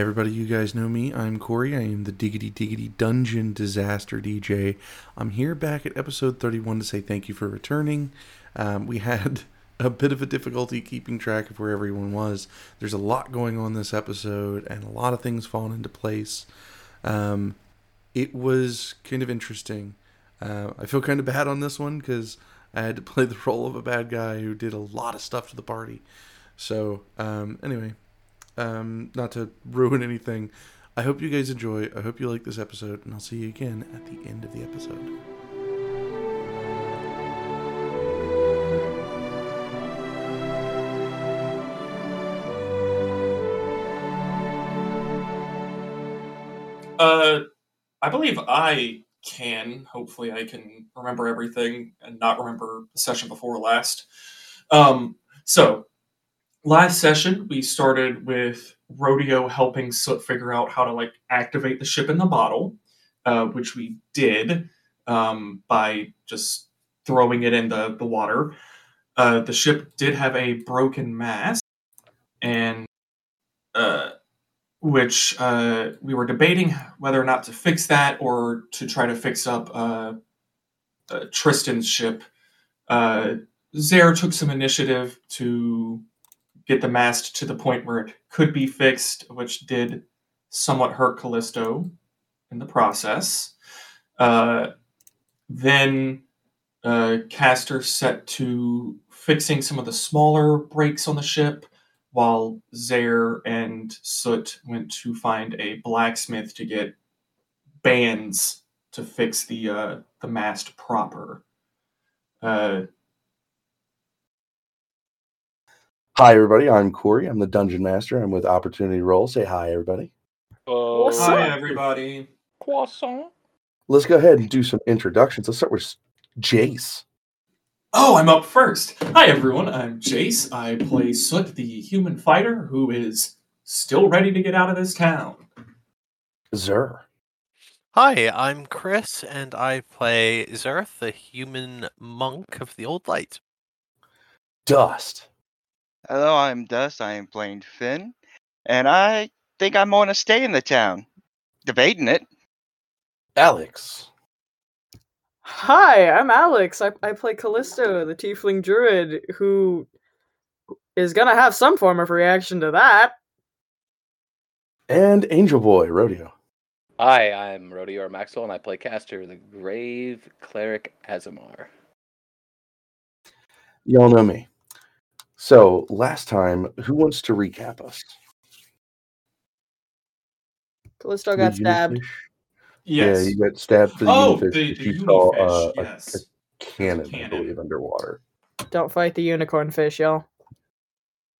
Everybody. You guys know me. I'm Corey. I am the Diggity Diggity Dungeon Disaster DJ. I'm here back at episode 31 to say thank you for returning. Um, we had a bit of a difficulty keeping track of where everyone was. There's a lot going on this episode and a lot of things falling into place. Um, it was kind of interesting. Uh, I feel kind of bad on this one because I had to play the role of a bad guy who did a lot of stuff to the party. So, um, anyway, um, not to ruin anything, I hope you guys enjoy. I hope you like this episode, and I'll see you again at the end of the episode. Uh, I believe I can. Hopefully, I can remember everything and not remember the session before last. Um, so, last session we started with Rodeo helping Soot figure out how to like activate the ship in the bottle, uh, which we did um, by just throwing it in the the water. Uh, the ship did have a broken mast, and uh, which uh, we were debating whether or not to fix that or to try to fix up uh, uh, Tristan's ship. Zare took some initiative to get the mast to the point where it could be fixed, which did somewhat hurt Callisto in the process. Uh, then uh, Caster set to fixing some of the smaller breaks on the ship while Zaire and Soot went to find a blacksmith to get bands to fix the uh, the mast proper. Uh, Hi, everybody. I'm Corey. I'm the Dungeon Master. I'm with Opportunity Roll. Say hi, everybody. What's hi, up? everybody. Croissant. Let's go ahead and do some introductions. Let's start with Jace. Oh, I'm up first. Hi, everyone. I'm Jace. I play Soot, the human fighter who is still ready to get out of this town. Zer. Hi, I'm Chris, and I play Zerth, the human monk of the Old Light. Dust. Hello, I'm Dust. I am playing Finn, and I think I'm going to stay in the town. Debating it. Alex. Hi, I'm Alex. I, I play Callisto, the tiefling druid, who is gonna have some form of reaction to that. And Angel Boy, Rodeo. Hi, I'm Rodeo or Maxwell, and I play Caster, the Grave Cleric Aasimar. Y'all know me. So, last time, who wants to recap us? Callisto got stabbed. Unifish? Yes. Yeah, you got stabbed for the oh, Unifish the, because the you saw Unifish, uh, a- yes. a cannon, I believe, underwater. Don't fight the unicorn fish, y'all.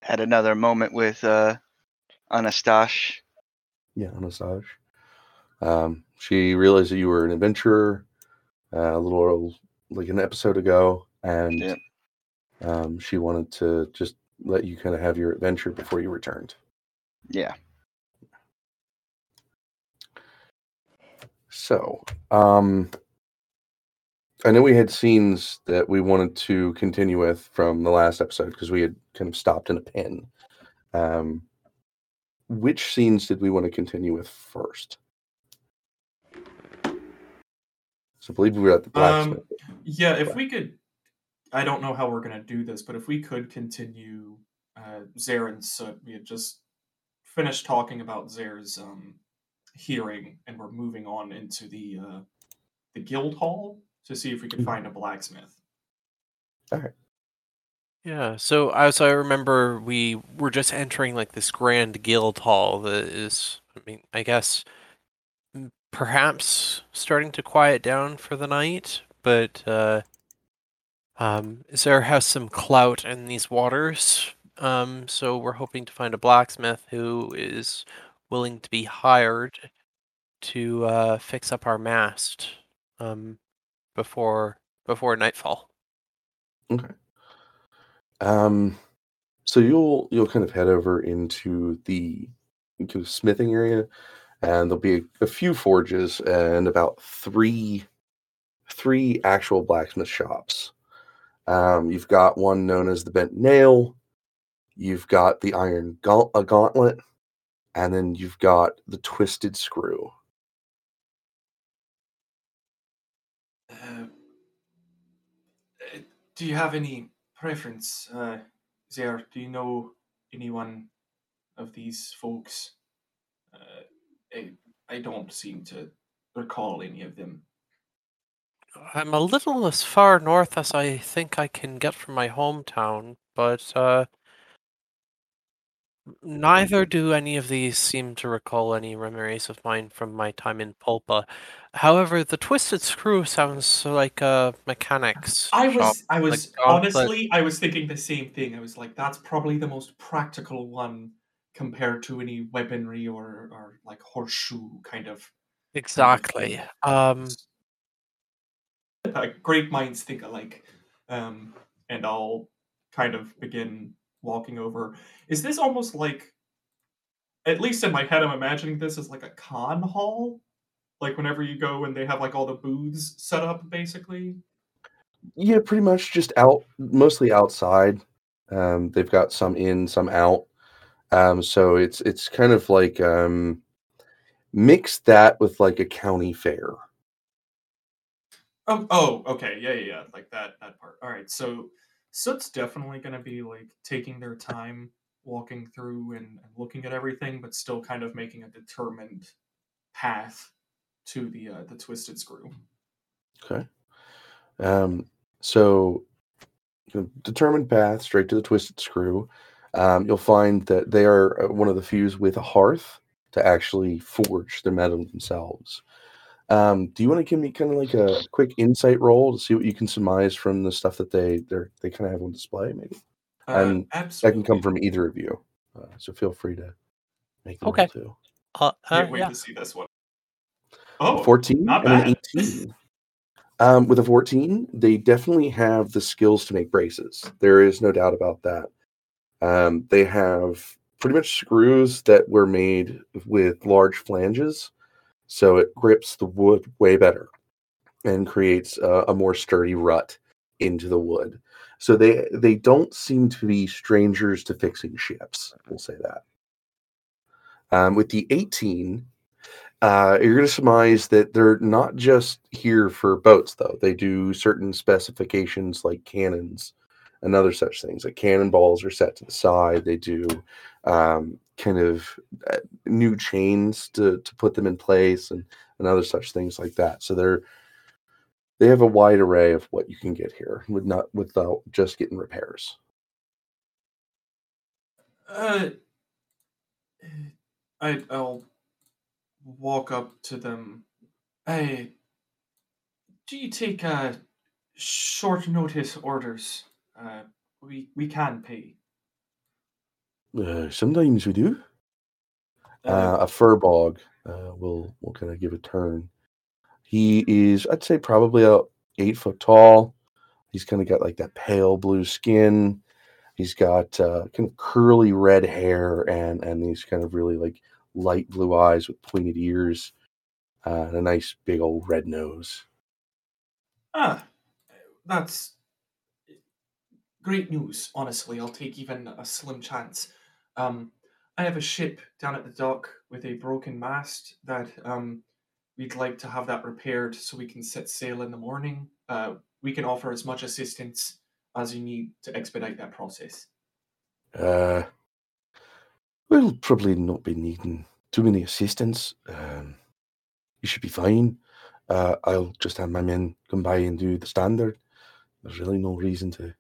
Had another moment with uh, Anastash. Yeah, Anastasia. Um, she realized that you were an adventurer uh, a little like an episode ago, and Yep. Um, she wanted to just let you kind of have your adventure before you returned. Yeah. So, um, I know we had scenes that we wanted to continue with from the last episode because we had kind of stopped in a pin. Um, which scenes did we want to continue with first? So, I believe we were at the blacksmith. Um, yeah, if we could, I don't know how we're gonna do this, but if we could continue uh, Zare and Soot, we had just finished talking about Zare's um, hearing, and we're moving on into the uh, the guild hall to see if we can Mhm. find a blacksmith. All right. Yeah, so as I remember, we were just entering like this grand guild hall that is, I mean, I guess perhaps starting to quiet down for the night, but uh, um, Zer has some clout in these waters, um, so we're hoping to find a blacksmith who is willing to be hired to uh, fix up our mast um, before before nightfall. Um, so you'll you'll kind of head over into the into smithing area, and there'll be a, a few forges and about three three actual blacksmith shops. Um, you've got one known as the Bent Nail. You've got the Iron uh, Gauntlet, and then you've got the twisted screw. Uh, uh, do you have any preference uh, there? Do you know anyone of these folks? Uh, I, I don't seem to recall any of them. I'm a little as far north as I think I can get from my hometown, but uh, neither do any of these seem to recall any memories of mine from my time in Pulpa. However, the Twisted Screw sounds like a mechanics I shop. was, I was like honestly, I was thinking the same thing. I was like, that's probably the most practical one compared to any weaponry or, or like horseshoe kind of. Exactly. Um, uh, great minds think alike. Um, and I'll kind of begin walking over. Is this almost like, at least in my head, I'm imagining this as like a con hall? Like whenever you go and they have like all the booths set up, basically? Yeah, pretty much just out, mostly outside. Um, they've got some in, some out. Um, so it's it's kind of like um, mix that with like a county fair. Oh, oh, okay, yeah, yeah, yeah, like that, that part. All right, so Soot's definitely going to be like taking their time walking through and, and looking at everything, but still kind of making a determined path to the uh, the twisted screw. Okay. Um, so determined path straight to the twisted screw. Um, you'll find that they are uh, one of the few with a hearth to actually forge their metal themselves. Um, do you want to give me kind of like a quick insight roll to see what you can surmise from the stuff that they they're, they kind of have on display? Maybe Uh, And that can come from either of you. Uh, so feel free to make the roll Okay. too. uh, uh, Can't wait yeah. to see this one. Oh, 14 not and an 18. Um, with a 14, they definitely have the skills to make braces. There is no doubt about that. Um, they have pretty much screws that were made with large flanges, so it grips the wood way better and creates a, a more sturdy rut into the wood. So they they don't seem to be strangers to fixing ships. We'll say that. Um, with the 18, uh, you're going to surmise that they're not just here for boats, though. They do certain specifications like cannons and other such things. Like cannonballs are set to the side. They do um, kind of uh, new chains to to put them in place and and other such things like that. So they're they have a wide array of what you can get here, with not without just getting repairs. Uh, I I'll walk up to them. Hey, do you take uh short notice orders? Uh, we we can pay. Uh, sometimes we do. Uh, uh, a firbolg uh, will will kind of give a turn. He is, I'd say, probably about eight foot tall. He's kind of got like that pale blue skin. He's got uh, kind of curly red hair and and these kind of really like light blue eyes with pointed ears uh, and a nice big old red nose. ah, that's great news. Honestly, I'll take even a slim chance. Um, I have a ship down at the dock with a broken mast that um we'd like to have that repaired so we can set sail in the morning. Uh, we can offer as much assistance as you need to expedite that process. Uh, we'll probably not be needing too many assistants. Um, you should be fine. Uh, I'll just have my men come by and do the standard. There's really no reason to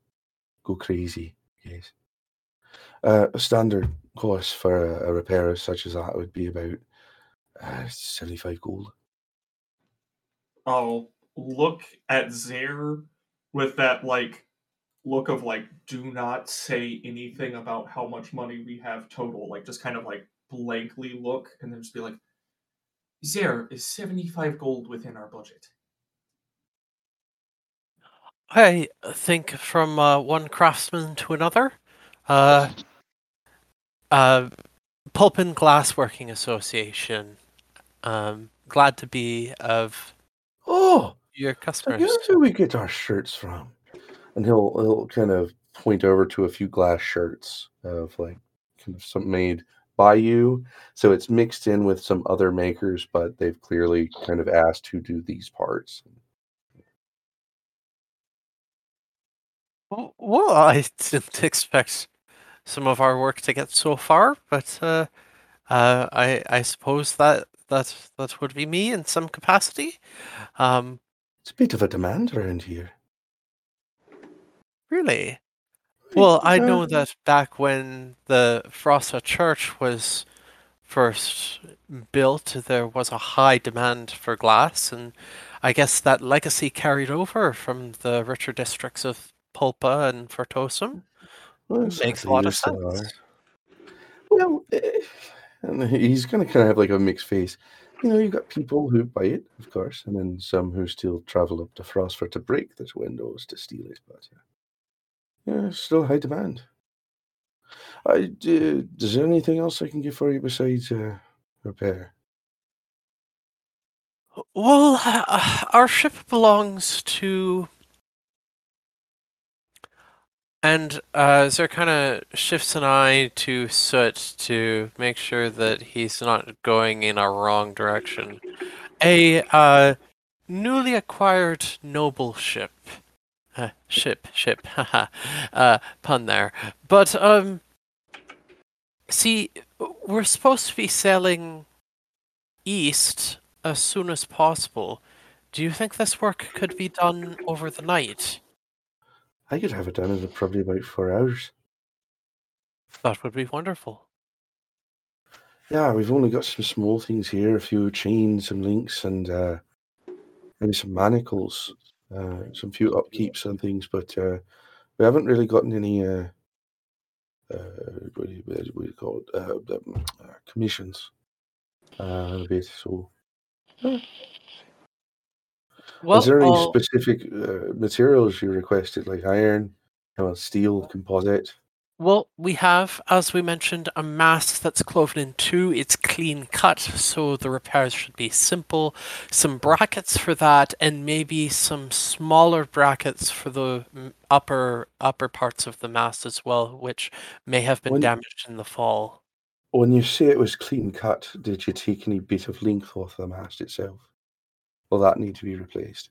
go crazy, yes. Uh, a standard cost for a, a repair such as that would be about uh, 75 gold. I'll look at Zare with that like look of like do not say anything about how much money we have total, like just kind of like blankly look and then just be like Zare is 75 gold within our budget. I think from uh, one craftsman to another. Uh, uh, Pulp and Glassworking Association. Um, glad to be of Oh, your customers. guess where we get our shirts from. And he'll he'll kind of point over to a few glass shirts of like kind of some made by you, so it's mixed in with some other makers, but they've clearly kind of asked who do these parts. Well, I didn't expect some of our work to get so far, but uh, uh, I I suppose that that that would be me in some capacity. Um, It's a bit of a demand around here. really? Well, I know that back when the Frosta Church was first built, there was a high demand for glass, and I guess that legacy carried over from the richer districts of Pulpa and Fortosum. Well, Makes a lot of still are. sense. Well, eh, and he's going to kind of have like a mixed face. You know, you've got people who buy it, of course, and then some who still travel up to Frostford to break those windows to steal it. But yeah, yeah still high demand. I, uh, is there anything else I can get for you besides uh, repair? Well, uh, our ship belongs to. And uh, of shifts an eye to Soot to make sure that he's not going in a wrong direction. A uh, newly acquired noble ship. Uh, ship, ship, haha. uh, pun there. But, um, see, we're supposed to be sailing east as soon as possible. Do you think this work could be done over the night? I could have it done in probably about four hours. That would be wonderful. Yeah, we've only got some small things here, a few chains, some links, and uh, maybe some manacles, uh, some few upkeeps and things, but uh, we haven't really gotten any uh, uh, what, do you, what do you call it? Uh, um, uh, commissions uh, a bit. So, Well, is there any I'll- specific uh, materials you requested, like iron, steel, composite? Well, we have, as we mentioned, a mast that's cloven in two. It's clean cut, so the repairs should be simple. Some brackets for that, and maybe some smaller brackets for the mm, upper upper parts of the mast as well, which may have been When- damaged in the fall. When you say it was clean cut, did you take any bit of length off the mast itself? Will that need to be replaced?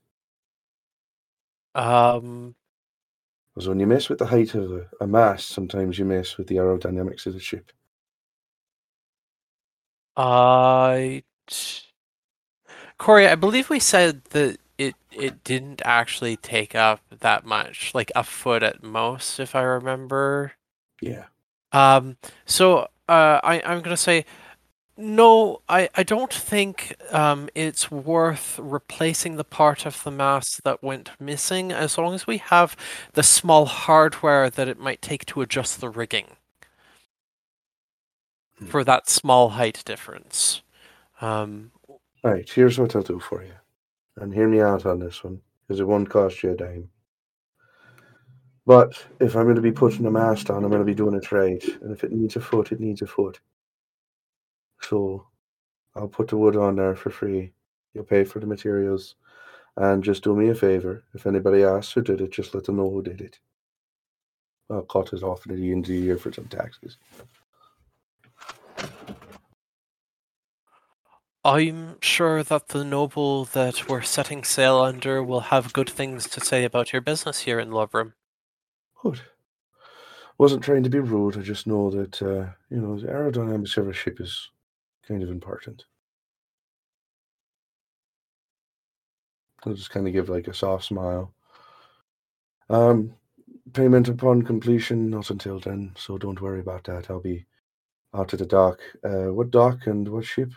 Um, Because when you mess with the height of a, a mast, sometimes you mess with the aerodynamics of the ship. I, Corey, I believe we said that it it didn't actually take up that much, like a foot at most, if I remember. Yeah. Um, so uh, I I'm gonna say no. I I don't think um it's worth replacing the part of the mast that went missing, as long as we have the small hardware that it might take to adjust the rigging Hmm. for that small height difference. Um, Right, here's what I'll do for you. And hear me out on this one, because it won't cost you a dime. But if I'm going to be putting a mast on, I'm going to be doing it right. And if it needs a foot, it needs a foot. So I'll put the wood on there for free. You'll pay for the materials. And just do me a favor. If anybody asks who did it, just let them know who did it. I'll cut it off at the end of the year for some taxes. I'm sure that the noble that we're setting sail under will have good things to say about your business here in Lovrum. Good. Wasn't trying to be rude. I just know that uh, you know the aerodynamics of a ship is kind of important. I'll just kind of give like a soft smile. Um, payment upon completion, not until then, so don't worry about that. I'll be out at the dock. Uh, what dock and what ship?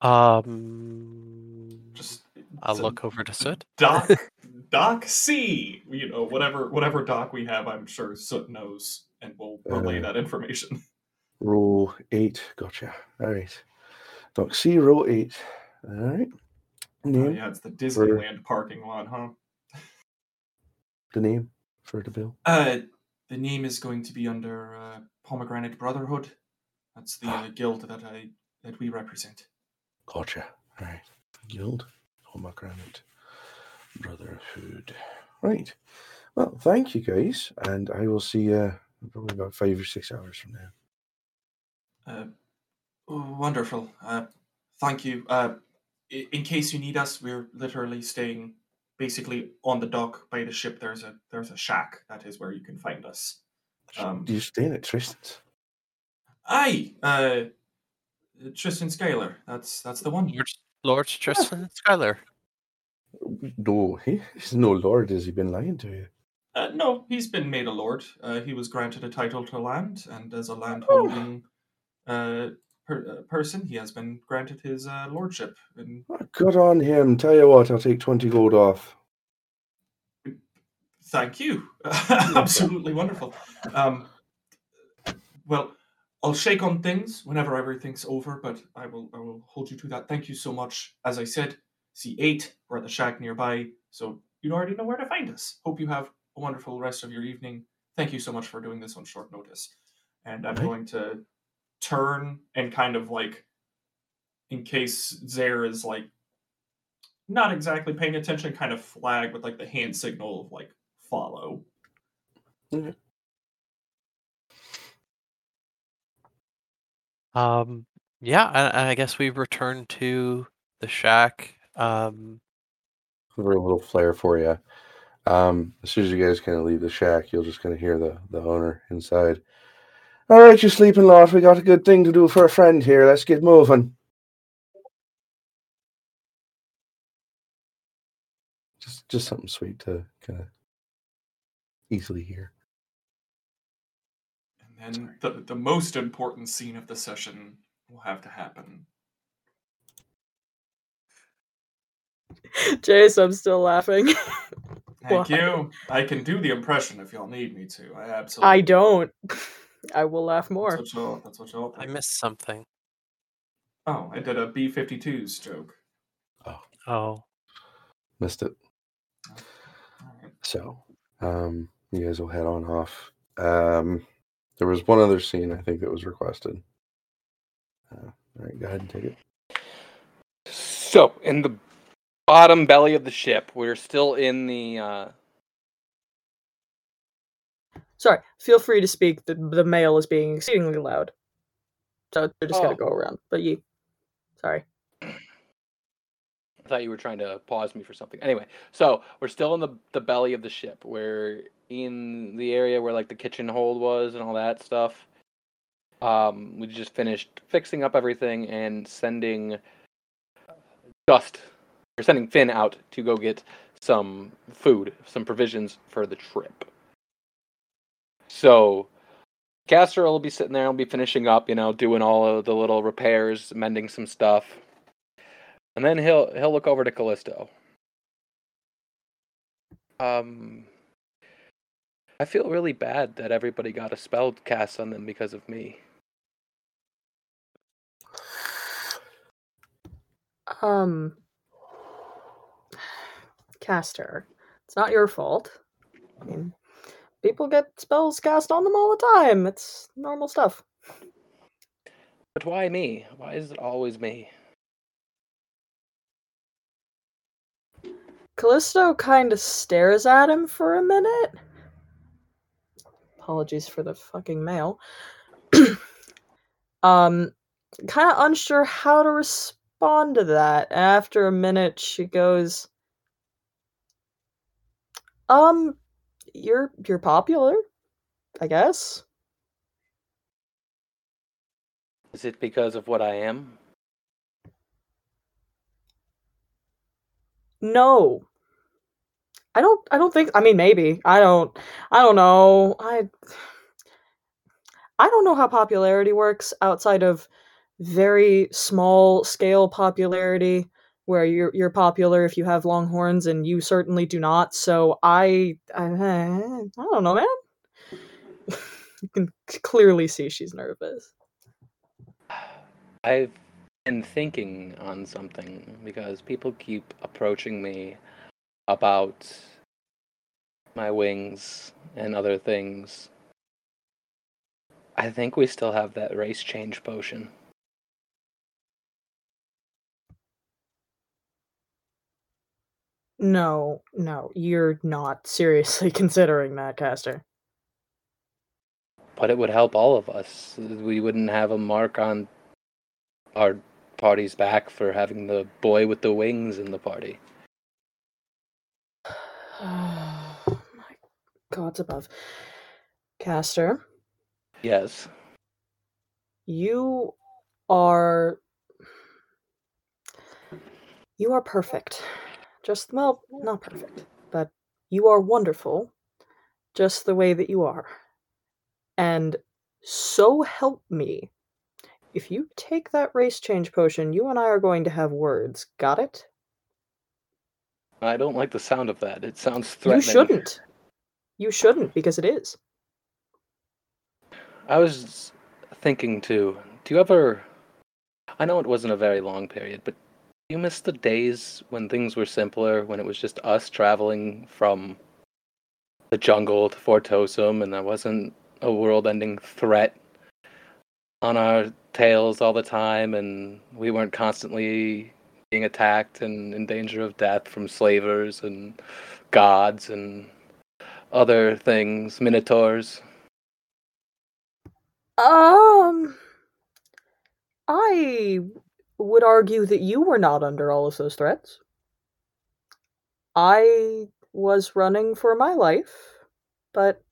Um, Just I'll look over to Soot. Doc Doc C. You know, whatever whatever doc we have, I'm sure Soot knows and will relay Uh, that information. Row eight. Gotcha. All right. Dock C, row eight. All right. Oh, yeah, it's the Disneyland parking lot, huh? The name for the bill. Uh, the name is going to be under uh, Pomegranate Brotherhood. That's the uh, guild that I that we represent. Gotcha. All right. Guild, Pomegranate, Brotherhood. Right. Well, thank you guys, and I will see you Probably about five or six hours from now. Uh, oh, wonderful. Uh, thank you. Uh, in case you need us, we're literally staying basically on the dock by the ship. There's a there's a shack. That is where you can find us. Um, Do you staying at Tristan's? Aye, uh, Tristan Scaler. That's that's the one. Lord, Lord Tristan Skylar. No, he- he's no lord. Has he been lying to you? Uh, no, he's been made a lord. Uh, he was granted a title to land, and as a landholding uh, per, uh, person, he has been granted his uh, lordship. And Good on him. Tell you what, I'll take 20 gold off. thank you, absolutely wonderful. Um, well, I'll shake on things whenever everything's over, but I will I will hold you to that. Thank you so much. As I said, C8, we're at the shack nearby, so you already know where to find us. Hope you have a wonderful rest of your evening. Thank you so much for doing this on short notice. And I'm Right. going to turn and kind of like, in case Zare is like not exactly paying attention, kind of flag with like the hand signal of like follow. Um, yeah, I, I guess we return to the shack. Um, a little flare for you. Um, as soon as you guys kind of leave the shack, you'll just kind of hear the, the owner inside. All right, you sleeping lot. We got a good thing to do for a friend here. Let's get moving. Just, just something sweet to kind of easily hear. And then the, the most important scene of the session will have to happen. Jace, I'm still laughing. Thank Why? you. I can do the impression if y'all need me to. I absolutely. I don't. I will laugh more. That's what y'all. That's what y'all. I missed something. Oh, I did a B 52s joke. Oh, Oh. Missed it. Alright. So, um, you guys will head on off. Um, there was one other scene I think that was requested. Uh, all right, go ahead and take it. So, in the bottom belly of the ship, we're still in the. Uh, Sorry, feel free to speak. The the mail is being exceedingly loud. So they're just Oh. gonna go around. But you sorry. I thought you were trying to pause me for something. Anyway, so we're still in the the belly of the ship. We're in the area where like the kitchen hold was and all that stuff. Um, we just finished fixing up everything and sending Dust We're sending Finn out to go get some food, some provisions for the trip. So Caster will be sitting there, will be finishing up, you know, doing all of the little repairs, mending some stuff. And then he'll he'll look over to Callisto. Um I feel really bad that everybody got a spell cast on them because of me. Um Caster. It's not your fault. I mean people get spells cast on them all the time. It's normal stuff. But why me? Why is it always me? Callisto kind of stares at him for a minute. Apologies for the fucking mail. um, kind of unsure how to respond to that. After a minute, she goes, "Um, you're you're popular, I guess." Is it because of what I am? No. I don't I don't think I mean maybe. I don't I don't know. I I don't know how popularity works outside of very small scale popularity where you're you're popular if you have long horns and you certainly do not. So I I, I don't know, man. you can clearly see she's nervous. I've been thinking on something because people keep approaching me about my wings and other things. I think we still have that race change potion. No, no, you're not seriously considering that, Caster. but it would help all of us. We wouldn't have a mark on our party's back for having the boy with the wings in the party. Oh, my gods above. Caster, Yes. you are. You are perfect. Just, well, not perfect, but you are wonderful just the way that you are. And so help me. If you take that race change potion, you and I are going to have words. Got it? I don't like the sound of that. It sounds threatening. You shouldn't. You shouldn't, because it is. I was thinking too. Do you ever? I know it wasn't a very long period, but do you miss the days when things were simpler, when it was just us traveling from the jungle to Fort Tosum, and there wasn't a world-ending threat on our tails all the time, and we weren't constantly being attacked and in danger of death from slavers and gods and other things, minotaurs. Um, I would argue that you were not under all of those threats. I was running for my life, but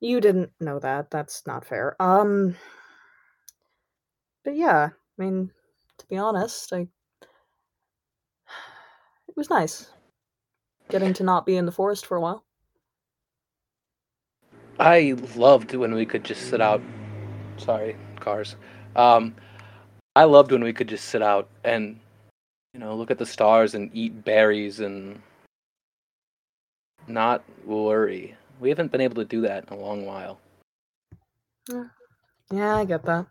you didn't know that. That's not fair. Um, but yeah, I mean, to be honest, I it was nice getting to not be in the forest for a while. I loved when we could just sit out. Sorry, cars. Um, I loved when we could just sit out and, you know, look at the stars and eat berries and not worry. We haven't been able to do that in a long while. Yeah, I get that.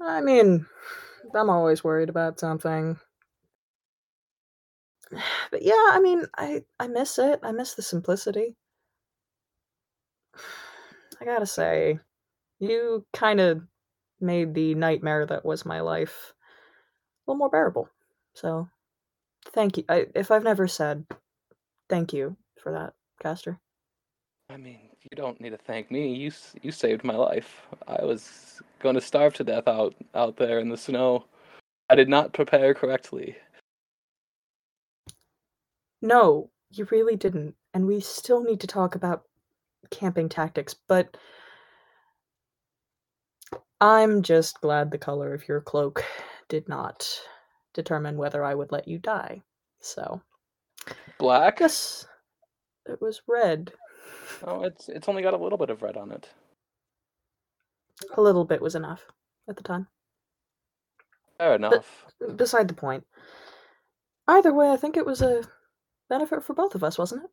I mean, I'm always worried about something. But yeah, I mean, I I miss it. I miss the simplicity. I gotta say, you kind of made the nightmare that was my life a little more bearable. So, thank you. I, if I've never said thank you for that, Caster. I mean, you don't need to thank me. You you saved my life. I was going to starve to death out out there in the snow. I did not prepare correctly. No, you really didn't. And we still need to talk about camping tactics, but I'm just glad the color of your cloak did not determine whether I would let you die. So, Black? guess it was red. Oh, it's it's only got a little bit of red on it. A little bit was enough at the time. Fair enough. Beside the point. Either way, I think it was a benefit for both of us, wasn't it?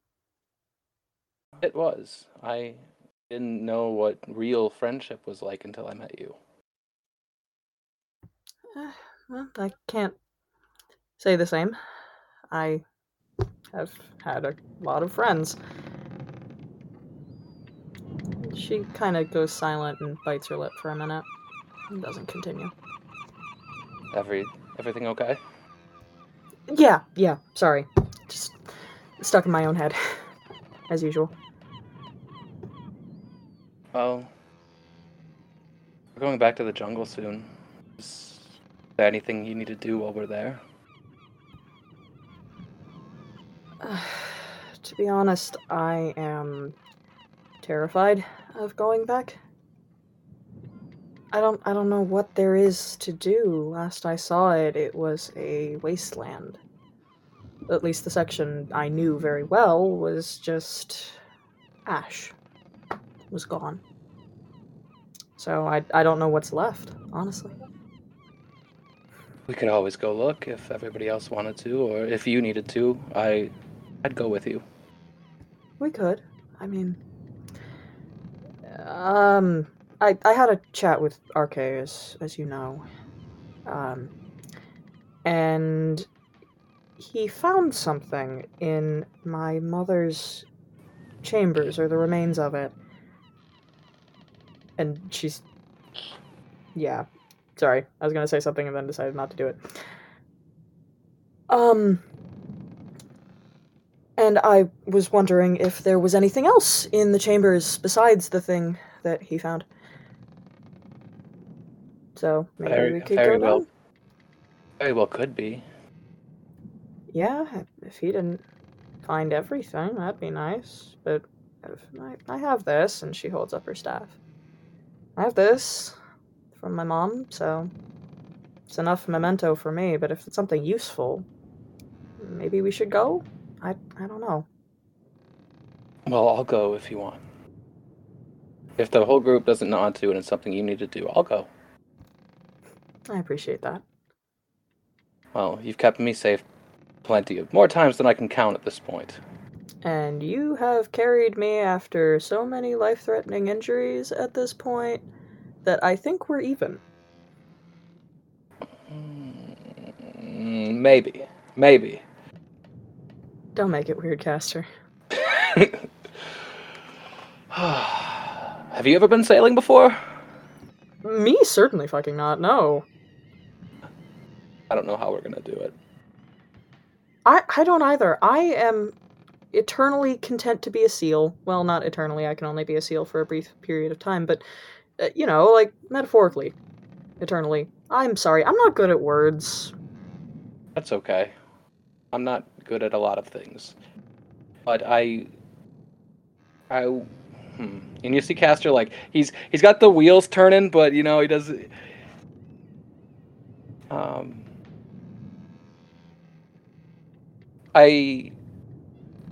It was. I didn't know what real friendship was like until I met you. Eh, well, I can't say the same. I have had a lot of friends. She kind of goes silent and bites her lip for a minute and doesn't continue. Every everything okay? Yeah, yeah, sorry. Just stuck in my own head, as usual. Well, we're going back to the jungle soon. Is there anything you need to do while we're there? to be honest, I am terrified of going back. I don't I don't know what there is to do. Last I saw it, it was a wasteland. At least the section I knew very well was just ash. Was gone. So I I don't know what's left, honestly. We could always go look if everybody else wanted to, or if you needed to. I, I'd go with you. We could. I mean, um, I I had a chat with RK as as you know, um, and he found something in my mother's chambers or the remains of it, and she's, yeah, sorry, I was gonna say something and then decided not to do it. Um. And I was wondering if there was anything else in the chambers besides the thing that he found. So maybe Very- we could very go well. down. Very well could be. Yeah, if he didn't find everything, that'd be nice. But if I, I have this, and she holds up her staff. I have this from my mom, so it's enough memento for me. But if it's something useful, maybe we should go. I I don't know. Well, I'll go if you want. If the whole group doesn't nod to it and it's something you need to do, I'll go. I appreciate that. Well, you've kept me safe plenty of more times than I can count at this point. And you have carried me after so many life-threatening injuries at this point that I think we're even. Mm, Maybe. Maybe. Don't make it weird, Caster. Have you ever been sailing before? Me certainly fucking not. No. I don't know how we're gonna do it. I, I don't either. I am eternally content to be a seal. Well, not eternally. I can only be a seal for a brief period of time, but uh, you know, like metaphorically, eternally. I'm sorry. I'm not good at words. That's okay. I'm not good at a lot of things, but I, I, hmm. and you see Caster like he's he's got the wheels turning, but you know he does. Um, I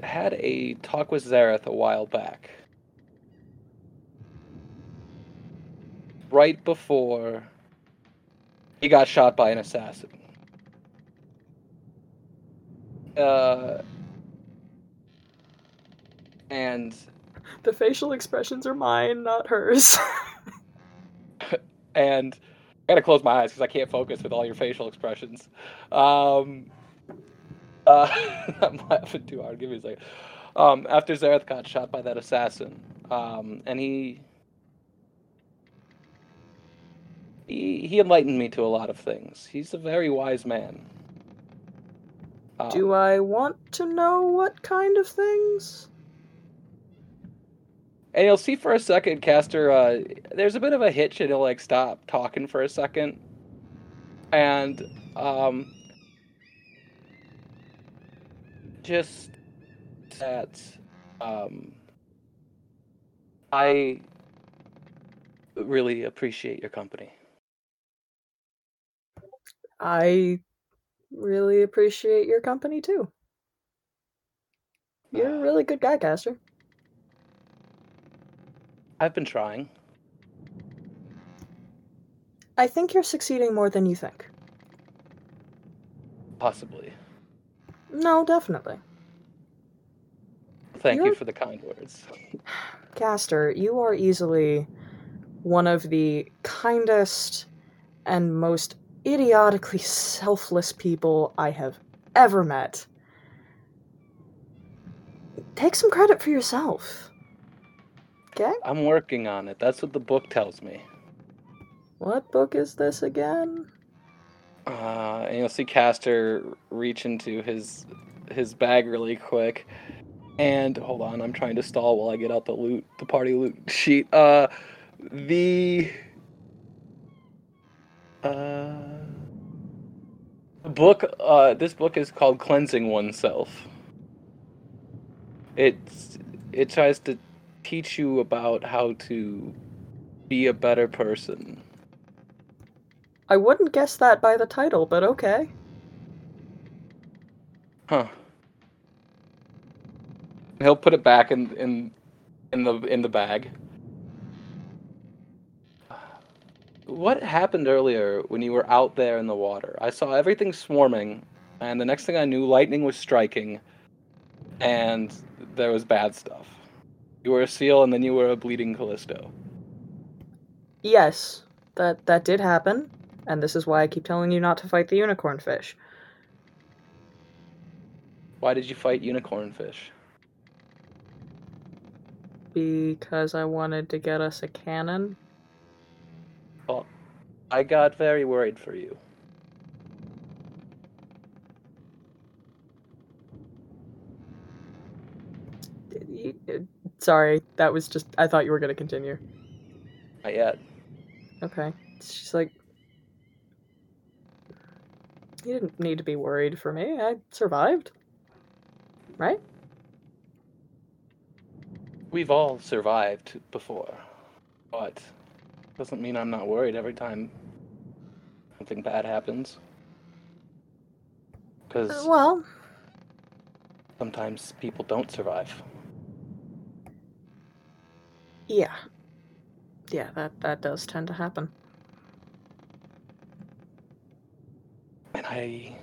had a talk with Zareth a while back, right before he got shot by an assassin. Uh, and The facial expressions are mine, not hers. and I gotta close my eyes because I can't focus with all your facial expressions. Um, uh, I'm laughing too hard. Give me a second. Um, after Zareth got shot by that assassin, um, and he, he he enlightened me to a lot of things. He's a very wise man. Um, Do I want to know what kind of things? And you'll see for a second, Caster, uh, there's a bit of a hitch and he'll like stop talking for a second. And um just that um I really appreciate your company. I really appreciate your company too. You're a really good guy, Caster. I've been trying. I think you're succeeding more than you think. Possibly. No, definitely. Thank you You're- for the kind words. Caster, you are easily one of the kindest and most idiotically selfless people I have ever met. Take some credit for yourself. Okay? I'm working on it. That's what the book tells me. What book is this again? Uh, and you'll see Caster reach into his his bag really quick. And hold on, I'm trying to stall while I get out the loot, the party loot sheet. Uh, the uh, book. Uh, this book is called Cleansing Oneself. It's it tries to teach you about how to be a better person. I wouldn't guess that by the title, but okay. Huh. He'll put it back in in in the in the bag. What happened earlier when you were out there in the water? I saw everything swarming, and the next thing I knew, lightning was striking, and there was bad stuff. You were a seal, and then you were a bleeding Callisto. Yes, that that did happen, and this is why I keep telling you not to fight the unicorn fish. Why did you fight unicorn fish? Because I wanted to get us a cannon. Well, I got very worried for you. Y- uh, Sorry, that was just. I thought you were going to continue. Not yet. Okay. She's like, you didn't need to be worried for me. I survived. Right? We've all survived before, but doesn't mean I'm not worried every time something bad happens. Uh, Because well, sometimes people don't survive. yeah. Yeah, that, that does tend to happen. I.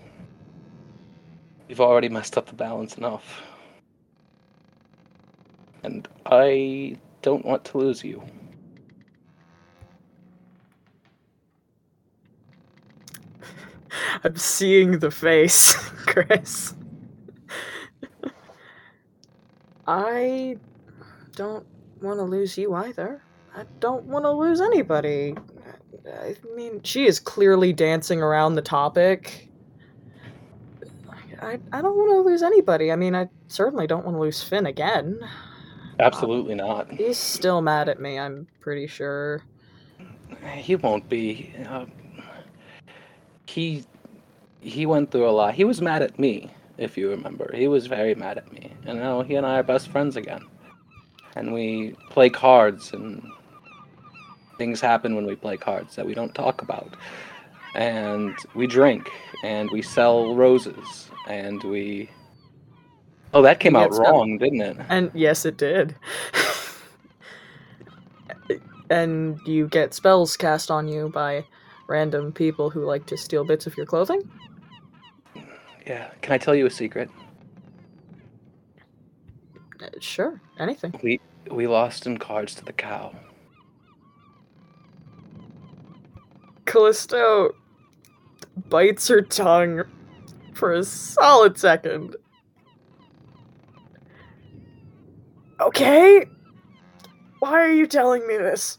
You've already messed up the balance enough. And I don't want to lose you. I'm seeing the face, Chris. I don't want to lose you either. I don't want to lose anybody. I mean, she is clearly dancing around the topic. I, I don't want to lose anybody. I mean, I certainly don't want to lose Finn again. Absolutely not. He's still mad at me, I'm pretty sure. He won't be. Uh, he he went through a lot. He was mad at me, if you remember. He was very mad at me, and now he and I are best friends again. And we play cards, and things happen when we play cards that we don't talk about. And we drink, and we sell roses, and we. Oh, that came out wrong, didn't it? And yes, it did. and you get spells cast on you by random people who like to steal bits of your clothing. Yeah. Can I tell you a secret? Uh, sure, anything. We we lost in cards to the cow. Callisto bites her tongue for a solid second. Okay? Why are you telling me this?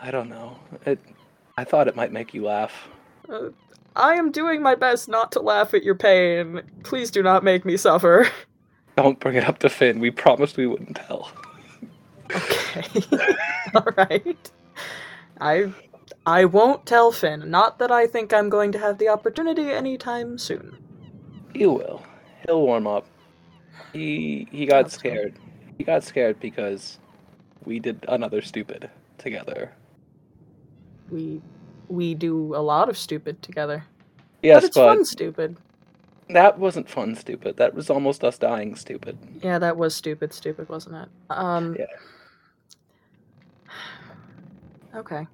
I don't know. It. I thought it might make you laugh. Uh, I am doing my best not to laugh at your pain. Please do not make me suffer. Don't bring it up to Finn. We promised we wouldn't tell. Okay. All right. I I won't tell Finn. Not that I think I'm going to have the opportunity anytime soon. You will. He'll warm up. He he got That's cool. scared. He got scared because we did another stupid together. We we do a lot of stupid together. Yes, but it's but fun stupid. that wasn't fun stupid. That was almost us dying stupid. Yeah, that was stupid stupid, wasn't it? Um Yeah. Okay.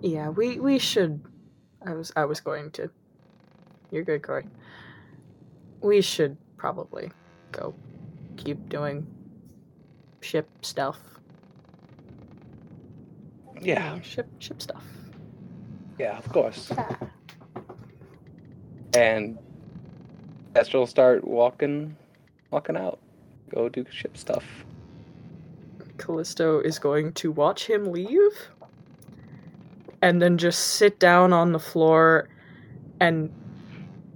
Yeah, we we should I was I was going to You're good, Corey. We should probably go keep doing ship stuff. You Yeah, ship ship stuff. yeah, of course. Yeah. And Esther will start walking walking out. Go do ship stuff. Callisto is going to watch him leave and then just sit down on the floor and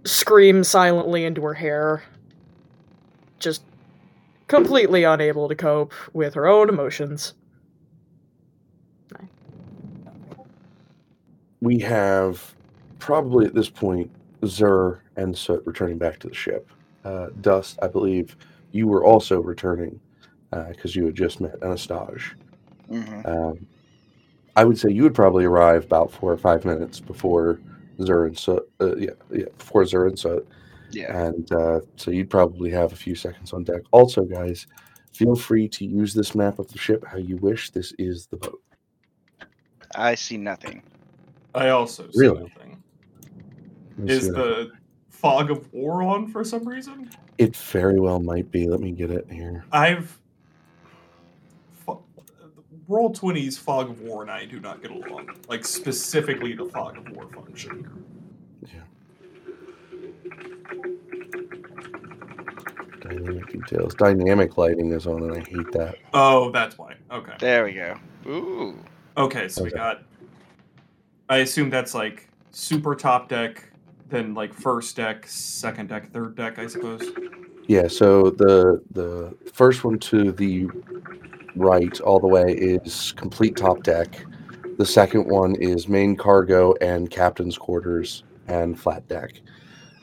scream silently into her hair. Just completely unable to cope with her own emotions. We have probably at this point Zur and Soot returning back to the ship. Uh, Dust, I believe you were also returning because you had just met Anastage. hmm Um, I would say you would probably arrive about four or five minutes before Zur and Soot. Uh, yeah, yeah, before Zur and Soot. Yeah. And uh, so you'd probably have a few seconds on deck. Also, guys, feel free to use this map of the ship how you wish. This is the boat. I see nothing. I also see Really? nothing. Let Is see that. the fog of war on for some reason? It very well might be. Let me get it here. I've fo- Roll20's Fog of War and I do not get along. Like specifically the Fog of War function. Yeah. Dynamic details. Dynamic lighting is on, and I hate that. Oh, that's why. Okay. There we go. Ooh. Okay, so we got. I assume that's like super top deck, then like first deck, second deck, third deck. I suppose. Yeah. So the the first one to the right all the way is complete top deck. The second one is main cargo and captain's quarters and flat deck.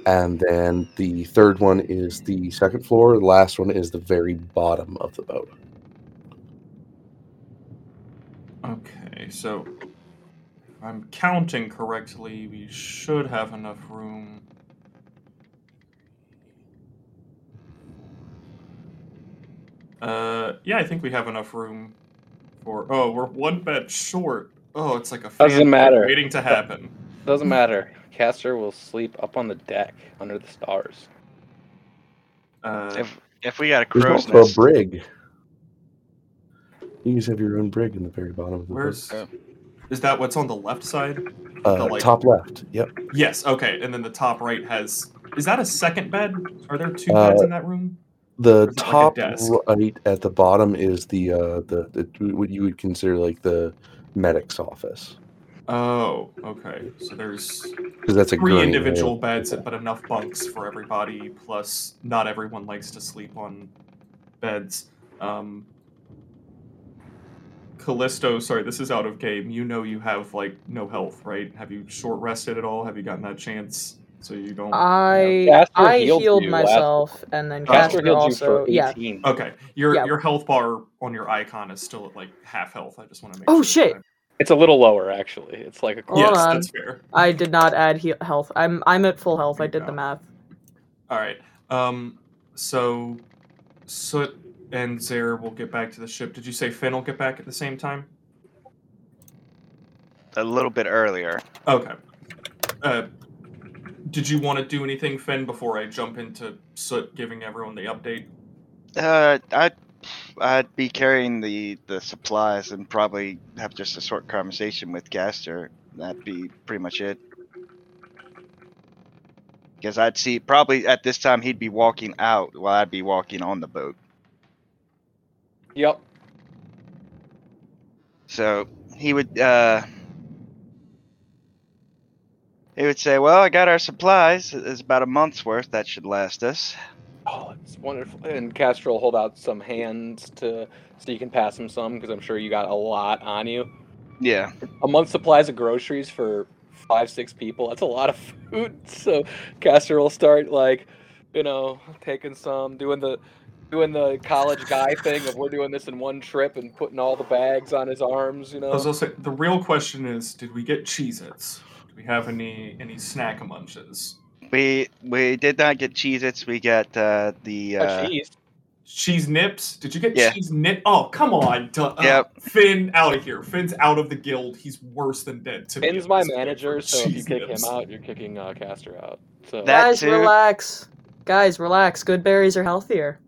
And then the third one is the second floor. The last one is the very bottom of the boat. Okay, so if I'm counting correctly, we should have enough room. Uh, yeah, I think we have enough room for. Oh, we're one bed short. Oh, it's like a Doesn't matter. waiting to happen. Doesn't matter. Caster will sleep up on the deck under the stars. Uh, If if we got a There's crow's also a brig. You guys have your own brig in the very bottom of the where's? Yeah. Is that what's on the left side? Uh, the, like- top left. Yep. Yes. Okay, and then the top right has. Is that a second bed? Are there two Uh, beds in that room? The is like top right at the bottom is the uh, the, the what you would consider like the medic's office Oh, okay. So there's because that's a three individual there. beds, but enough bunks for everybody. Plus, not everyone likes to sleep on beds. Um, Callisto, sorry, this is out of game. You know you have like no health, right? Have you short rested at all? Have you gotten that chance so you don't? I Caster I healed healed, you last- myself, and then Caster Caster healed you also. for Yeah. Okay, your Yeah. your health bar on your icon is still at like half health. I just want to make. Oh, sure shit. that- It's a little lower, actually. It's like a Hold Yes, on. that's fair. I did not add he- health. I'm I'm at full health. I did the math. All right. Um. So, Soot and Zare will get back to the ship. Did you say Finn will get back at the same time? a little bit earlier. Okay. Uh, did you want to do anything, Finn, before I jump into Soot giving everyone the update? Uh, I'd I'd be carrying the the supplies and probably have just a short conversation with Caster. That'd be pretty much it. Because I'd see probably at this time he'd be walking out while I'd be walking on the boat. Yep. So he would uh he would say, "Well, I got our supplies. It's about a month's worth. That should last us." Oh, it's wonderful. And Caster will hold out some hands to so you can pass him some because I'm sure you got a lot on you. Yeah. A month's supplies of groceries for five, six people. That's a lot of food. So Caster will start like, you know, taking some, doing the doing the college guy thing of we're doing this in one trip and putting all the bags on his arms, you know. I was know. also the real question is, did we get Cheez-Its? Do we have any any snack munches? We we did not get Cheez-Its. We got uh, the Oh, uh, cheese. Cheese nips? Did you get Yeah. cheese nip? Oh, come on. Duh, uh, Yep. Finn out of here. Finn's out of the guild. He's worse than dead to me Finn's my manager, for so if you cheese kick nips. him out, you're kicking uh, Caster out. So That Guys, too. relax. Guys, relax. Good berries are healthier.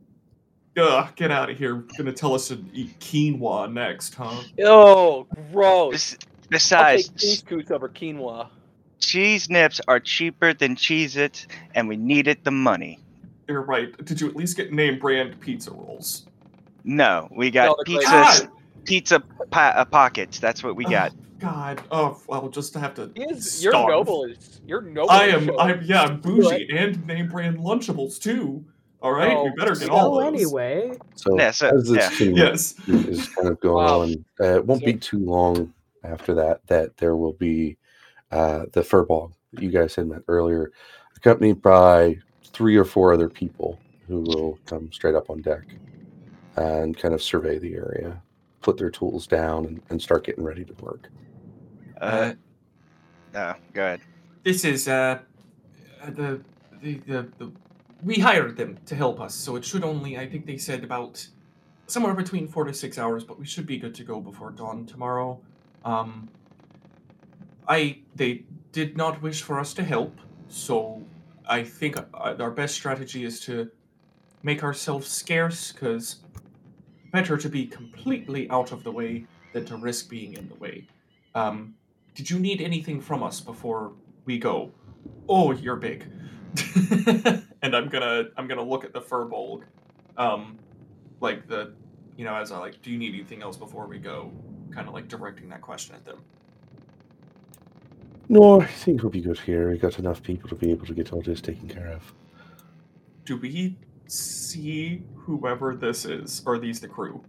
Ugh, get out of here. Gonna tell us to eat quinoa next, huh? Oh, gross. Bes- I'll besides, take couscous over quinoa. cheese nips are cheaper than Cheez-Its, and we needed the money. You're right. Did you at least get name brand pizza rolls? No, we got No, pizza God! pizza po- uh, pockets. That's what we got. Oh, God. Oh, well, just to have to. He is, your starve. noble is your noble. I am. showing. I'm. Yeah, I'm bougie and name brand Lunchables too. All right, we Oh, better get all So those. anyway, So, Yeah, so- as this yeah. thing Yes. is kind of going Wow. on, uh, it won't be too long after that that there will be uh, the firbolg that you guys had met earlier, accompanied by three or four other people who will come straight up on deck and kind of survey the area, put their tools down, and, and start getting ready to work. Uh, no, go ahead. this is uh, uh, the, the the the we hired them to help us, so it should only I think they said about somewhere between four to six hours, but we should be good to go before dawn tomorrow. Um, I they did not wish for us to help, so I think uh, our best strategy is to make ourselves scarce, because better to be completely out of the way than to risk being in the way. Um, did you need anything from us before we go? Oh, you're big. and I'm gonna I'm gonna look at the firbolg, um, like the, you know, as I like, do you need anything else before we go? Kind of like directing that question at them. No, I think we'll be good here. We got enough people to be able to get all this taken care of. Do we see whoever this is, or are these the crew?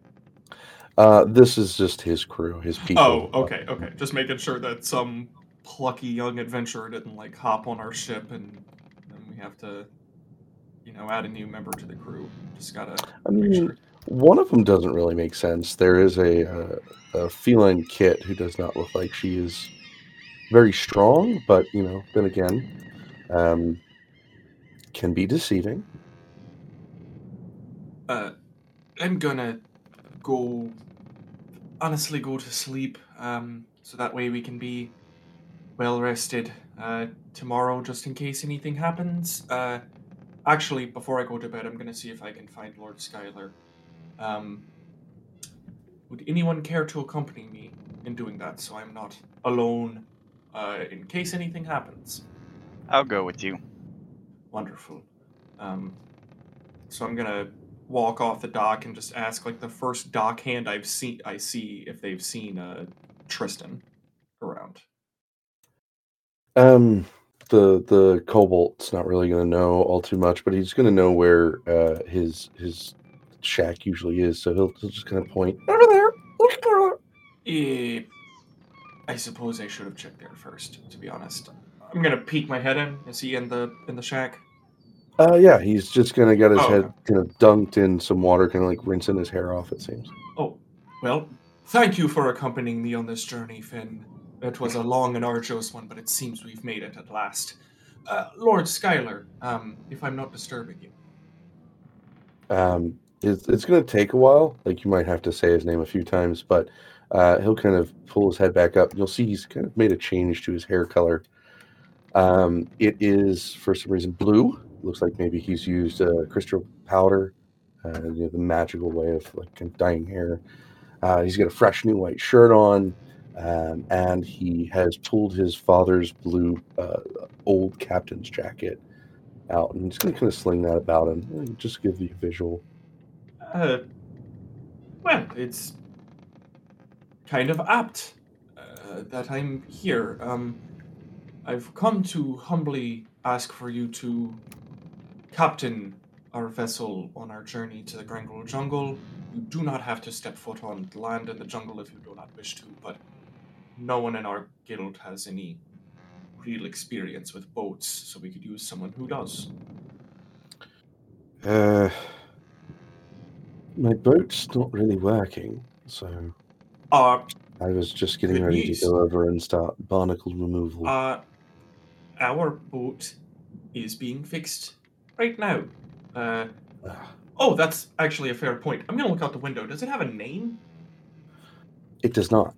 Uh, this is just his crew, his people. Oh, okay, okay. Just making sure that some plucky young adventurer didn't like hop on our ship and then we have to, you know, add a new member to the crew. Just gotta I make mean, sure. One of them doesn't really make sense. There is a, uh, a feline kit who does not look like she is very strong, but you know, then again, um, can be deceiving. Uh, I'm gonna go. Honestly, go to sleep. Um, so that way we can be well rested uh, tomorrow, just in case anything happens. Uh, actually, before I go to bed, I'm gonna see if I can find Lord Skylar. Um, would anyone care to accompany me in doing that, so I'm not alone, uh, in case anything happens? I'll go with you. Wonderful. Um, so I'm gonna walk off the dock and just ask like the first dock hand I've seen I see if they've seen uh Tristan around. Um, the the kobold's not really going to know all too much, but he's going to know where uh, his his shack usually is. So he'll, he'll just kind of point over there. Eh, I suppose I should have checked there first, to be honest. I'm gonna peek my head in. Is he in the in the shack? Uh, yeah, he's just to get his Oh, head okay. kind of dunked in some water, kind of like rinsing his hair off. It seems. Oh, well, thank you for accompanying me on this journey, Finn. It was a long and arduous one, but it seems we've made it at last. Uh, Lord Skylar, um, if I'm not disturbing you. Um, it's, it's going to take a while. Like you might have to say his name a few times, but uh, he'll kind of pull his head back up. You'll see he's kind of made a change to his hair color. Um, it is for some reason blue. Looks like maybe he's used uh, crystal powder, uh, you know, the magical way of like dyeing hair. Uh, he's got a fresh new white shirt on, um, and he has pulled his father's blue uh, old captain's jacket out, and he's going to kind of sling that about him, just give you a visual. Uh, well, it's kind of apt uh, that I'm here. Um, I've come to humbly ask for you to captain our vessel on our journey to the Grangol jungle. You do not have to step foot on land in the jungle if you do not wish to, but no one in our guild has any real experience with boats, so we could use someone who does. Uh, my boat's not really working, so Uh, I was just getting ready news. to go over and start barnacle removal. Uh, our boat is being fixed right now. Uh, Ah, oh, that's actually a fair point. I'm gonna look out the window. Does it have a name? it does not.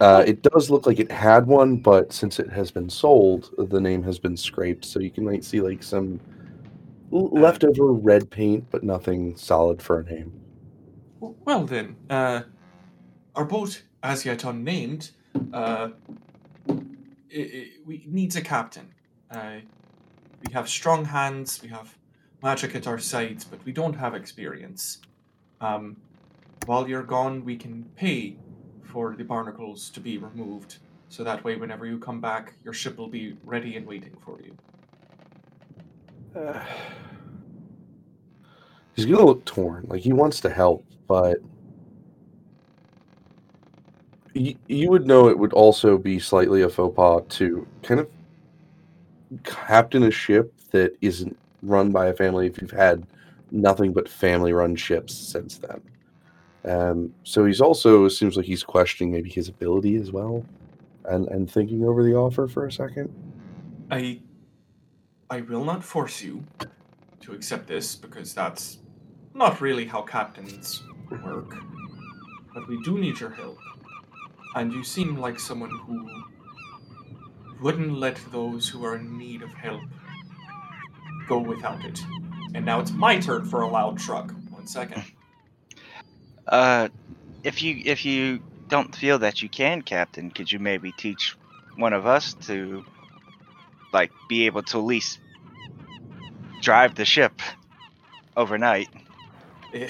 Uh, it does look like it had one, but since it has been sold, the name has been scraped, so you can might see like some leftover red paint, but nothing solid for a name. Well then, uh, our boat, as yet unnamed, uh, i i we needs a captain. Uh, we have strong hands. We have magic at our sides, but we don't have experience. Um, while you're gone, we can pay for the barnacles to be removed, so that way, whenever you come back, your ship will be ready and waiting for you. He's gonna look torn. Like he wants to help, but you, you would know it would also be slightly a faux pas to kind of captain a ship that isn't run by a family if you've had nothing but family run ships since then. Um, so he's also it seems like he's questioning maybe his ability as well, and and thinking over the offer for a second. I I will not force you to accept this because that's not really how captains work. But we do need your help. And you seem like someone who wouldn't let those who are in need of help go without it. And now it's my turn for a loud shrug. One second. Uh, if you if you don't feel that you can, Captain, could you maybe teach one of us to, like, be able to at least drive the ship overnight? Eh,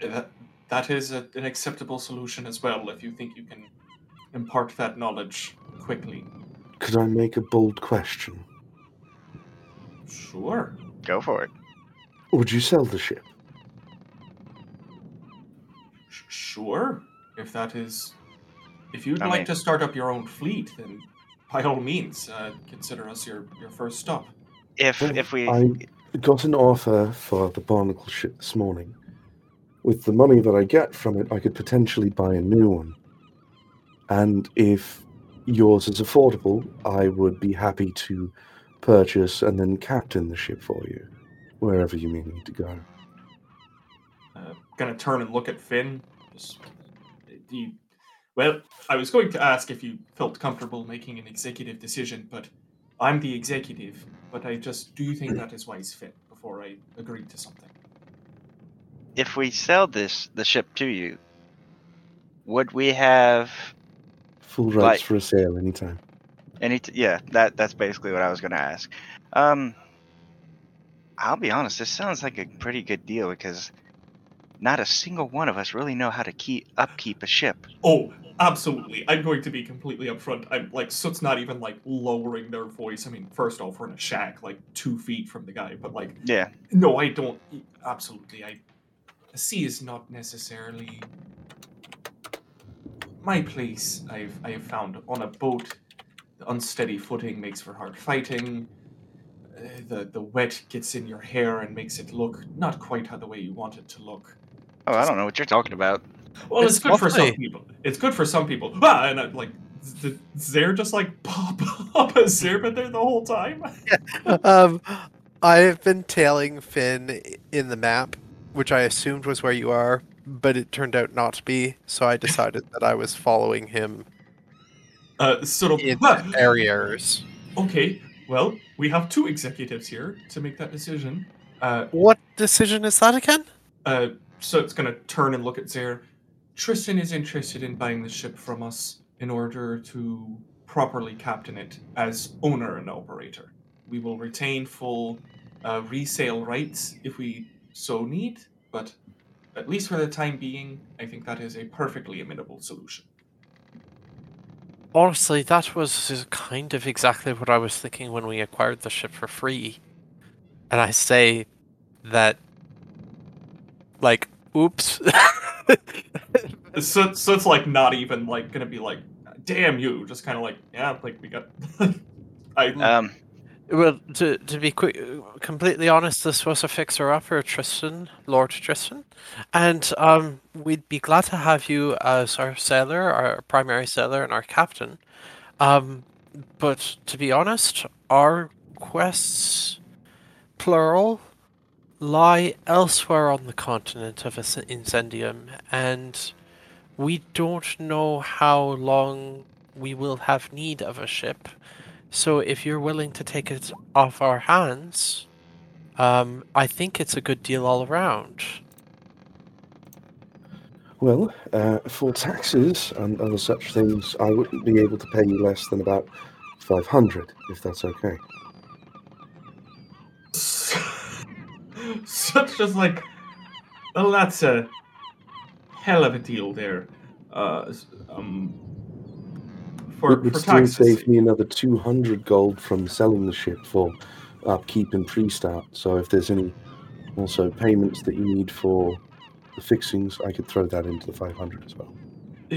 that, that is a, an acceptable solution as well if you think you can impart that knowledge quickly. Could I make a bold question? Sure. Go for it. Would you sell the ship? Sh- sure, if that is, if you'd I like mean- to start up your own fleet, then by all means, uh, consider us your your first stop. If Well, if we I got an offer for the Barnacle ship this morning. With the money that I get from it, I could potentially buy a new one. And if yours is affordable, I would be happy to purchase and then captain the ship for you, wherever you may need to go. Uh, gonna turn and look at Finn. Just, do you, well, I was going to ask if you felt comfortable making an executive decision, but I'm the executive. But I just do you think that is wise, fit Before I agree to something. if we sell this the ship to you, would we have Full rights Like- for a sale anytime. any? T- yeah, that that's basically what I was going to ask. Um, I'll be honest. This sounds like a pretty good deal because not a single one of us really know how to keep upkeep a ship. Oh, absolutely. I'm going to be completely upfront. I'm like Soot's not even like lowering their voice. I mean, first off, we're in a shack like two feet from the guy, but like Yeah, no, I don't absolutely I the sea is not necessarily my place. I've I have found on a boat the unsteady footing makes for hard fighting. Uh, the the wet gets in your hair and makes it look not quite how the way you want it to look. Oh, I don't know what you're talking about. Well, it's, It's good for some people. It's good for some people. Ah, and I, like, th- they're just like pop up. Has there been there the whole time? um, I've been tailing Finn in the map, which I assumed was where you are, but it turned out not to be. So I decided that I was following him Uh, sort of. in ah, areas. okay, well, we have two executives here to make that decision. Uh, What decision is that again? uh, so it's gonna turn and look at Zaire. Tristan is interested in buying the ship from us in order to properly captain it as owner and operator. We will retain full uh, resale rights if we so need, but at least for the time being, I think that is a perfectly amenable solution. Honestly, that was kind of exactly what I was thinking when we acquired the ship for free. And I say that, like, oops. So, so it's like not even like gonna be like, damn you, just kind of like, yeah, like we got. I Um, well, to to be quick, completely honest, this was a fixer upper, Tristan, Lord Tristan, and um, we'd be glad to have you as our sailor, our primary sailor, and our captain. Um, but to be honest, our quests, plural, lie elsewhere on the continent of Incendium, and we don't know how long we will have need of a ship. So if you're willing to take it off our hands, um, I think it's a good deal all around. Well, uh, for taxes and other such things, I wouldn't be able to pay you less than about 500, if that's okay. such as like well that's a hell of a deal there uh um for, it would for still taxes. save me another 200 gold from selling the ship for upkeep and pre-start. So if there's any also payments that you need for the fixings, I could throw that into the 500 as well. Uh,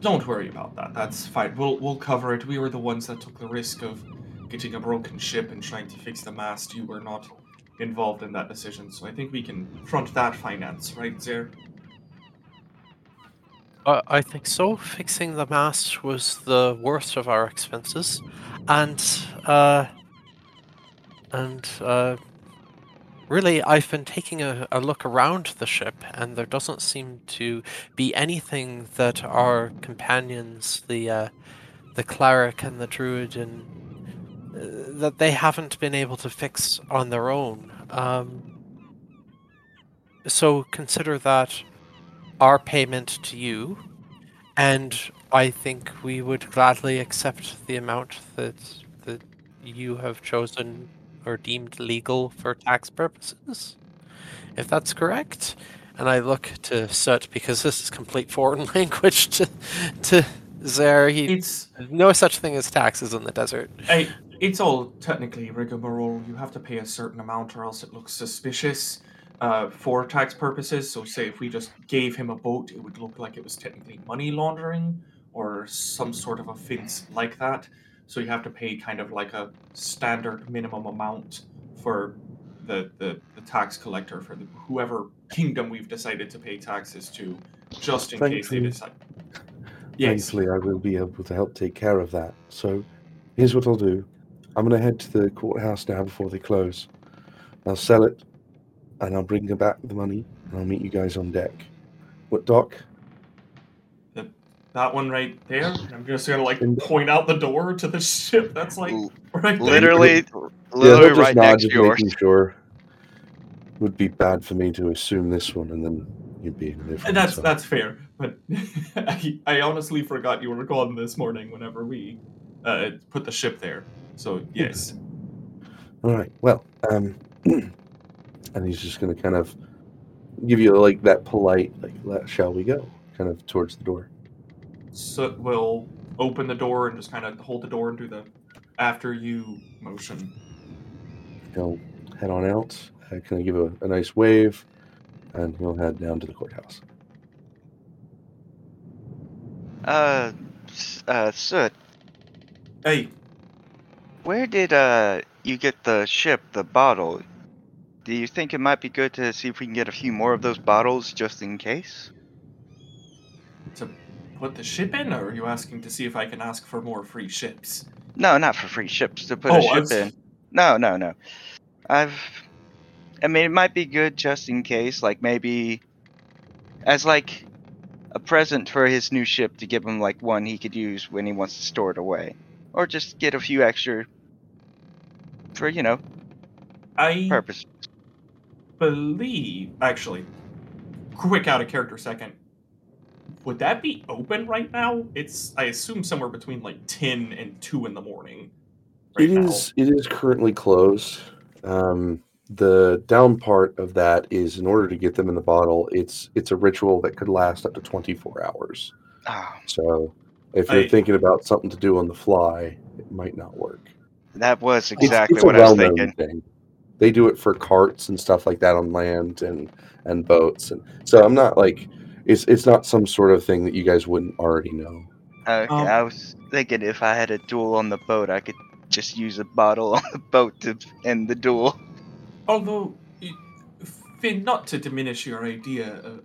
don't worry about that. That's fine. We'll we'll cover it. We were the ones that took the risk of getting a broken ship and trying to fix the mast. You were not involved in that decision so i think we can front that finance right there Uh, I think so. Fixing the mast was the worst of our expenses, and uh, and uh, really, I've been taking a, a look around the ship, and there doesn't seem to be anything that our companions, the uh, the cleric and the druid, and that they haven't been able to fix on their own. Um, so consider that our payment to you, and I think we would gladly accept the amount that that you have chosen or deemed legal for tax purposes, if that's correct. And I look to Soot because this is complete foreign language to to Zer. He it's no such thing as taxes in the desert. I, it's all technically rigmarole. You have to pay a certain amount, or else it looks suspicious. uh, for tax purposes. So, say if we just gave him a boat, it would look like it was technically money laundering or some sort of offense like that. So, you have to pay kind of like a standard minimum amount for the, the, the tax collector for the, whoever kingdom we've decided to pay taxes to, just in case they Thankfully- decide. Yes. Thankfully, I will be able to help take care of that. So, here's what I'll do. I'm going to head to the courthouse now before they close. I'll sell it, and I'll bring back the money, and I'll meet you guys on deck. What dock? That one right there. I'm just gonna like In- point out the door to the ship. That's like L- right there. literally, yeah, literally they'll just right next to yours. making sure. Would be bad for me to assume this one, and then you'd be in a different. And that's that's fair. But I, I honestly forgot you were gone this morning whenever we uh, put the ship there. So yes. All right. Well, um, and he's just going to kind of give you like that polite, like, "Let shall we go?" kind of towards the door. So we'll open the door and just kind of hold the door and do the after you motion. He'll head on out. Uh, kind of give a, a nice wave, and he'll head down to the courthouse. Uh, s- uh, Soot, Hey, where did uh you get the ship, the bottle? Do you think it might be good to see if we can get a few more of those bottles just in case? to put the ship in, or are you asking to see if I can ask for more free ships? No, not for free ships. To put Oh, a ship in. No, no, no. I've. I mean, it might be good just in case. Like maybe, as like a present for his new ship to give him like one he could use when he wants to store it away, or just get a few extra for you know I purpose. believe actually quick out of character second would that be open right now it's i assume somewhere between like 10 and 2 in the morning right It now. is. It is currently closed. Um, the down part of that is in order to get them in the bottle. It's it's a ritual that could last up to twenty four hours. Oh, So if you're I- thinking about something to do on the fly, it might not work. That was exactly it's a what I was thinking. Thing. They do it for carts and stuff like that on land and and boats, and so I'm not like it's it's not some sort of thing that you guys wouldn't already know. Okay, Um, I was thinking if I had a duel on the boat, I could just use a bottle on the boat to end the duel. although y- Finn, not to diminish your idea uh,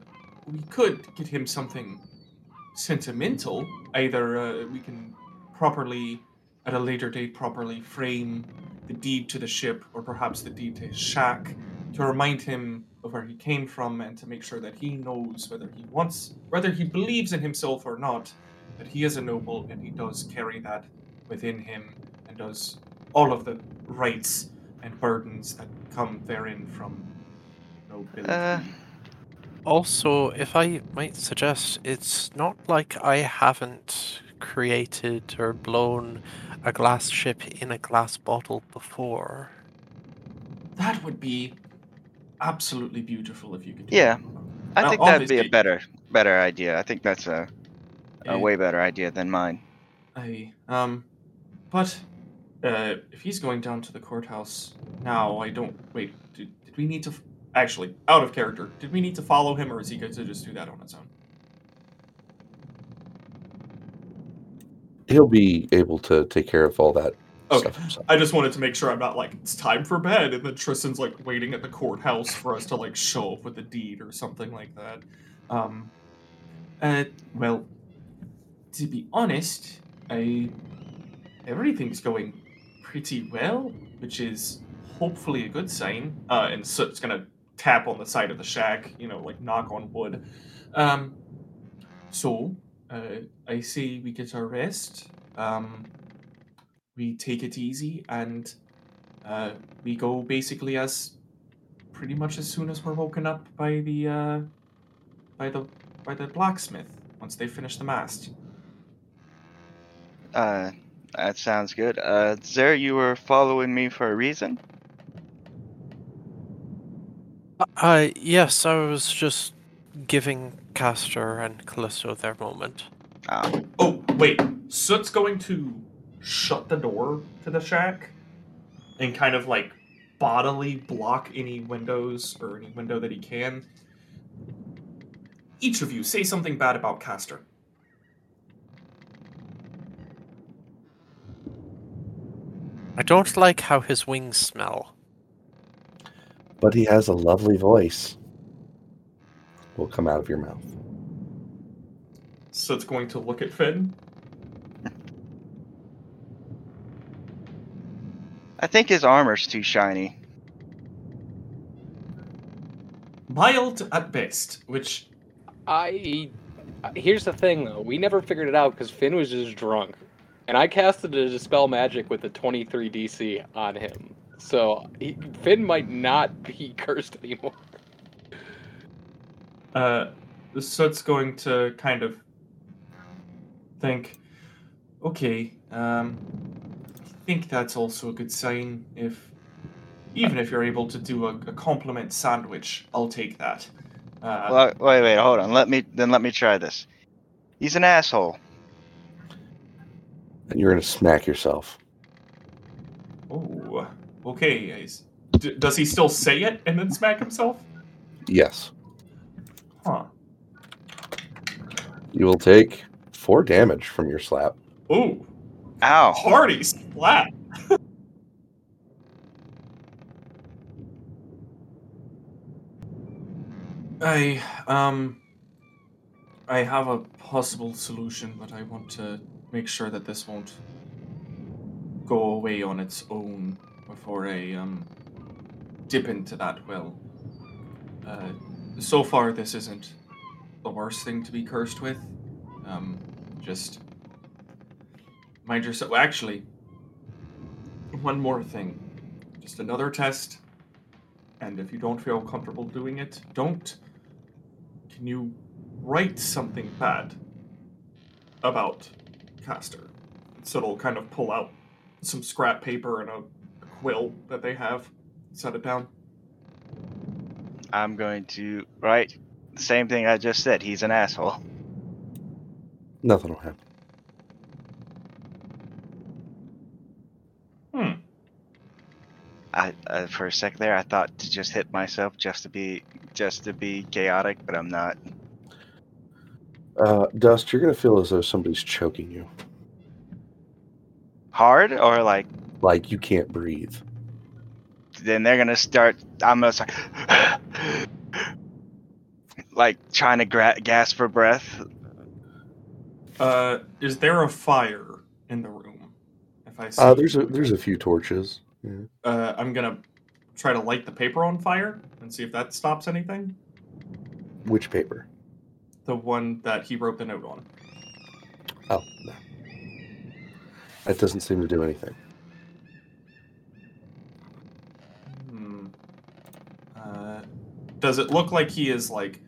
we could get him something sentimental either uh, we can properly at a later date properly frame the deed to the ship or perhaps the deed to his shack to remind him of where he came from and to make sure that he knows whether he wants whether he believes in himself or not that he is a noble and he does carry that within him and does all of the rights and burdens that come therein from nobility. Uh, Also, if I might suggest, it's not like I haven't created or blown a glass ship in a glass bottle before. that would be absolutely beautiful if you could do Yeah, that. I Now, think that'd be a better better idea. I think that's a, a way better idea than mine. I um, but uh, if he's going down to the courthouse now, I don't wait. Did, did we need to f- actually out of character? Did we need to follow him, or is he going to just do that on his own? He'll be able to take care of all that Okay. stuff. I just wanted to make sure I'm not like it's time for bed, and then Tristan's like waiting at the courthouse for us to like show up with a deed or something like that. Um, uh, well, to be honest, I everything's going pretty well, which is hopefully a good sign. Uh, and so it's gonna tap on the side of the shack, you know, like knock on wood. Um, so uh, I say we get our rest. Um, we take it easy and uh, we go basically as pretty much as soon as we're woken up by the uh, by the by the blacksmith once they finish the mast. Uh, that sounds good. Uh, Zer, you were following me for a reason. Uh, yes, I was just giving Castor and Callisto their moment. Oh, Oh wait, Soot's going to shut the door to the shack and kind of like bodily block any windows or any window that he can. Each of you say something bad about Castor. I don't like how his wings smell. But he has a lovely voice. Will come out of your mouth. So it's going to look at Finn. I think his armor's too shiny. Mild at best, which I. Here's the thing, though. We never figured it out because Finn was just drunk, and I casted a dispel magic with a 23 DC on him. So he, Finn might not be cursed anymore. Uh, so it's going to kind of think, okay, um, I think that's also a good sign. If even if you're able to do a, a compliment sandwich, I'll take that. Uh, Well, wait, wait, hold on. Let me then let me try this. He's an asshole. And you're going to smack yourself. oh, okay. guys. D- does he still say it and then smack himself? Yes. Huh. You will take four damage from your slap. Ooh, Ow. party slap. I um I have a possible solution, but I want to make sure that this won't go away on its own before I um dip into that well. Uh, so far, this isn't the worst thing to be cursed with. Um, just mind yourself. Well, actually, one more thing. Just another test. And if you don't feel comfortable doing it, don't. Can you write something bad about Caster? So it'll kind of pull out some scrap paper and a, a quill that they have. Set it down. I'm going to write the same thing I just said. He's an asshole. Nothing will happen. Hmm. I uh, for a sec there, I thought to just hit myself just to be just to be chaotic, but I'm not. Uh, Dust, you're going to feel as though somebody's choking you. Hard or like Like you can't breathe. then they're gonna start. I'm gonna start like trying to gra- gasp for breath. Uh, is there a fire in the room? If I see, Uh, there's a there's a few torches. Yeah. uh, I'm gonna try to light the paper on fire and see if that stops anything. Which paper? The one that he wrote the note on. Oh, no. That doesn't seem to do anything. Hmm. Uh, does it look like he is like?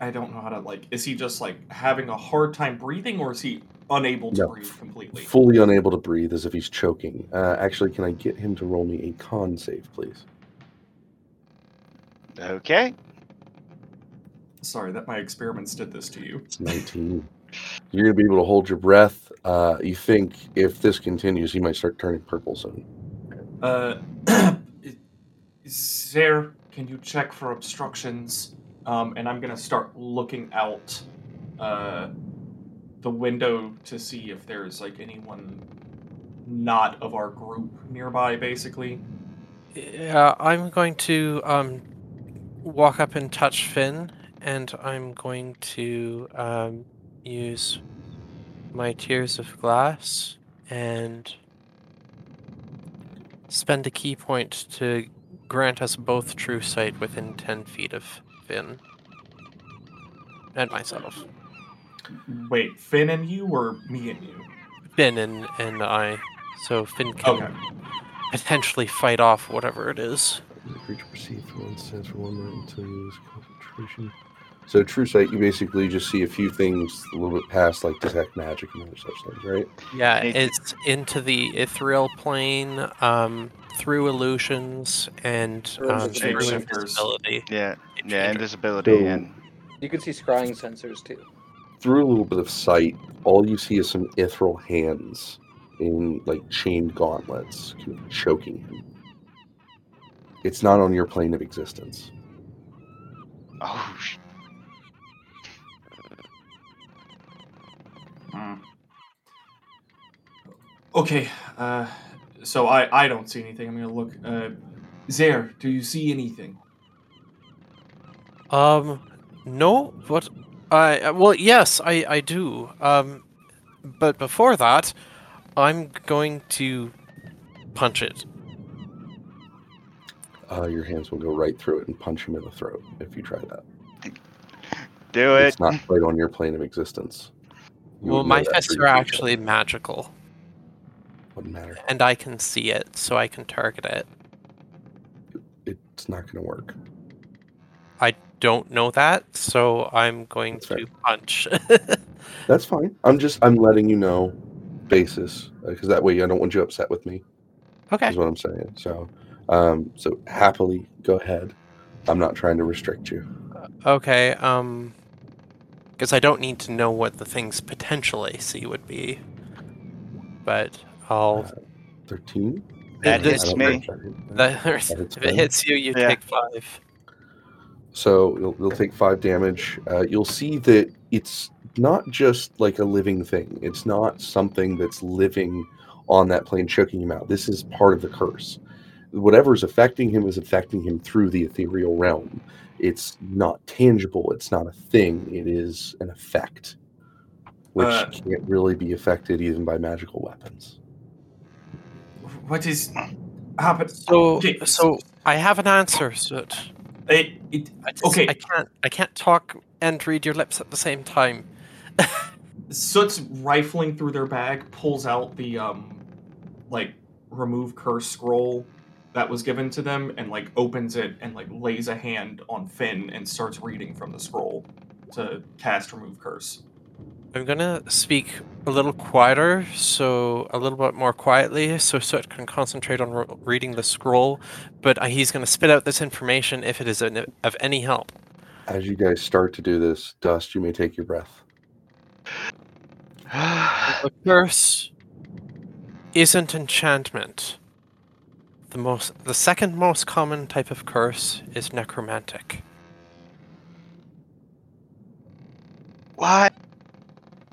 I don't know how to like. Is he just like having a hard time breathing, or is he unable to No. breathe completely? Fully unable to breathe as if he's choking. Uh, actually, can I get him to roll me a con save, please? Okay. Sorry that my experiments did this to you. It's 19. You're going to be able to hold your breath. Uh, you think if this continues, he might start turning purple soon. Uh, Zare, can you check for obstructions? Um, and I'm gonna start looking out uh, the window to see if there's like anyone not of our group nearby, basically. Yeah, I'm going to um, walk up and touch Finn, and I'm going to um, use my tears of glass and spend a ki point to grant us both true sight within 10 feet of Finn and myself. Wait, Finn and you, or me and you? Finn and, and I. So Finn can Okay. potentially fight off whatever it is. The creature perceived for one sense for one minute until you lose concentration. So, true sight, you basically just see a few things a little bit past, like detect magic and other such things, right? Yeah, it's into the ethereal plane, um, through illusions and um, invisibility. through Shapeshifters. invisibility. Yeah. Yeah. Shader. Invisibility So- and You can see scrying sensors too. Through a little bit of sight, all you see is some ethereal hands in like chained gauntlets, kind of choking him. It's not on your plane of existence. Oh, sh- Hmm. Okay, uh, so I, I don't see anything. I'm gonna look. Uh, Zaire, do you see anything? Um, no, but I uh, well, yes, I I do. Um, but before that, I'm going to punch it. Uh, your hands will go right through it and punch him in the throat if you try that. do it. It's not right on your plane of existence. You Well, my fists are actually magical, Wouldn't matter. and I can see it, so I can target it. It's not going to work. I don't know that, so I'm going That's fair. to punch. That's fine. I'm just I'm letting you know basis because that way I don't want you upset with me. okay. Is what I'm saying. So, um, so happily go ahead. I'm not trying to restrict you. Okay, um, because I don't need to know what the thing's potential AC would be, but I'll. Thirteen. That It- hits me. That, hits if it hits you, you Yeah. take five. So you'll, you'll take five damage. Uh, you'll see that it's not just like a living thing. It's not something that's living on that plane, choking him out. This is part of the curse. Whatever's affecting him is affecting him through the ethereal realm. It's not tangible. It's not a thing. It is an effect, which Uh, can't really be affected even by magical weapons. What is happened? So, Okay, so I have an answer. So it, It, it, I just, Okay. I can't, I can't talk and read your lips at the same time. Soot's rifling through their bag, pulls out the um, like remove curse scroll that was given to them, and like opens it and like lays a hand on Finn and starts reading from the scroll to cast remove curse. I'm gonna speak a little quieter, so a little bit more quietly, so Soot can concentrate on re- reading the scroll. But uh, he's gonna spit out this information if it is an, of any help. As you guys start to do this, Dust, you may take your breath. The curse isn't enchantment. The most, the second most common type of curse is necromantic.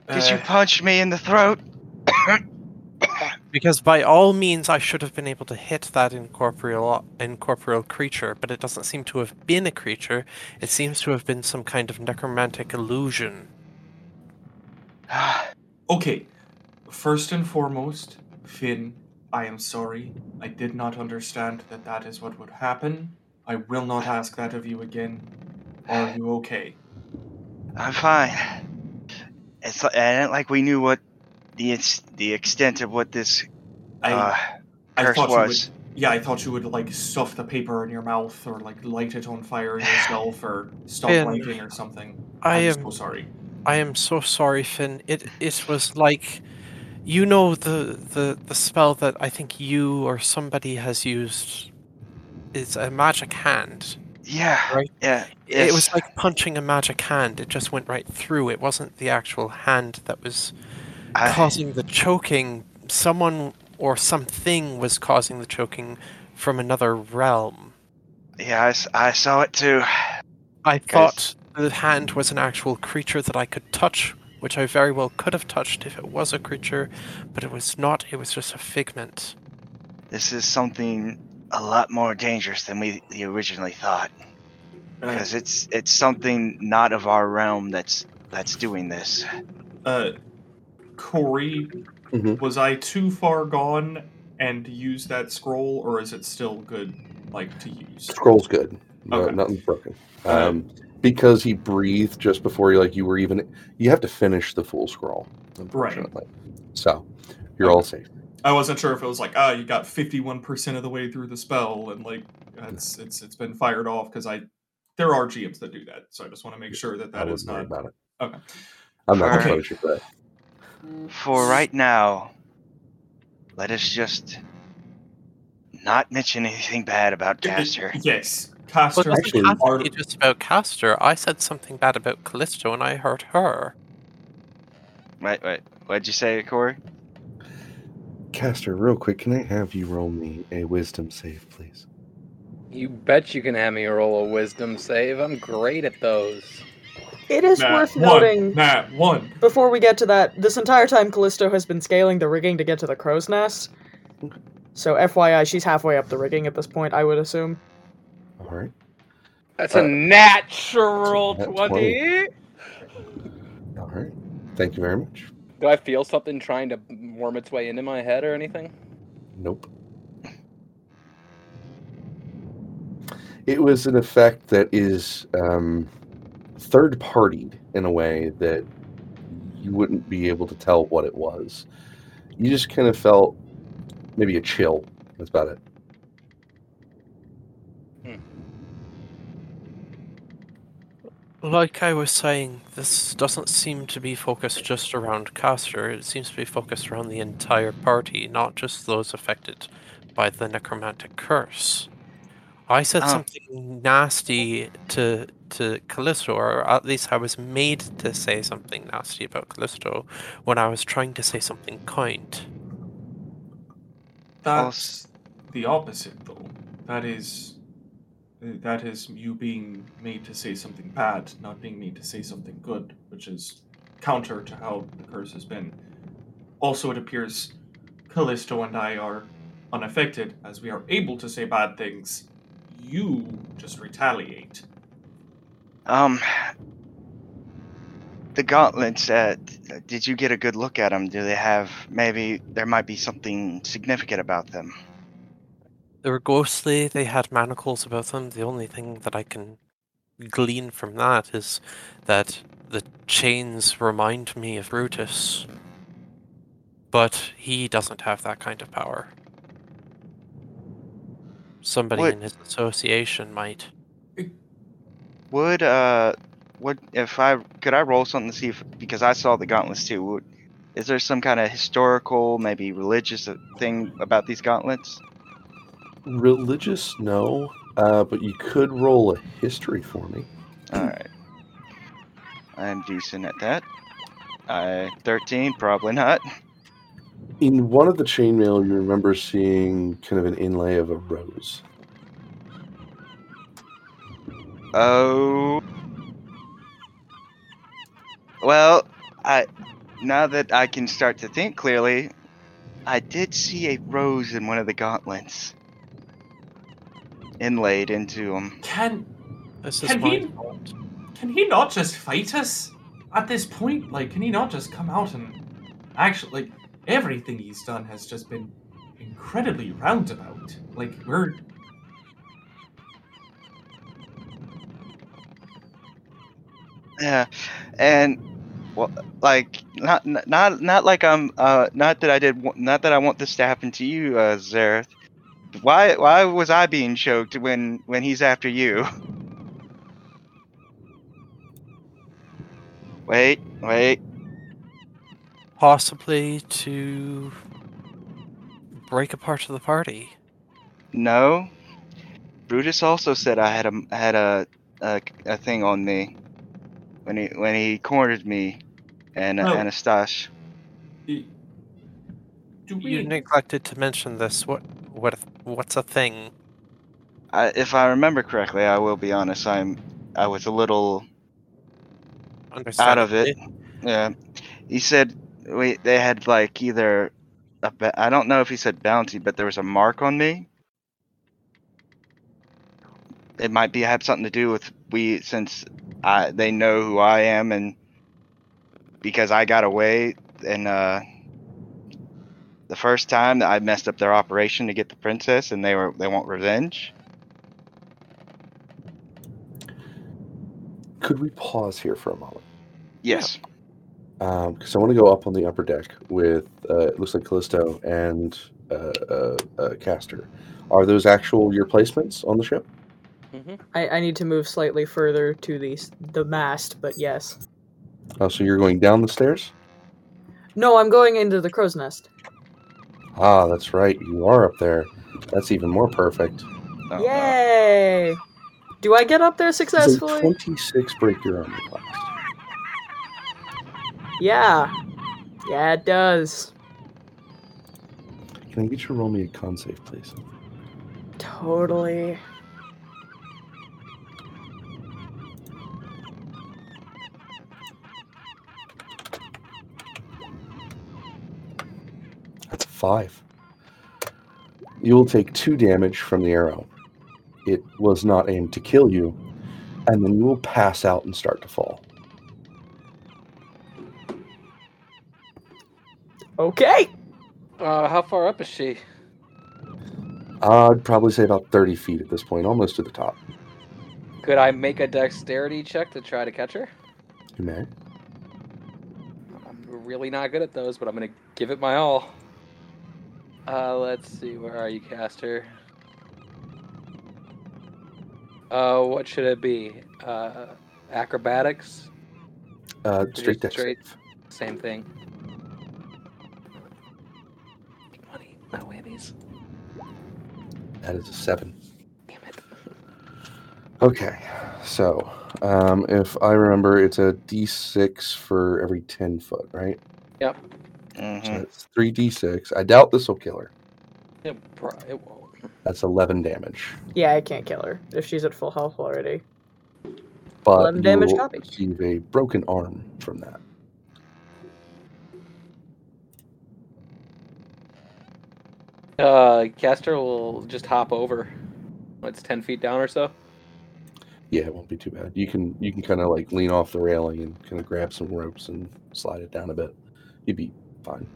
Why did you Uh, punch me in the throat? Because by all means, I should have been able to hit that incorporeal incorporeal creature, but it doesn't seem to have been a creature. It seems to have been some kind of necromantic illusion. Okay, first and foremost, Finn, I am sorry. I did not understand that that is what would happen. I will not ask that of you again. Are you okay? I'm fine. It's and like we knew what the ex- the extent of what this I uh, I curse thought you would was. Yeah, I thought you would like stuff the paper in your mouth or like light it on fire yourself or stop Finn, writing or something. I I'm am so sorry. I am so sorry, Finn. It it was like you know the the the spell that I think you or somebody has used is a magic hand. Yeah, Right. yeah. It was like punching a magic hand. It just went right through. It wasn't the actual hand that was I- causing the choking. Someone or something was causing the choking from another realm. yeah, I saw it too. I thought the hand was an actual creature that I could touch, which I very well could have touched if it was a creature, but it was not. It was just a figment. This is something a lot more dangerous than we we originally thought. Uh, Because it's it's something not of our realm that's that's doing this. uh, Corey, Mhm. was I too far gone and use that scroll, or is it still good, like to use? Scroll's good. No, Okay. Nothing's broken. Okay. Um, because he breathed just before you, like you were even. You have to finish the full scroll, unfortunately. So you're all safe. I wasn't sure if it was like, ah, you got fifty-one percent of the way through the spell, and like it's it's it's been fired off because I there are GMs that do that, so I just want to make sure that I that wouldn't is not about it. okay. I'm not Alright. going to close your. For right now, let us just not mention anything bad about Caster. Yes, But Caster. it doesn't Actually, have to are- be just about Caster. I said something bad about Callisto, and I hurt her. Wait, wait. What'd you say, Corey? Caster, real quick, can I have you roll me a wisdom save, please? You bet you can have me roll a wisdom save. I'm great at those. It is Nat worth one. noting Nat one. before we get to that, this entire time Callisto has been scaling the rigging to get to the crow's nest. So FYI, she's halfway up the rigging at this point, I would assume. All right. That's Uh, a natural Nat 20. 20. All right. Thank you very much. Do I feel something trying to worm its way into my head or anything? Nope. It was an effect that is um, third partied in a way that you wouldn't be able to tell what it was. You just kind of felt maybe a chill. That's about it. Like I was saying, this doesn't seem to be focused just around Caster. It seems to be focused around the entire party, not just those affected by the necromantic curse. I said Ah. something nasty to to Callisto, or at least I was made to say something nasty about Callisto when I was trying to say something kind. That's the opposite, though. That is, that is you being made to say something bad, not being made to say something good, which is counter to how the curse has been. Also, it appears Callisto and I are unaffected, as we are able to say bad things. You just retaliate. Um, the gauntlets. Uh, did you get a good look at them? Do they have maybe there might be something significant about them? They were ghostly, they had manacles about them. The only thing that I can glean from that is that the chains remind me of Brutus. But he doesn't have that kind of power. Somebody What- in his association might. Would uh, would if I could I roll something to see if because I saw the gauntlets too. Would, is there some kind of historical, maybe religious uh, thing about these gauntlets? Religious, no. Uh, but you could roll a history for me. All right, I'm decent at that. I thirteen, probably not. In one of the chainmail, you remember seeing kind of an inlay of a rose. Oh. Well, I now that I can start to think clearly, I did see a rose in one of the gauntlets inlaid into him. Can This is Can he- fault. can he not just fight us at this point? Like, can he not just come out and actually like everything he's done has just been incredibly roundabout. Like we're Yeah, and well, like not not not like I'm uh not that I did not that I want this to happen to you, uh, Zareth. Why why was I being choked when when he's after you? Wait, wait. Possibly to break apart the party. No. Brutus also said I had a had a a, a thing on me when he when he cornered me and uh, Oh. Anastash. do we You neglected to mention this. What what what's a thing? I, if I remember correctly, I will be honest. I'm I was a little out of it. Yeah, he said we they had like either a I don't know if he said bounty, but there was a mark on me. It might be have something to do with we since I they know who I am and because I got away and uh the first time that I messed up their operation to get the princess and they were they want revenge. Could we pause here for a moment? Yes. Because I want to go up on the upper deck with uh, it looks like Callisto and uh, uh, uh, Caster. Are those actual your placements on the ship? hmm I, I need to move slightly further to the the mast, but yes. Oh, so you're going down the stairs? No, I'm going into the crow's nest. Ah, that's right. You are up there. That's even more perfect. Oh, no. Yay! Do I get up there It's a successfully? 26 break your armor class. Yeah. Yeah, it does. Can I get you to roll me a con save, please? Totally. Five. You will take two damage from the arrow. It was not aimed to kill you, and then you will pass out and start to fall. Okay. Uh, how far up is she? I'd probably say about 30 feet at this point, almost to the top. Could I make a dexterity check to try to catch her? You may. I'm really not good at those, but I'm gonna give it my all. Uh, let's see, where are you, caster? Uh, what should it be? Uh, acrobatics? Uh, straight dex straight- Same thing. Money, no whammies. That is a seven. Damn it. Okay, so um, if I remember, it's a d6 for every 10 foot, right? So hmm it's 3d6. I doubt this will kill her. It, pro- it won't. That's 11 damage. Yeah, I can't kill her if she's at full health already. But 11 damage copy. receive a broken arm from that. Uh, caster will just hop over. It's ten feet down or so. Yeah, it won't be too bad. You can you can kind of like lean off the railing and kind of grab some ropes and slide it down a bit. You'd be fine.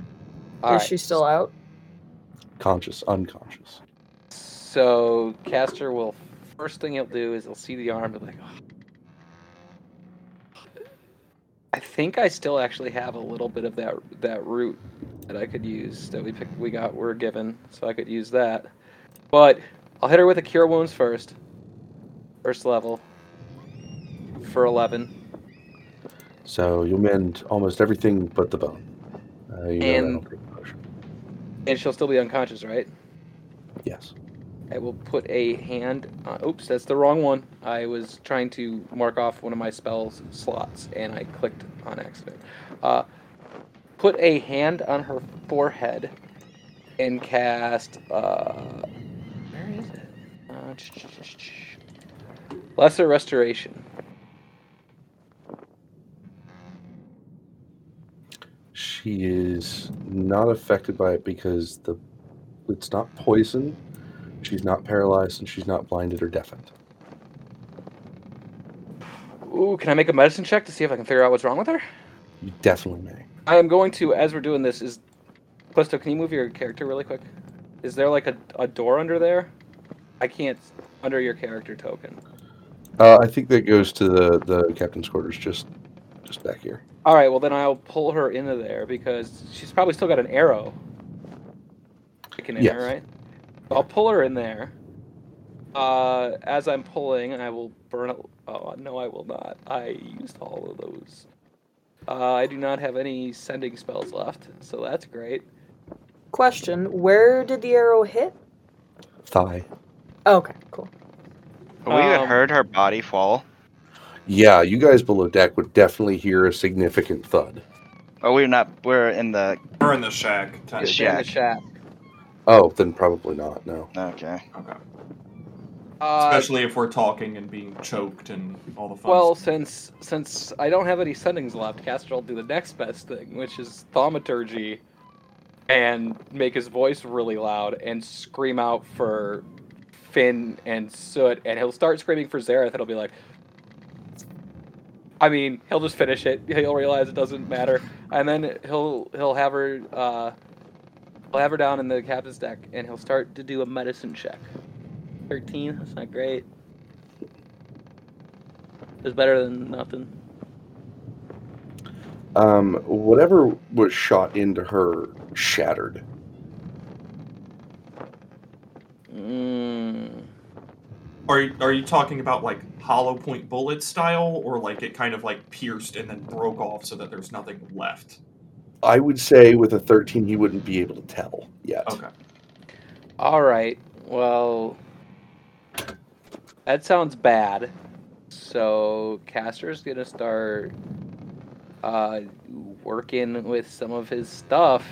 All Is right, she still out? Conscious, unconscious. So caster will first thing he'll do is he'll see the arm and like, "Oh." I think I still actually have a little bit of that that root that I could use that we picked we got we're given, so I could use that. But I'll hit her with a cure wounds first. First level. For eleven. So you'll mend almost everything but the bone. Uh, you And- that'll take a potion. And she'll still be unconscious, right? Yes. I will put a hand. Uh, oops, that's the wrong one. I was trying to mark off one of my spells slots, and I clicked on accident. Uh, put a hand on her forehead and cast. Uh, where is it? Uh, lesser restoration. She is not affected by it because the it's not poison. She's not paralyzed and she's not blinded or deafened. Ooh, can I make a medicine check to see if I can figure out what's wrong with her? You definitely may. I am going to, as we're doing this, is Callisto, can you move your character really quick? Is there like a, a door under there? I can't under your character token. Uh, I think that goes to the the captain's quarters, just just back here. All right, well then I'll pull her into there because she's probably still got an arrow sticking in Yes. her, right? I'll pull her in there. Uh, as I'm pulling, I will burn. A, oh no, I will not. I used all of those. Uh, I do not have any sending spells left, so that's great. Question: Where did the arrow hit? Thigh. Okay, cool. We Um, heard her body fall. Yeah, you guys below deck would definitely hear a significant thud. Oh, we're not. We're in the. We're in the shack. The It's technically. in the shack. Oh, then probably not. No. Okay. Okay. Uh, Especially if we're talking and being choked and all the fun. Well, stuff. since since I don't have any sendings left, Caster will do the next best thing, which is thaumaturgy, and make his voice really loud and scream out for Finn and Soot, and he'll start screaming for Zareth. It'll be like, I mean, he'll just finish it. He'll realize it doesn't matter, and then he'll he'll have her uh, he'll have her down in the captain's deck, and he'll start to do a medicine check. Thirteen. That's not great. It's better than nothing. Um, whatever was shot into her shattered. Mm. are you, are you talking about like hollow point bullet style, or like it kind of like pierced and then broke off so that there's nothing left? I would say with a 13, he wouldn't be able to tell yet. Okay. All right. Well, that sounds bad. So Caster's gonna start uh, working with some of his stuff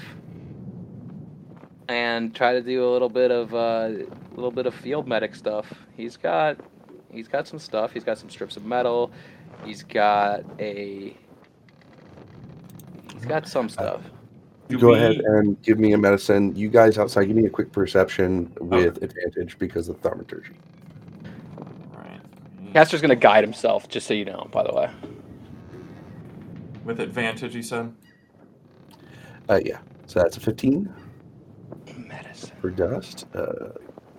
and try to do a little bit of a little bit of field medic stuff. He's got he's got some stuff. He's got some strips of metal. He's got a he's got some stuff. Do Go ahead and give me a medicine. You guys outside, give me a quick perception with advantage because of thaumaturgy. Right. Caster's gonna guide himself, just so you know. By the way. With advantage, you said. Uh, yeah. So that's a 15 Medicine. for Dust, uh,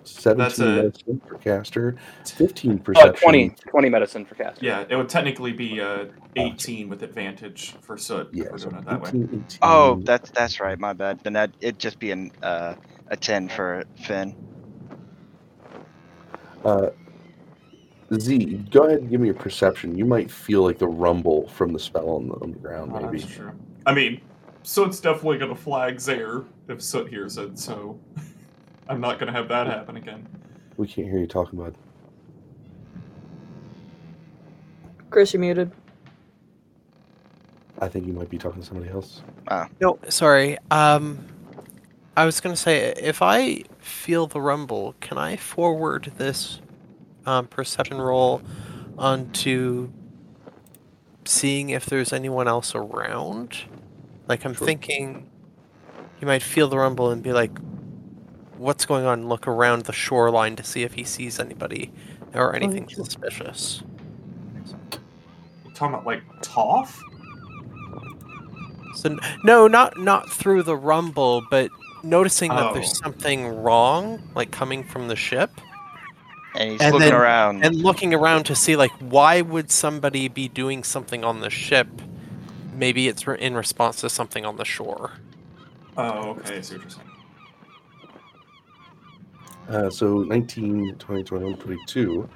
17 a- medicine for Caster, 15 Uh, perception. 20, 20 medicine for Caster. Yeah, it would technically be uh, 18 with advantage for soot. if Yeah, we're so doing it that way. 18, 18. Oh, that's that's right. My bad. Then that it'd just be an uh, a ten for Finn. Uh, Z, go ahead and give me a perception. You might feel like the rumble from the spell on the, on the ground, Oh, maybe. that's true. I mean, Soot's definitely going to flag Zaire if Soot hears it, so I'm not going to have that happen again. We can't hear you talking bud. Chris, you're muted. I think you might be talking to somebody else. Ah. No, sorry. Um, I was gonna say if I feel the rumble, can I forward this um, perception roll onto seeing if there's anyone else around? Like I'm Sure. thinking, you might feel the rumble and be like, "What's going on?" Look around the shoreline to see if he sees anybody or oh, anything sure. suspicious. We're talking about, like, Toph? So no, not not through the rumble, but noticing that there's Oh. something wrong, like coming from the ship, And he's And looking then- around. and looking around to see like why would somebody be doing something on the ship? Maybe it's re- in response to something on the shore. Oh, okay, I see what you're saying. Uh, so 19, 20, 21, 22.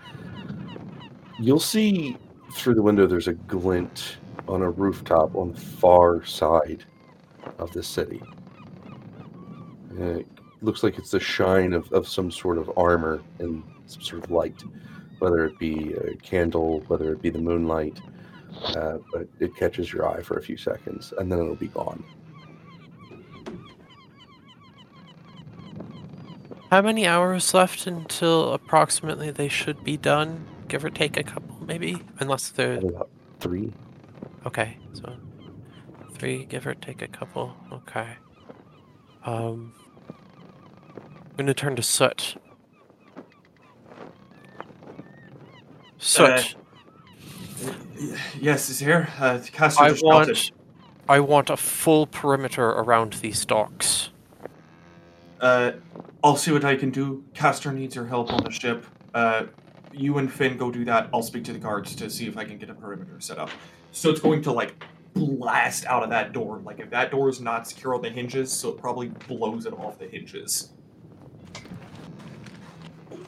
You'll see through the window there's a glint on a rooftop on the far side of the city. Uh, it looks like it's the shine of, of some sort of armor and some sort of light, whether it be a candle, whether it be the moonlight. Uh, but it catches your eye for a few seconds and then it'll be gone. How many hours left until approximately they should be done? Give or take a couple, maybe, unless they're About three. Okay, so three, give or take a couple. Okay. Um, I'm gonna turn to Soot. Soot, Yes, is here. Uh, Caster I just shouted. want, I want a full perimeter around these docks. Uh, I'll see what I can do. Caster needs your help on the ship. Uh, you and Finn go do that. I'll speak to the guards to see if I can get a perimeter set up. So it's going to like blast out of that door. Like if that door is not secure on the hinges, so it probably blows it off the hinges.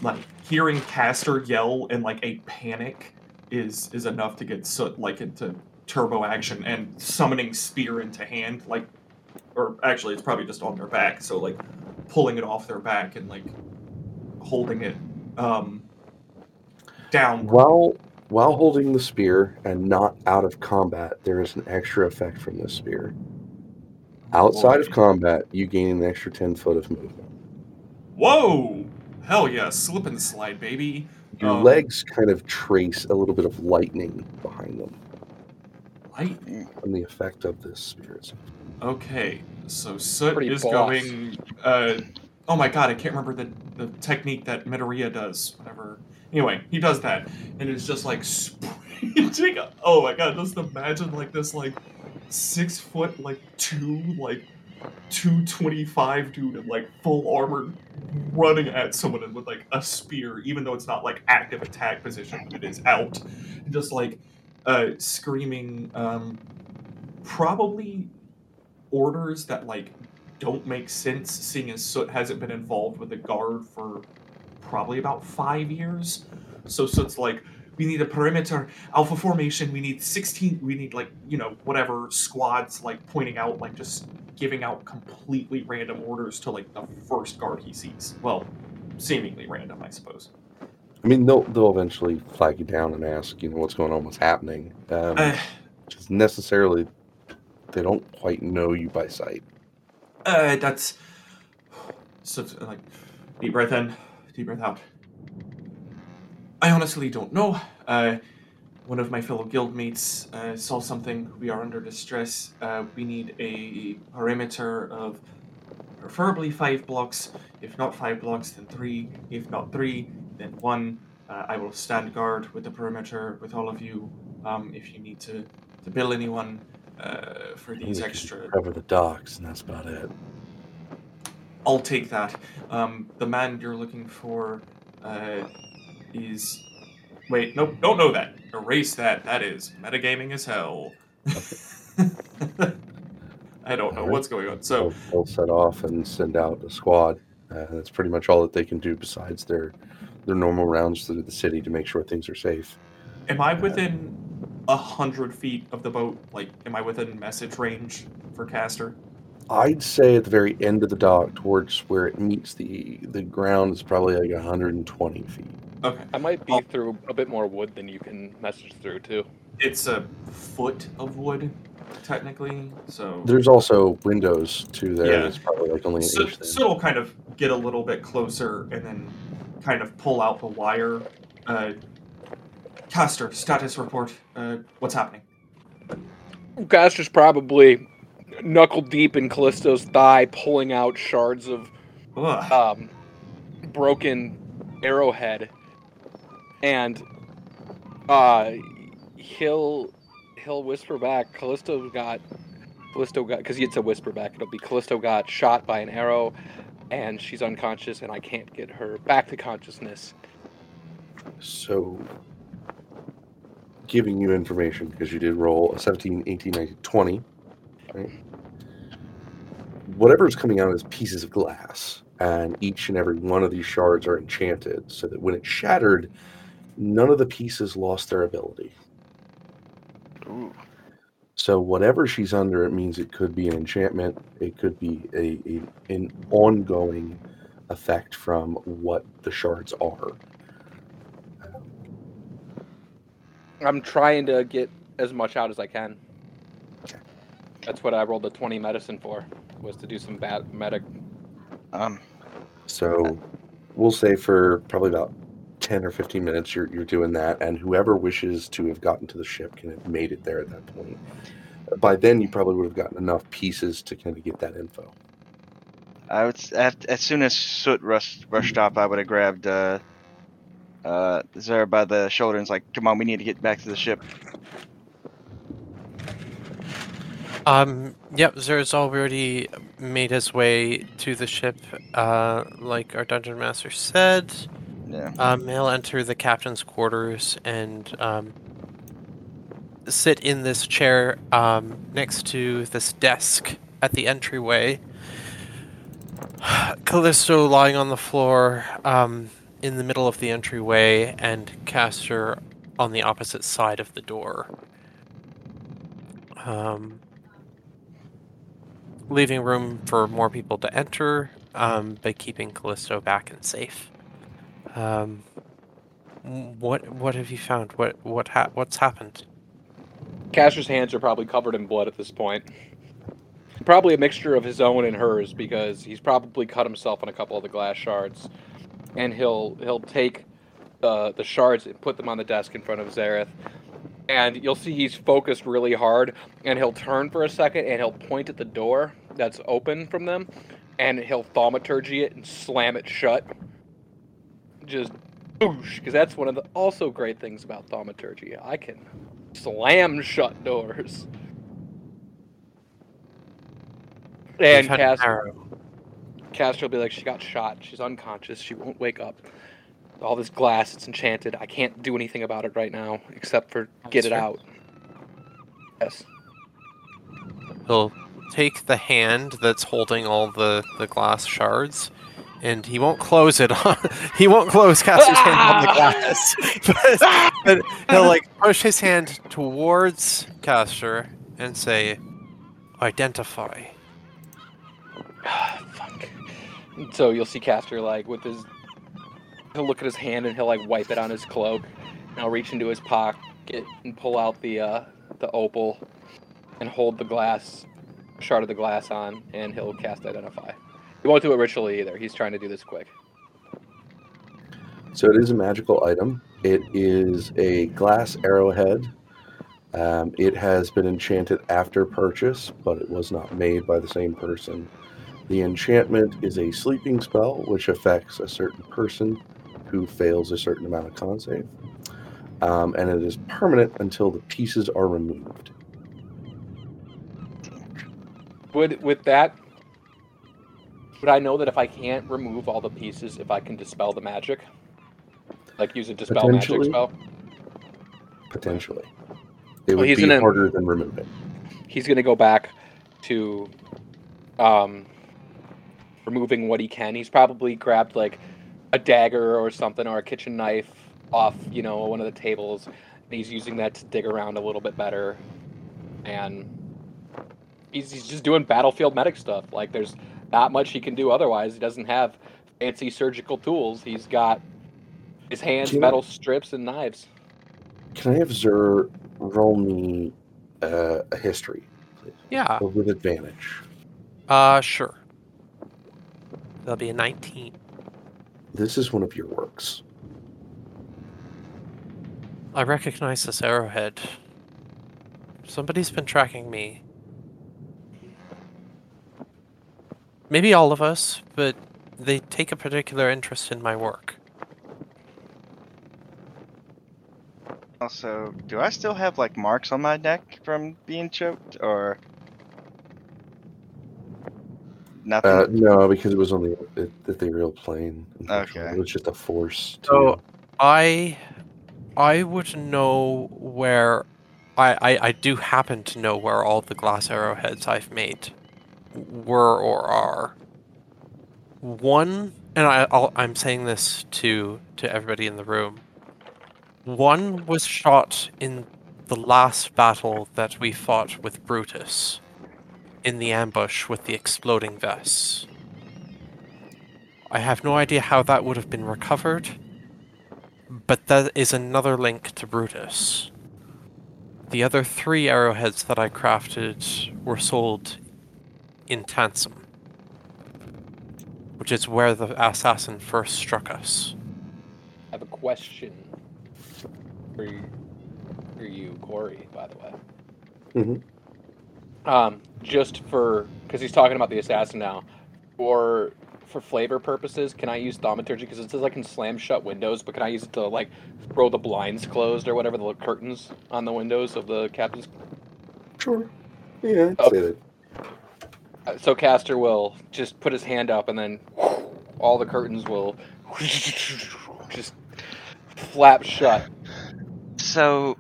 Like hearing Caster yell in like a panic is is enough to get Soot like into turbo action and summoning spear into hand. Like, or actually, it's probably just on their back. So like pulling it off their back and like holding it um down. While while holding the spear and not out of combat, there is an extra effect from this spear. Outside of combat, you gain an extra ten foot of movement. Whoa! Hell yeah, slip and slide, baby. Your Um, legs kind of trace a little bit of lightning behind them Lightning. from the effect of this spear. Okay, so Soot Pretty is boss. going. Uh, oh my god, I can't remember the, the technique that Midoriya does. Whatever. Anyway, he does that, and it's just like sprinting. Oh my god, just imagine like this like six foot like two like two twenty five dude in like full armor running at someone with like a spear, even though it's not like active attack position, but it is out, and just like uh screaming um probably orders that like don't make sense seeing as Soot hasn't been involved with the guard for probably about five years. So Soot's like, we need a perimeter alpha formation, we need 16 we need like, you know, whatever squads like pointing out, like just giving out completely random orders to like the first guard he sees. Well, seemingly random, I suppose. I mean, they'll they'll eventually flag you down and ask, you know, what's going on, what's happening. Um, Uh, just necessarily, they don't quite know you by sight. Uh, that's so like deep breath in, deep breath out. I honestly don't know. Uh, one of my fellow guildmates uh, saw something. We are under distress. Uh, we need a perimeter of preferably five blocks. If not five blocks, then three. If not three, then one. Uh, I will stand guard with the perimeter with all of you. Um, if you need to, to bill anyone uh, for these extra cover the docks, and that's about it. I'll take that. Um, the man you're looking for uh, is. Wait, nope, don't know that. Erase that. That is metagaming as hell. I don't know Alright. what's going on. So, They'll, they'll set off and send out a squad. Uh, that's pretty much all that they can do besides their their normal rounds through the city to make sure things are safe. am I within a hundred feet of the boat? Like, am I within message range for caster? I'd say at the very end of the dock, towards where it meets the the ground, is probably like 120 feet. Okay, I might be Oh. through a bit more wood than you can message through too. it's a foot of wood, technically. So There's also windows too there. Yeah. It's probably like only an So, inch so it'll kind of get a little bit closer and then kind of pull out the wire. Uh, Caster, status report. Uh, what's happening? Caster's probably knuckle deep in Callisto's thigh, pulling out shards of um, broken arrowhead, and uh, he'll he'll whisper back. Callisto got Callisto got because it's a whisper back. It'll be Callisto got shot by an arrow, and she's unconscious, and I can't get her back to consciousness. So, giving you information because you did roll a 17, 18, 19, 20. Right? Whatever's coming out is pieces of glass, and each and every one of these shards are enchanted so that when it shattered, none of the pieces lost their ability. Ooh. So whatever she's under, it means it could be an enchantment. It could be a, a an ongoing effect from what the shards are. I'm trying to get as much out as I can. That's what I rolled the 20 medicine for, was to do some bad medic. Um, So we'll say for probably about 10 or 15 minutes you're, you're doing that and whoever wishes to have gotten to the ship can have made it there at that point. By then you probably would have gotten enough pieces to kind of get that info. I would s- as soon as Soot rushed rushed off, I would have grabbed uh, uh, Zara by the shoulder and was like, "Come on, we need to get back to the ship." Um, yep, Zer's already made his way to the ship, uh, like our dungeon master said. Yeah. Um, he'll enter the captain's quarters and um, sit in this chair um, next to this desk at the entryway. Callisto lying on the floor um, in the middle of the entryway, and Caster on the opposite side of the door. Um, leaving room for more people to enter, um, but keeping Callisto back and safe. Um, what what have you found? What what ha- what's happened? Caster's hands are probably covered in blood at this point. Probably a mixture of his own and hers because he's probably cut himself on a couple of the glass shards, and he'll he'll take uh, the shards and put them on the desk in front of Zareth, and you'll see he's focused really hard, and he'll turn for a second and he'll point at the door that's open from them, and he'll thaumaturgy it and slam it shut. Just boosh, because that's one of the also great things about thaumaturgy. I can slam shut doors. And We've had an Caster, arrow. Caster will be like, she got shot. She's unconscious. She won't wake up. All this glass, it's enchanted. I can't do anything about it right now except for get it Sure. out. Yes. He'll take the hand that's holding all the the glass shards, and he won't close it on. he won't close Caster's hand on the glass, but, but he'll like push his hand towards Caster and say, "Identify." Fuck. So you'll see Caster like with his. He'll look at his hand and he'll like wipe it on his cloak. And he'll reach into his pocket and pull out the uh, the opal, and hold the glass, shard of the glass on, and he'll cast identify. He won't do it ritually either. He's trying to do this quick. So it is a magical item. It is a glass arrowhead. Um, it has been enchanted after purchase, but it was not made by the same person. The enchantment is a sleeping spell, which affects a certain person who fails a certain amount of con save. Um, and it is permanent until the pieces are removed. Would with that would I know that if I can't remove all the pieces, if I can dispel the magic? Like use a dispel magic spell? Potentially, it Well, would he's be gonna- harder than removing. He's gonna go back to um removing what he can. He's probably grabbed like a dagger or something or a kitchen knife off, you know, one of the tables. And he's using that to dig around a little bit better. And he's, he's just doing battlefield medic stuff. Like there's not much he can do otherwise. He doesn't have fancy surgical tools. He's got his hands, Yeah. metal strips, and knives. Can I have Zur roll me uh, a history, please? Yeah. But with advantage. Uh, sure. That'll be a 19. This is one of your works. I recognize this arrowhead. Somebody's been tracking me. Maybe all of us, but they take a particular interest in my work. Also, do I still have like marks on my neck from being choked, or nothing? Uh, no, because it was on the the, the ethereal plane. Okay. It was just a force. To, So I, I would know where. I, I, I do happen to know where all the glass arrowheads I've made were or are. One, and I, I'll, I'm saying this to to everybody in the room. One was shot in the last battle that we fought with Brutus, in the ambush with the exploding vests. I have no idea how that would have been recovered, but that is another link to Brutus. The other three arrowheads that I crafted were sold in Tansum, which is where the assassin first struck us. I have a question for you, for you Corey, by the way. Mhm. Um, just for because he's talking about the assassin now, or for flavor purposes, can I use thaumaturgy? Because it says I can slam shut windows, but can I use it to like throw the blinds closed or whatever the curtains on the windows of the captain's? Sure. Yeah, I'd say that. Uh, So caster will just put his hand up, and then all the curtains will just flap shut. So,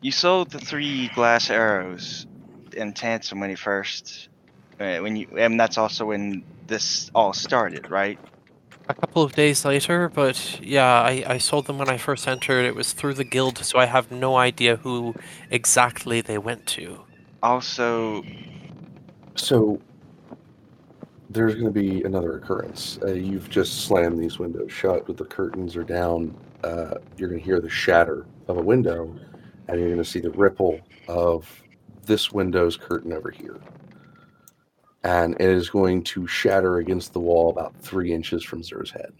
you sold the three glass arrows in Tansom when you first, uh, when you, and that's also when this all started, right? A couple of days later, but yeah, I, I sold them when I first entered. It was through the guild, so I have no idea who exactly they went to. Also, So there's going to be another occurrence. Uh, you've just slammed these windows shut, but the curtains are down. Uh, you're going to hear the shatter of a window, and you're going to see the ripple of this window's curtain over here. And it is going to shatter against the wall about three inches from Zer's head.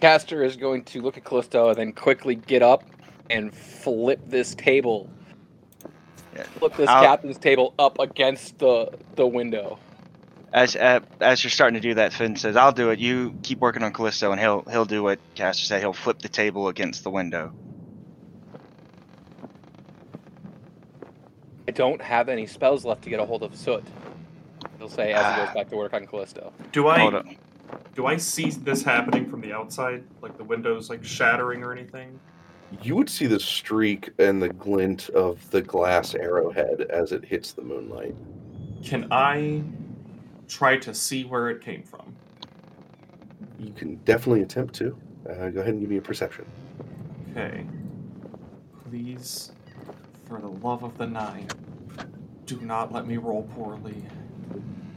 Caster is going to look at Callisto and then quickly get up and flip this table. Yeah. Flip this I'll- captain's table up against the the window. as uh, as you're starting to do that, Finn says, "I'll do it. You keep working on Callisto, and he'll he'll do what Caster said. He'll flip the table against the window." I don't have any spells left to get a hold of Soot. He'll say as he goes back to work on Callisto. Do I Hold on. do I see this happening from the outside, like the windows like shattering or anything? You would see the streak and the glint of the glass arrowhead as it hits the moonlight. Can I try to see where it came from? You can definitely attempt to. Uh, go ahead and give me a perception. Okay. Please, for the love of the nine, do not let me roll poorly.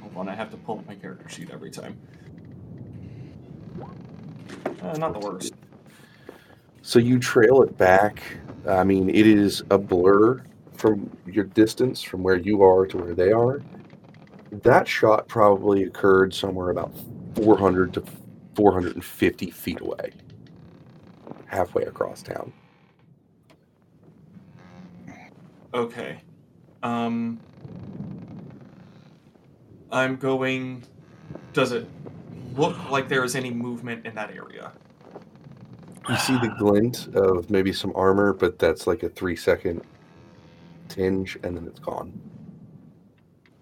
Hold on, I have to pull up my character sheet every time. Uh, not the worst. So you trail it back. I mean, it is a blur from your distance from where you are to where they are. That shot probably occurred somewhere about 400 to 450 feet away, halfway across town. Okay. Um. I'm going. Does it look like there is any movement in that area? You see the glint of maybe some armor, but that's like a three second tinge, and then it's gone.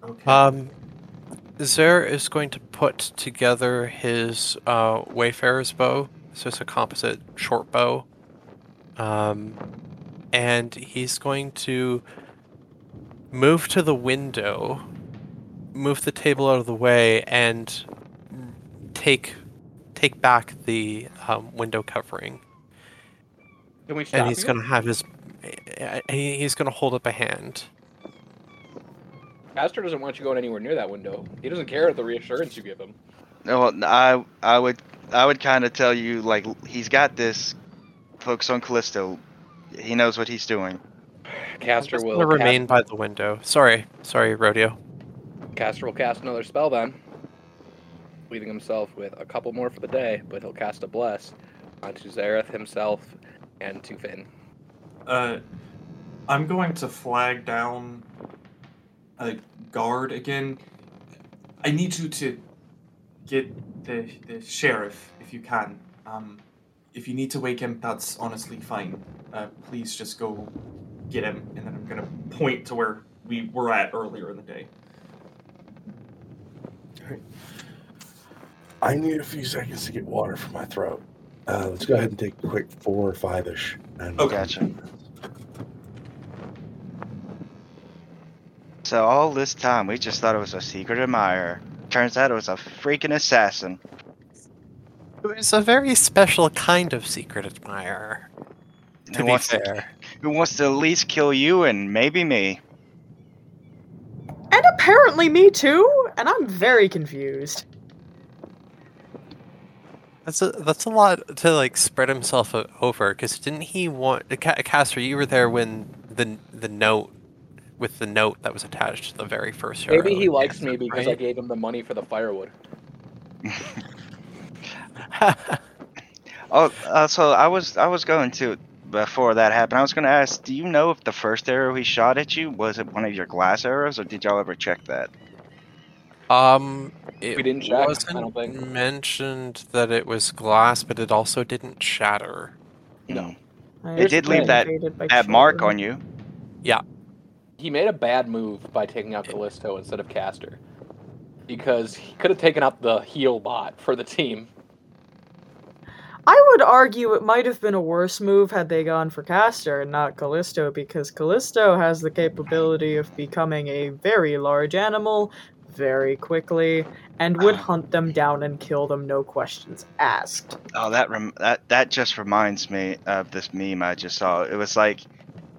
Okay. Um, Zer is going to put together his uh, Wayfarer's bow. So it's a composite short bow. Um, and he's going to move to the window, move the table out of the way, and take take back the um, window covering. Can we stop And he's you? going to have his. he- He's going to hold up a hand. Caster doesn't want you going anywhere near that window. He doesn't care the reassurance you give him. No, I I would I would kind of tell you like he's got this. Focus on Callisto. He knows what he's doing. Caster Just will gonna remain cast, by the window. Sorry, sorry, rodeo. Caster will cast another spell then, leaving himself with a couple more for the day. But he'll cast a bless onto Zareth himself and to Finn. Uh, I'm going to flag down a guard again. I need you to get the the sheriff if you can. Um, if you need to wake him, that's honestly fine. Uh, please just go get him, and then I'm gonna point to where we were at earlier in the day. Alright. I need a few seconds to get water from my throat. Uh, let's go ahead and take a quick four or five ish. And Okay. Gotcha. So all this time we just thought it was a secret admirer. Turns out it was a freaking assassin. It's a very special kind of secret admirer. To Who be wants fair. to, who wants to at least kill you and maybe me. And apparently me too, and I'm very confused. That's a that's a lot to like spread himself over. Because didn't he want Ca- Caster? You were there when the the note with the note that was attached to the very first. Maybe he likes me answered, because I gave him the money for the firewood. Oh, uh, so I was I was going to before that happened. I was going to ask, do you know if the first arrow he shot at you was it one of your glass arrows, or did y'all ever check that? um, it didn't check, I wasn't don't think. mentioned that it was glass, but it also didn't shatter. No. I It did leave that- invaded by That mark on you. Yeah, he made a bad move by taking out Callisto instead of Caster, Because he could have taken out the heal bot for the team. I would argue it might have been a worse move had they gone for Caster and not Callisto, because Callisto has the capability of becoming a very large animal very quickly and would ah. hunt them down and kill them, no questions asked. Oh, that rem- that that just reminds me of this meme I just saw. It was like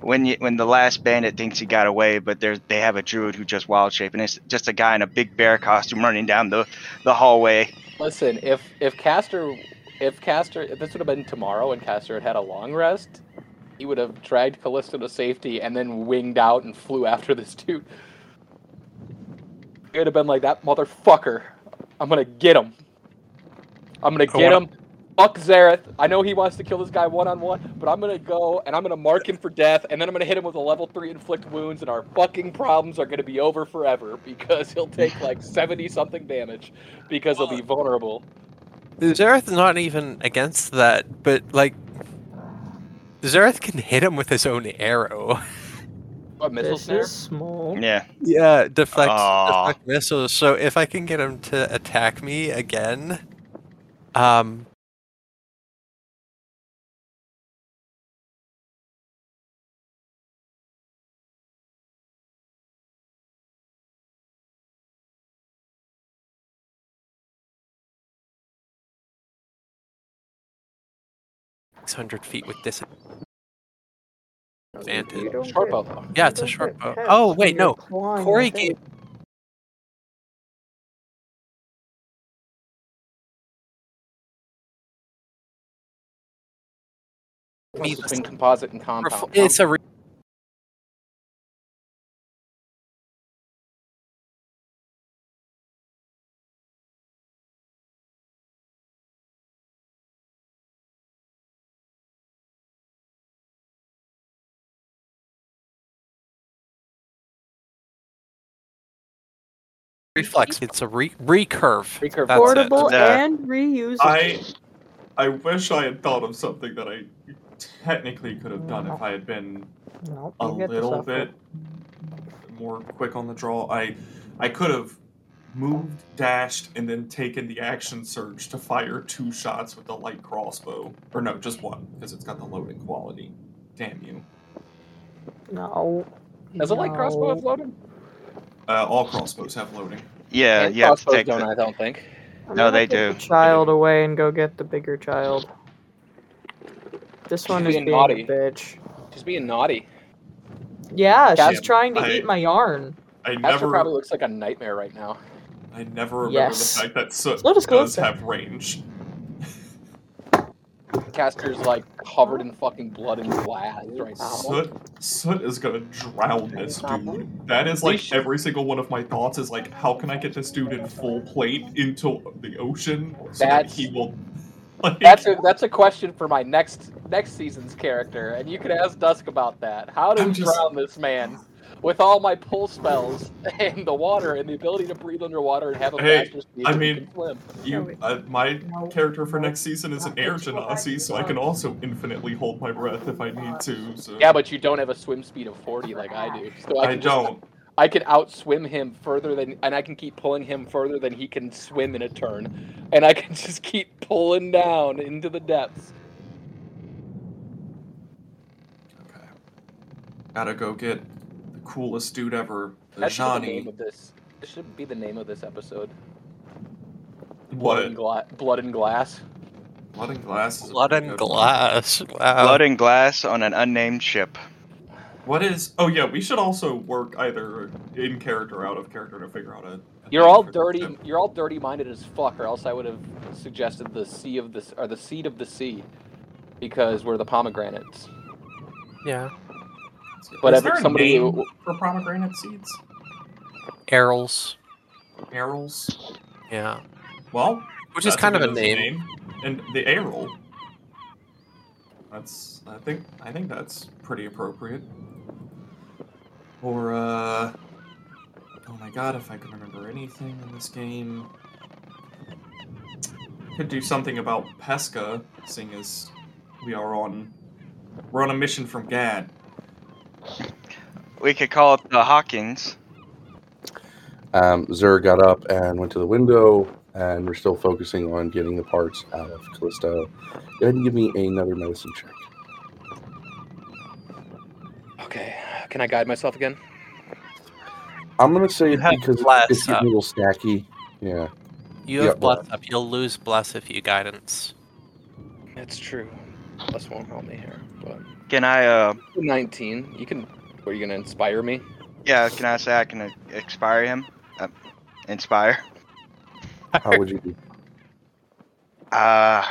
when you when the last bandit thinks he got away, but there's they have a druid who just wild shape, and it's just a guy in a big bear costume running down the the hallway. Listen, if if Caster if Caster if this would have been tomorrow and Caster had had a long rest, he would have dragged Callisto to safety and then winged out and flew after this dude. It would have been like that motherfucker. I'm gonna get him. I'm gonna get wanna- him. Fuck Zareth. I know he wants to kill this guy one on one, but I'm gonna go and I'm gonna mark him for death, and then I'm gonna hit him with a level three inflict wounds, and our fucking problems are gonna be over forever because he'll take like 70 something damage because he'll be vulnerable. Zareth is not even against that, but like Zareth can hit him with his own arrow. A missile This snare? is small. Yeah. Yeah, deflect, deflect missiles. So if I can get him to attack me again, um, six hundred feet with this. Advantage. Short bow though. Yeah, it's a don't short bow. Oh wait, no. Corey gave. Me Me between the- composite and compound. It's a re- Reflex. It's a re- recurve. Recurve. That's Portable it. And reusable. I I wish I had thought of something that I technically could have done if I had been Nope, a you get the little bit more quick on the draw. I I could have moved, dashed, and then taken the action surge to fire two shots with the light crossbow. Or no, just one, because it's got the loading quality. Damn you. No. Does a light crossbow have loading? Uh, all crossbows have loading. Yeah, And you have to crossbows take don't, the, I don't think. No, gonna they put do. The child away and go get the bigger child. This one is being being naughty. a bitch. Just being naughty. Yeah, Cas- she's trying to I- eat my yarn. I Caster never probably looks like a nightmare right now. I never remember Yes. the fact that Soot Slow does have range. Caster's like covered in fucking blood and glass right now. Soot, Soot is gonna drown this dude. That is like every single one of my thoughts is like, how can I get this dude in full plate into the ocean so That's- that he will. Like, That's a that's a question for my next next season's character, and you can ask Dusk about that. How do I'm we just- drown this man with all my pull spells and the water and the ability to breathe underwater and have a Hey, faster speed? I mean, swim. you, uh, my character for next season is an air genasi, so I can also infinitely hold my breath if I need to. So Yeah, but you don't have a swim speed of forty like I do. So I, I can just- don't. I can outswim him further than, and I can keep pulling him further than he can swim in a turn, and I can just keep pulling down into the depths. Okay. Gotta go get the coolest dude ever, the That should be the name Johnny. of this. This should be the name of this episode. Blood What? and, gla- Blood and glass. Blood and glass. Is Blood and good one. glass. Wow. blood and glass on an unnamed ship. What is? Oh yeah, we should also work either in character or out of character to figure out a. a You're all dirty. You're all dirty-minded as fuck, or else I would have suggested the sea of the or the seed of the sea, because we're the pomegranates. Yeah. But is there a somebody name for pomegranate seeds? arils. Arrows. Yeah. Well, Which is that's kind of a good name. And the arrow. That's. I think. I think that's pretty appropriate. Or uh. Oh my god! If I can remember anything in this game. Could do something about Pesca, seeing as we are on. We're on a mission from Gad. We could call it the Hawkins. Um, Zur got up and went to the window, and we're still focusing on getting the parts out of Callisto. Go ahead and give me another medicine check. Okay, can I guide myself again? I'm gonna say You have because bless it's, it's up. getting a little stacky. Yeah. You Yeah, have bless bless. up. You'll lose bless if you guidance. That's true. Plus won't help me here, but Can I, uh, 19. You can. Are you gonna inspire me? yeah, can I say I can uh, expire him? Uh, inspire? How would you do? Uh,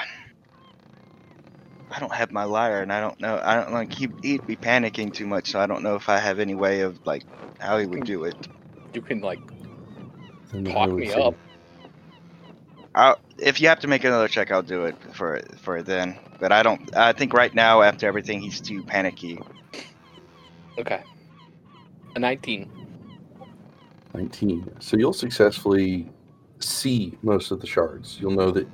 I don't have my lyre, and I don't know. I don't like he, he'd be panicking too much, so I don't know if I have any way of like how he would do it. You can like talk me up. I'll, if you have to make another check, I'll do it for for then. But I don't. I think right now, after everything, he's too panicky. Okay. A 19. 19. So you'll successfully see most of the shards. You'll know that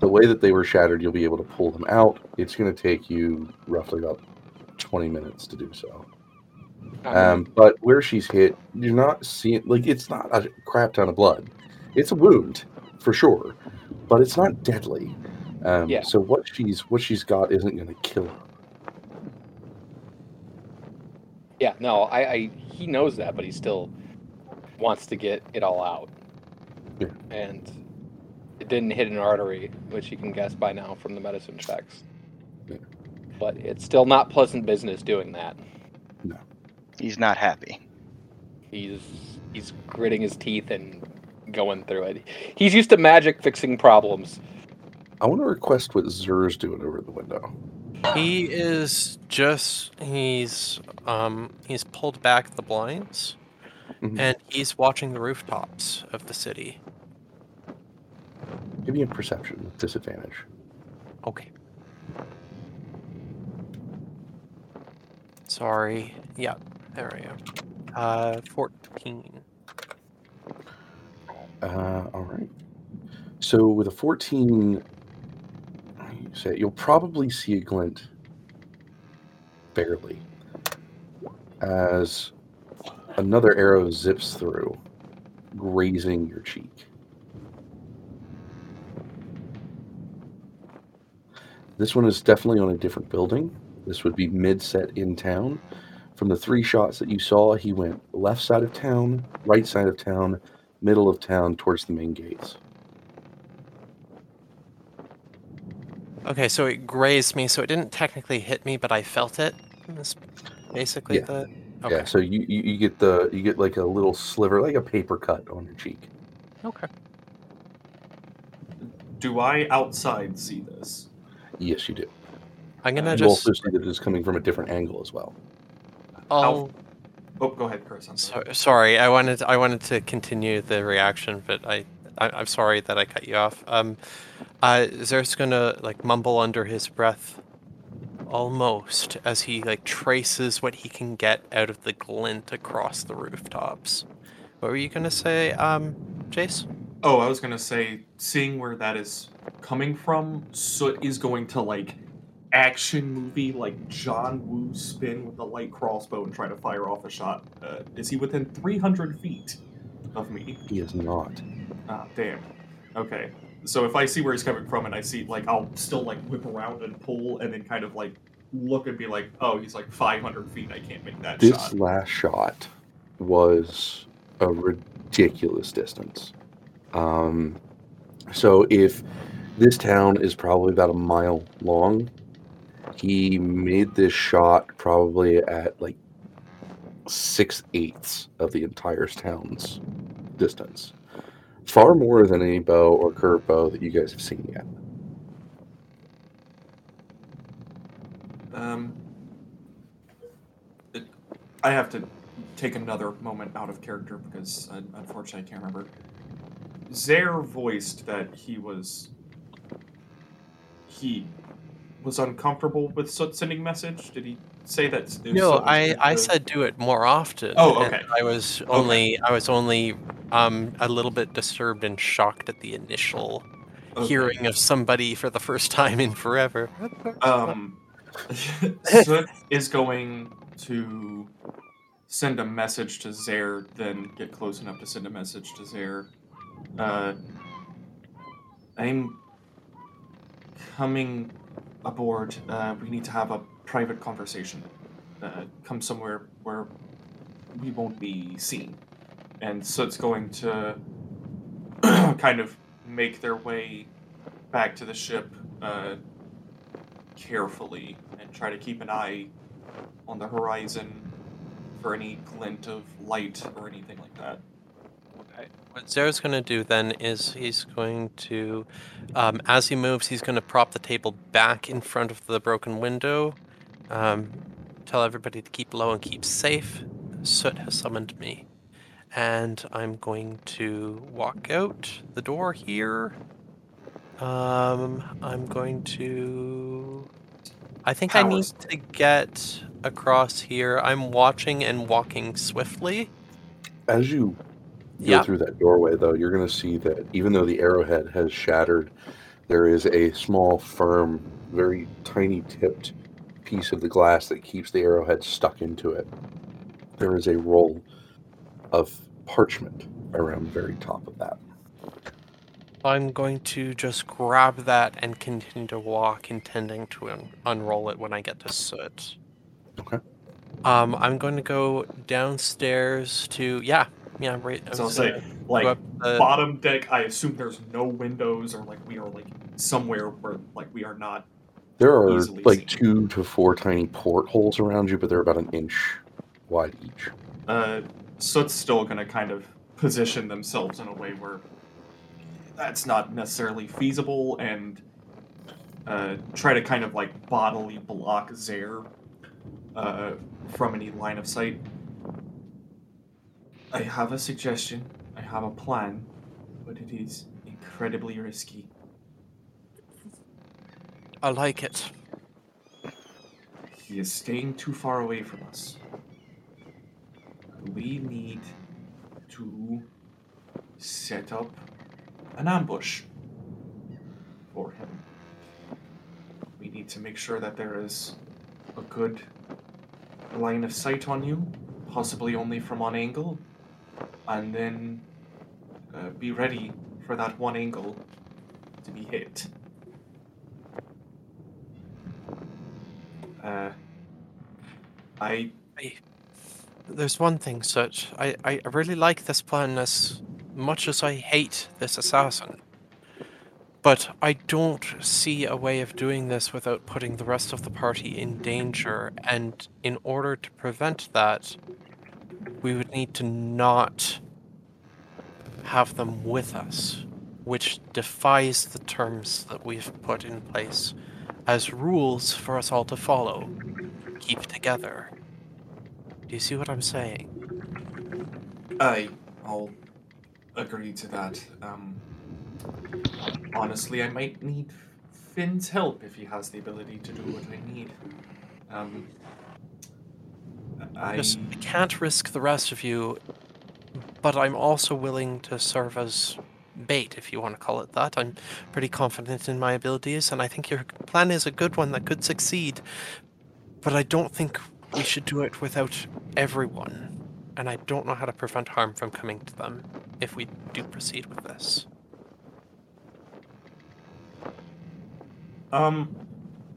the way that they were shattered, you'll be able to pull them out. It's going to take you roughly about 20 minutes to do so. Um, but where she's hit, you're not seeing, like, it's not a crap ton of blood. It's a wound, for sure, but it's not deadly. Um, Yeah. So what she's what she's got isn't going to kill her. yeah, no, I, I he knows that, but he still wants to get it all out. Yeah. And it didn't hit an artery, which you can guess by now from the medicine checks. Yeah. But it's still not pleasant business doing that. No. He's not happy. He's he's gritting his teeth and going through it. He's used to magic fixing problems. I want to request what Zur's doing over the window. He is just he's um he's pulled back the blinds Mhm. and he's watching the rooftops of the city. Give me a perception with disadvantage. Okay. Sorry. Yeah, there I am. Uh 14. Uh, all right. So with a 14, you say you'll probably see a glint barely as another arrow zips through, grazing your cheek. This one is definitely on a different building. This would be mid set in town. From the three shots that you saw, he went left side of town, right side of town, middle of town, towards the main gates. Okay, so it grazed me, so it didn't technically hit me, but I felt it. That's basically Yeah. the. Yeah, Okay. so you, you, you get the you get like a little sliver, like a paper cut on your cheek. Okay. Do I outside see this? Yes, you do. I'm gonna Uh, You also see that it's coming from a different angle as well. I'll, Oh, go ahead, Chris. I'm sorry. so, sorry, I wanted I wanted to continue the reaction, but I, I I'm sorry that I cut you off. Um, uh, Zer's gonna like mumble under his breath, almost as he like traces what he can get out of the glint across the rooftops. What were you gonna say, um, Jace? Oh, I was gonna say, seeing where that is coming from, Soot is going to like action movie like John Woo spin with the light crossbow and try to fire off a shot. Uh, is he within 300 feet of me? He is not. Ah, damn. Okay. So if I see where he's coming from and I see like I'll still like whip around and pull and then kind of like look and be like, oh, he's like 500 feet. I can't make that This shot. last shot was a ridiculous distance. Um, so if this town is probably about a mile long, he made this shot probably at like six eighths of the entire town's distance. Far more than any bow or curve bow that you guys have seen yet. Um, it, I have to take another moment out of character because uh, unfortunately I can't remember. Zare voiced that he was he was uncomfortable with Soot sending message. Did he say that? No, I, I said do it more often. Oh, okay. I was only I was only um a little bit disturbed and shocked at the initial Okay. hearing of somebody for the first time in forever. Um, Soot is going to send a message to Zare, then get close enough to send a message to Zare. Uh, I'm coming aboard. Uh, we need to have a private conversation. Uh, come somewhere where we won't be seen. And so it's going to kind of make their way back to the ship. Uh, carefully and try to keep an eye on the horizon for any glint of light or anything like that. Okay. What Zara's going to do then is he's going to, um, as he moves, he's going to prop the table back in front of the broken window. Um, tell everybody to keep low and keep safe. Soot has summoned me. And I'm going to walk out the door here. Um, I'm going to. I think I need to get across here. I'm watching and walking swiftly. As you go Yeah. through that doorway, though, you're going to see that even though the arrowhead has shattered, there is a small, firm, very tiny tipped piece of the glass that keeps the arrowhead stuck into it. There is a roll of parchment around the very top of that. I'm going to just grab that and continue to walk, intending to un- unroll it when I get to Soot. Okay. Um, I'm going to go downstairs to yeah, yeah, right. I So I'll was say, gonna go like, up the- bottom deck, I assume there's no windows or like we are like somewhere where like we are not. There are like seen. two to four tiny portholes around you, but they're about an inch wide each. Uh, Soot's still gonna kind of position themselves in a way where that's not necessarily feasible and uh, try to kind of like bodily block Zare uh, from any line of sight. I have a suggestion. I have a plan, but it is incredibly risky. I like it. He is staying too far away from us. We need to set up an ambush for him. We need to make sure that there is a good line of sight on you, possibly only from one angle, and then uh, be ready for that one angle to be hit. Uh, I There's one thing, Such. I, I really like this plan as much as I hate this assassin. But I don't see a way of doing this without putting the rest of the party in danger, and in order to prevent that, we would need to not have them with us, which defies the terms that we've put in place as rules for us all to follow. Keep together. Do you see what I'm saying? I I'll agree to that. Um, honestly, I might need Finn's help if he has the ability to do what I need. Um, I Just, I can't risk the rest of you, but I'm also willing to serve as bait, if you want to call it that. I'm pretty confident in my abilities, and I think your plan is a good one that could succeed. But I don't think we should do it without everyone, and I don't know how to prevent harm from coming to them if we do proceed with this. um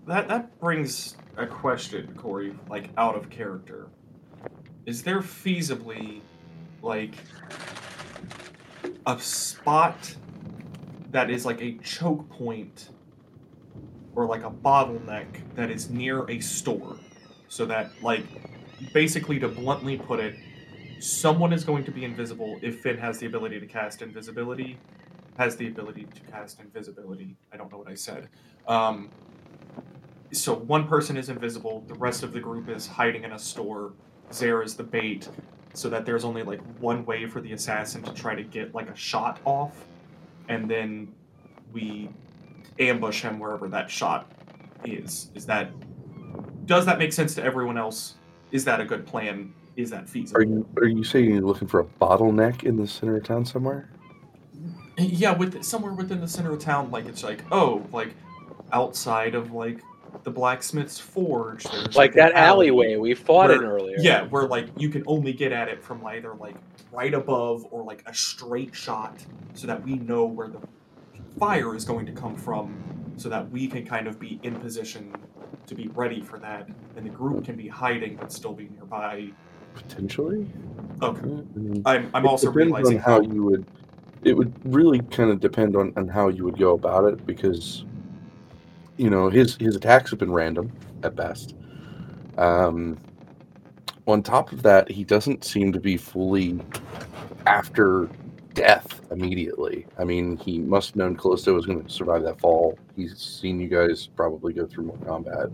that that brings a question, Corey, like out of character. Is there feasibly like a spot that is like a choke point or like a bottleneck that is near a store? So that like basically to bluntly put it someone is going to be invisible if Finn has the ability to cast invisibility. Has the ability to cast invisibility. I don't know what I said. Um so one person is invisible. The rest of the group is hiding in a store Zare is the bait so that there's only like one way for the assassin to try to get like a shot off and then we ambush him wherever that shot is. Is that does that make sense to everyone else? Is that a good plan? Is that feasible? Are you are you saying you're looking for a bottleneck in the center of town somewhere? yeah with somewhere within the center of town like it's like oh like outside of like the blacksmith's forge there's Like an that alley alleyway we fought in earlier. Yeah, where like you can only get at it from either like right above or like a straight shot, so that we know where the fire is going to come from, so that we can kind of be in position to be ready for that, and the group can be hiding but still be nearby. Potentially. Okay, I mean, I'm I'm also realizing on how you would. It would really kind of depend on, on how you would go about it because, you know, his his attacks have been random at best. Um, on top of that, he doesn't seem to be fully after death immediately. I mean, he must have known Callisto was going to survive that fall. He's seen you guys probably go through more combat.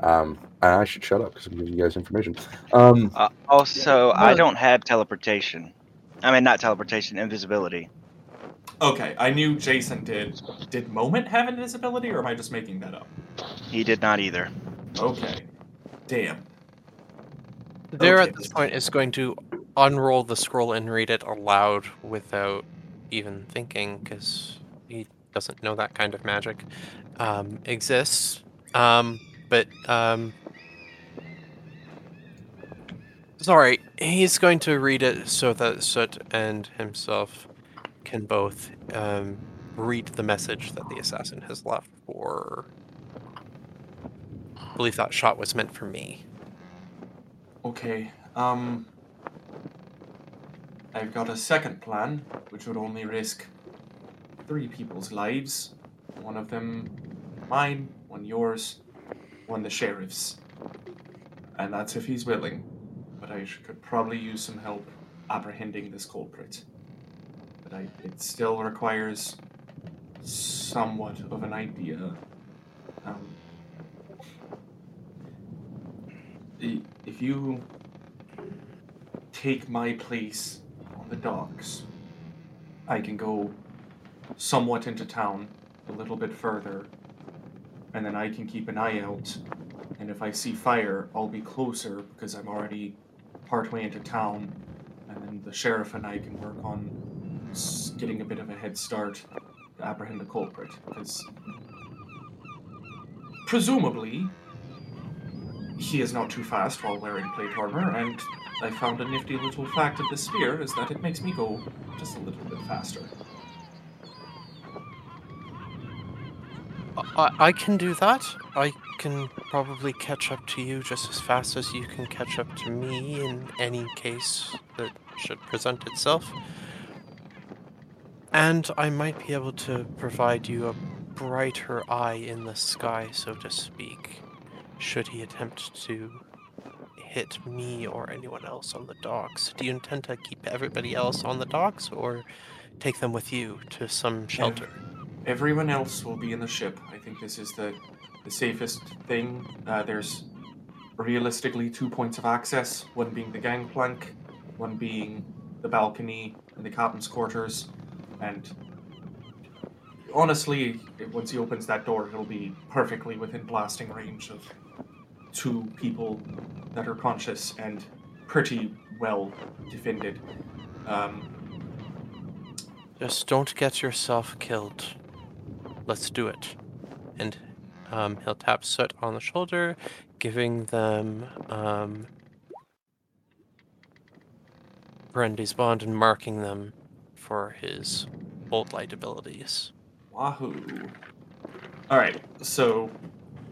Um, and I should shut up because I'm giving you guys information. Um, Uh, also, I but- don't have teleportation. I mean, not teleportation, invisibility. Okay, I knew Jason did. Did Moment have invisibility, or am I just making that up? He did not either. Okay, damn. There Okay, at this this- point is going to unroll the scroll and read it aloud without even thinking because he doesn't know that kind of magic um, exists. Um, but um, sorry, he's going to read it so that Soot and himself can both um, read the message that the assassin has left for. I believe that shot was meant for me. Okay, um. I've got a second plan, which would only risk three people's lives. One of them mine, one yours, one the sheriff's. And that's if he's willing. But I could probably use some help apprehending this culprit. But I, it still requires somewhat of an idea. Um, if you take my place on the docks, I can go somewhat into town, a little bit further, and then I can keep an eye out. And if I see fire, I'll be closer because I'm already partway into town, and then the sheriff and I can work on getting a bit of a head start to apprehend the culprit, because presumably he is not too fast while wearing plate armor, and I found a nifty little fact of the sphere is that it makes me go just a little bit faster. I, I can do that. I can probably catch up to you just as fast as you can catch up to me in any case that should present itself. And I might be able to provide you a brighter eye in the sky, so to speak, should he attempt to hit me or anyone else on the docks. Do you intend to keep everybody else on the docks or take them with you to some shelter? Everyone else will be in the ship. I think this is the, the safest thing. Uh, there's realistically two points of access one being the gangplank, one being the balcony and the captain's quarters. And honestly, once he opens that door, he'll be perfectly within blasting range of two people that are conscious and pretty well defended. Um, Just don't get yourself killed. Let's do it. And um, he'll tap Soot on the shoulder, giving them um, Brandy's bond and marking them for his bolt light abilities. Wahoo. Alright, so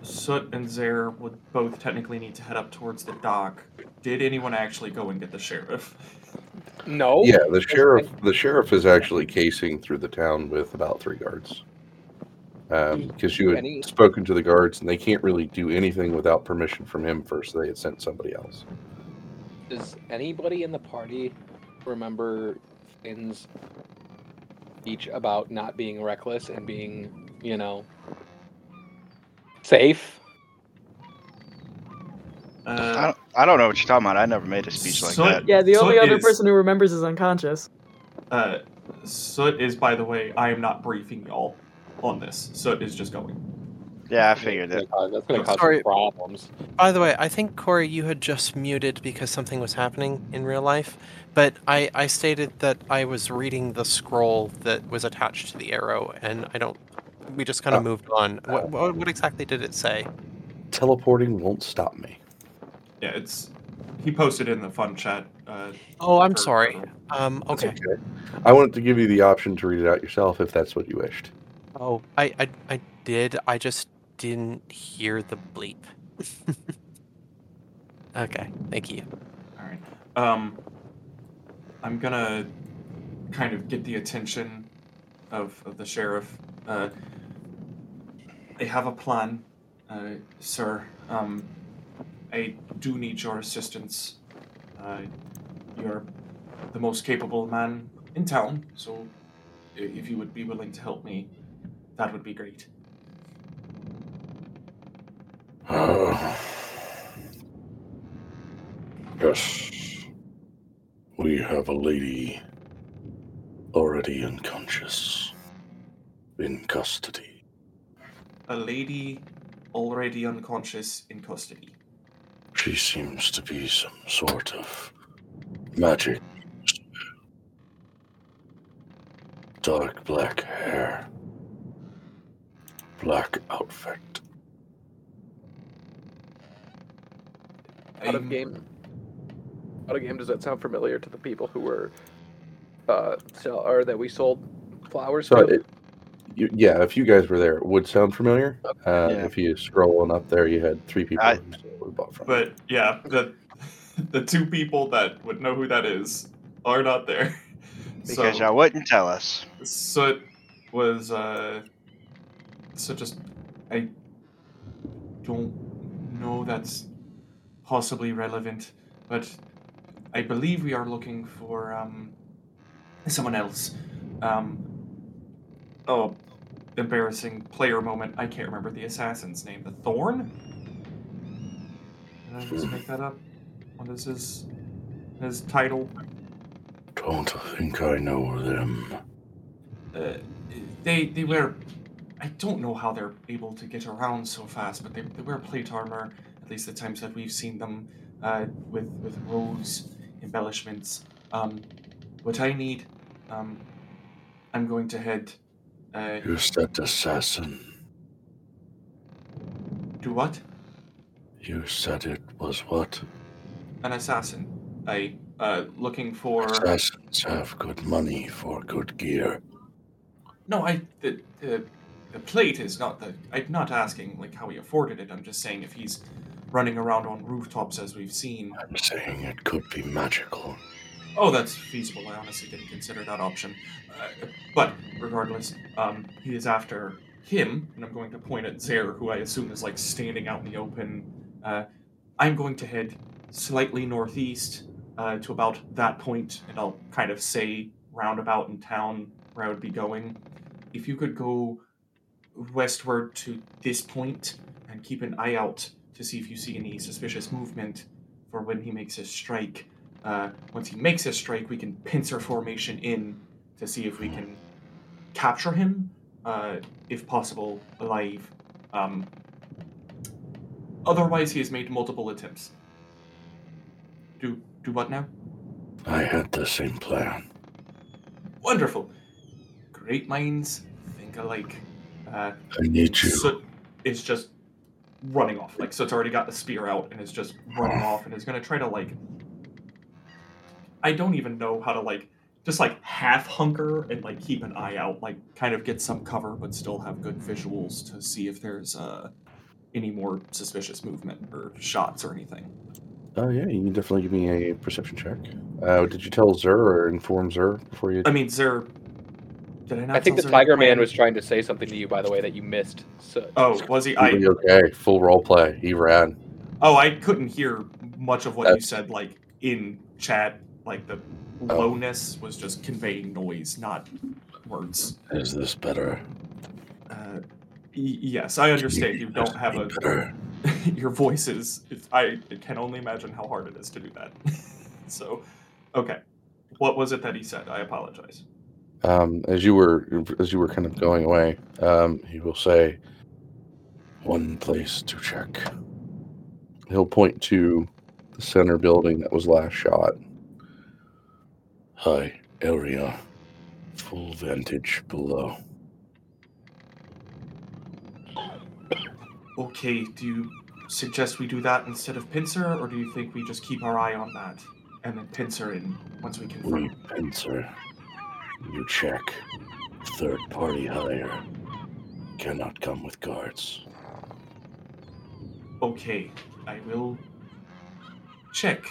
Soot and Zare would both technically need to head up towards the dock. Did anyone actually go and get the sheriff? No. Yeah, the sheriff. The sheriff is actually casing through the town with about three guards. Um, because you had Any- spoken to the guards, and they can't really do anything without permission from him first. They had sent somebody else. Does anybody in the party remember Finn's speech about not being reckless and being, you know, safe? I Uh, don't, I don't know what you're talking about. I never made a speech like So- that. Yeah, the So only it other is- person who remembers is unconscious. uh, Soot is, by the way, I am not briefing y'all on this. Soot is just going. Yeah, I figured That's it. gonna cause, that's gonna cause Sorry. problems. By the way, I think Corey, you had just muted because something was happening in real life, but I, I stated that I was reading the scroll that was attached to the arrow, and I don't. We just kind of Oh. moved on. What, what, what exactly did it say? Teleporting won't stop me. Yeah, it's. He posted in the fun chat. Uh, Oh, I'm for- sorry. Um, That's okay. I wanted to give you the option to read it out yourself if that's what you wished. Oh, I, I, I did. I just didn't hear the bleep. okay, thank you. All right. Um, I'm gonna kind of get the attention of, of the sheriff. Uh, I have a plan, uh, sir. Um, I do need your assistance. Uh, you're the most capable man in town, so if you would be willing to help me, that would be great. yes. We have a lady already unconscious in custody. A lady already unconscious in custody. She seems to be some sort of magic. Dark black hair. Black outfit. Out of game. Out of game. Does that sound familiar to the people who were, uh, sell or that we sold flowers So, to? it, you, yeah, if you guys were there, it would sound familiar. Uh, Yeah. If you scroll on up there, you had three people I- who bought from. But yeah, the the two people that would know who that is are not there. Because so, y'all wouldn't tell us. Soot was uh so just I don't know that's possibly relevant, but I believe we are looking for um someone else. Um oh embarrassing player moment. I can't remember the assassin's name. The Thorn? Did I just make that up? What is his his title? Don't think I know them. uh, they they wear I don't know how they're able to get around so fast, but they, they wear plate armor. At least the times that we've seen them uh, with with rose embellishments. Um, what I need, um, I'm going to head. Uh, You said assassin. do what? You said it was what? An assassin. I uh, looking for. Assassins have good money for good gear. No, I the, the the plate is not the. I'm not asking like how he afforded it. I'm just saying if he's running around on rooftops as we've seen. I'm saying it could be magical. Oh, that's feasible. I honestly didn't consider that option. Uh, but regardless, um, he is after him, and I'm going to point at Zer, who I assume is like standing out in the open. Uh, I'm going to head slightly northeast uh, to about that point, and I'll kind of say roundabout in town where I would be going. If you could go westward to this point and keep an eye out to see if you see any suspicious movement for when he makes his strike. Uh, once he makes his strike, we can pincer formation in to see if we can capture him, uh, if possible, alive. Um, otherwise, he has made multiple attempts. Do do what now? I had the same plan. Wonderful. Great minds think alike. Uh, I need you. Soot is just running off. Like so it's already got the spear out and it's just running off and it's gonna try to like I don't even know how to like just like half hunker and like keep an eye out, like kind of get some cover but still have good visuals to see if there's uh any more suspicious movement or shots or anything. Oh yeah, you can definitely give me a perception check. Uh, did you tell Zer or inform Zer before you? I mean, Zer did I not I think the Tiger Man plan? was trying to say something to you, by the way, that you missed. So Oh, was he? I okay, full role play. He ran. Oh, I couldn't hear much of what you said, like in chat. Like the Oh. lowness was just conveying noise, not words. Is this better? Uh, y- yes, I understand you don't have a. Better. your voice is. I can only imagine how hard it is to do that. so, okay, what was it that he said? I apologize. Um, as you were as you were kind of going away, um, he will say, One place to check. he'll point to the center building that was last shot. High area. Full vantage below. Okay, do you suggest we do that instead of pincer, or do you think we just keep our eye on that and then pincer in once we We confirm? pincer. You check. Third party hire. Cannot come with guards. Okay, I will check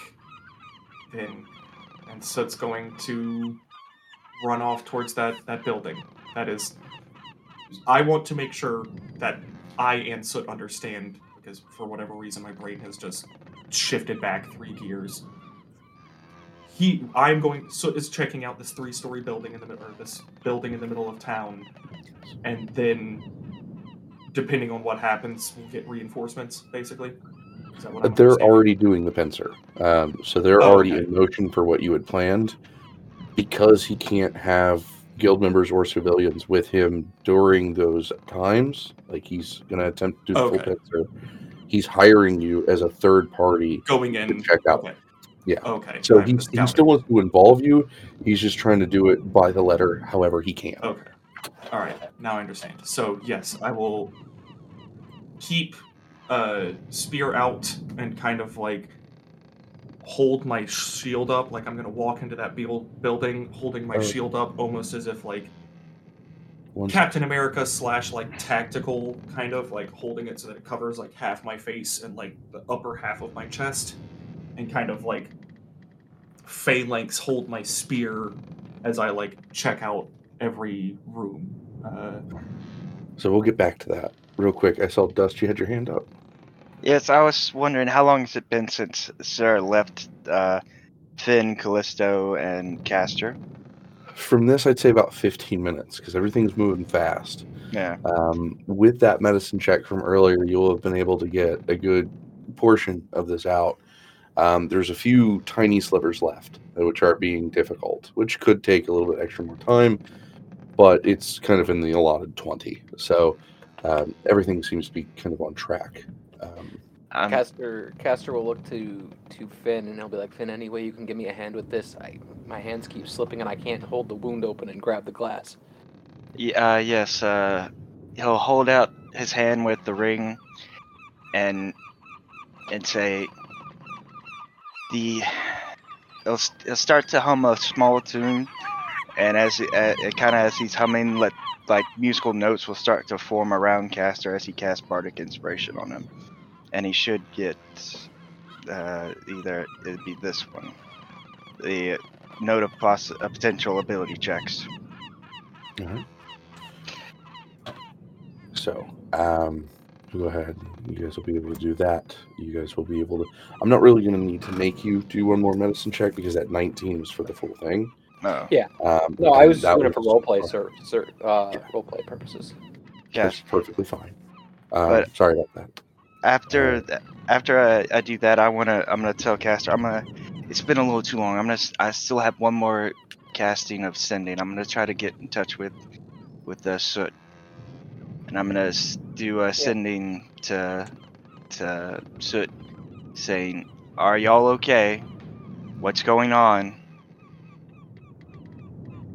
then. And Soot's going to run off towards that, that building. That is, I want to make sure that I and Soot understand, because for whatever reason my brain has just shifted back three gears. He, I'm going. so is checking out this three-story building in the middle, or this building in the middle of town, and then depending on what happens, we'll get reinforcements, basically. Is that what I'm they're already doing the pincer, um, so they're Oh, already okay. in motion for what you had planned. Because he can't have guild members or civilians with him during those times, like he's going to attempt to do the Okay. full pincer. He's hiring you as a third party. going in. And check out. Okay. Yeah. Okay. So just he still wants to involve you. He's just trying to do it by the letter, however he can. Okay. All right. Now I understand. So yes, I will keep uh spear out and kind of like hold my shield up like I'm gonna walk into that build- building holding my Oh. shield up almost as if like Once- Captain America slash like tactical kind of like holding it so that it covers like half my face and like the upper half of my chest and kind of like phalanx hold my spear as I like check out every room. Uh, So we'll get back to that real quick. I saw Dust. You had your hand up. Yes, I was wondering how long has it been since Sir left uh, Finn, Callisto, and Caster? From this, I'd say about 15 minutes because everything's moving fast. Yeah. Um, with that medicine check from earlier, you'll have been able to get a good portion of this out. Um, there's a few tiny slivers left, which are being difficult, which could take a little bit extra more time, but it's kind of in the allotted 20. So um, everything seems to be kind of on track. Um, Um, Caster Caster will look to to Finn and he'll be like, Finn, any way you can give me a hand with this? I my hands keep slipping and I can't hold the wound open and grab the glass. Y- Uh, yes. Uh, he'll hold out his hand with the ring, and and say, "The." it'll, he'll start to hum a small tune, and as it, uh, kind of as he's humming, let like musical notes will start to form around Caster as he casts bardic inspiration on him, and he should get uh, either it'd be this one, the note of poss- uh, potential ability checks. So, um, go ahead. You guys will be able to do that. You guys will be able to. I'm not really going to need to make you do one more medicine check because that 19 was for the full thing. Oh, Um, No, I was doing it for was- roleplay, sir, sir, uh, roleplay purposes. yeah. That's perfectly fine. Um, But- sorry about that. After th- after I, I do that, I wanna I'm gonna tell Caster I'm gonna. It's been a little too long. I'm gonna I still have one more casting of sending. I'm gonna try to get in touch with with the soot, and I'm gonna do a sending to to soot, saying, "Are y'all okay? What's going on?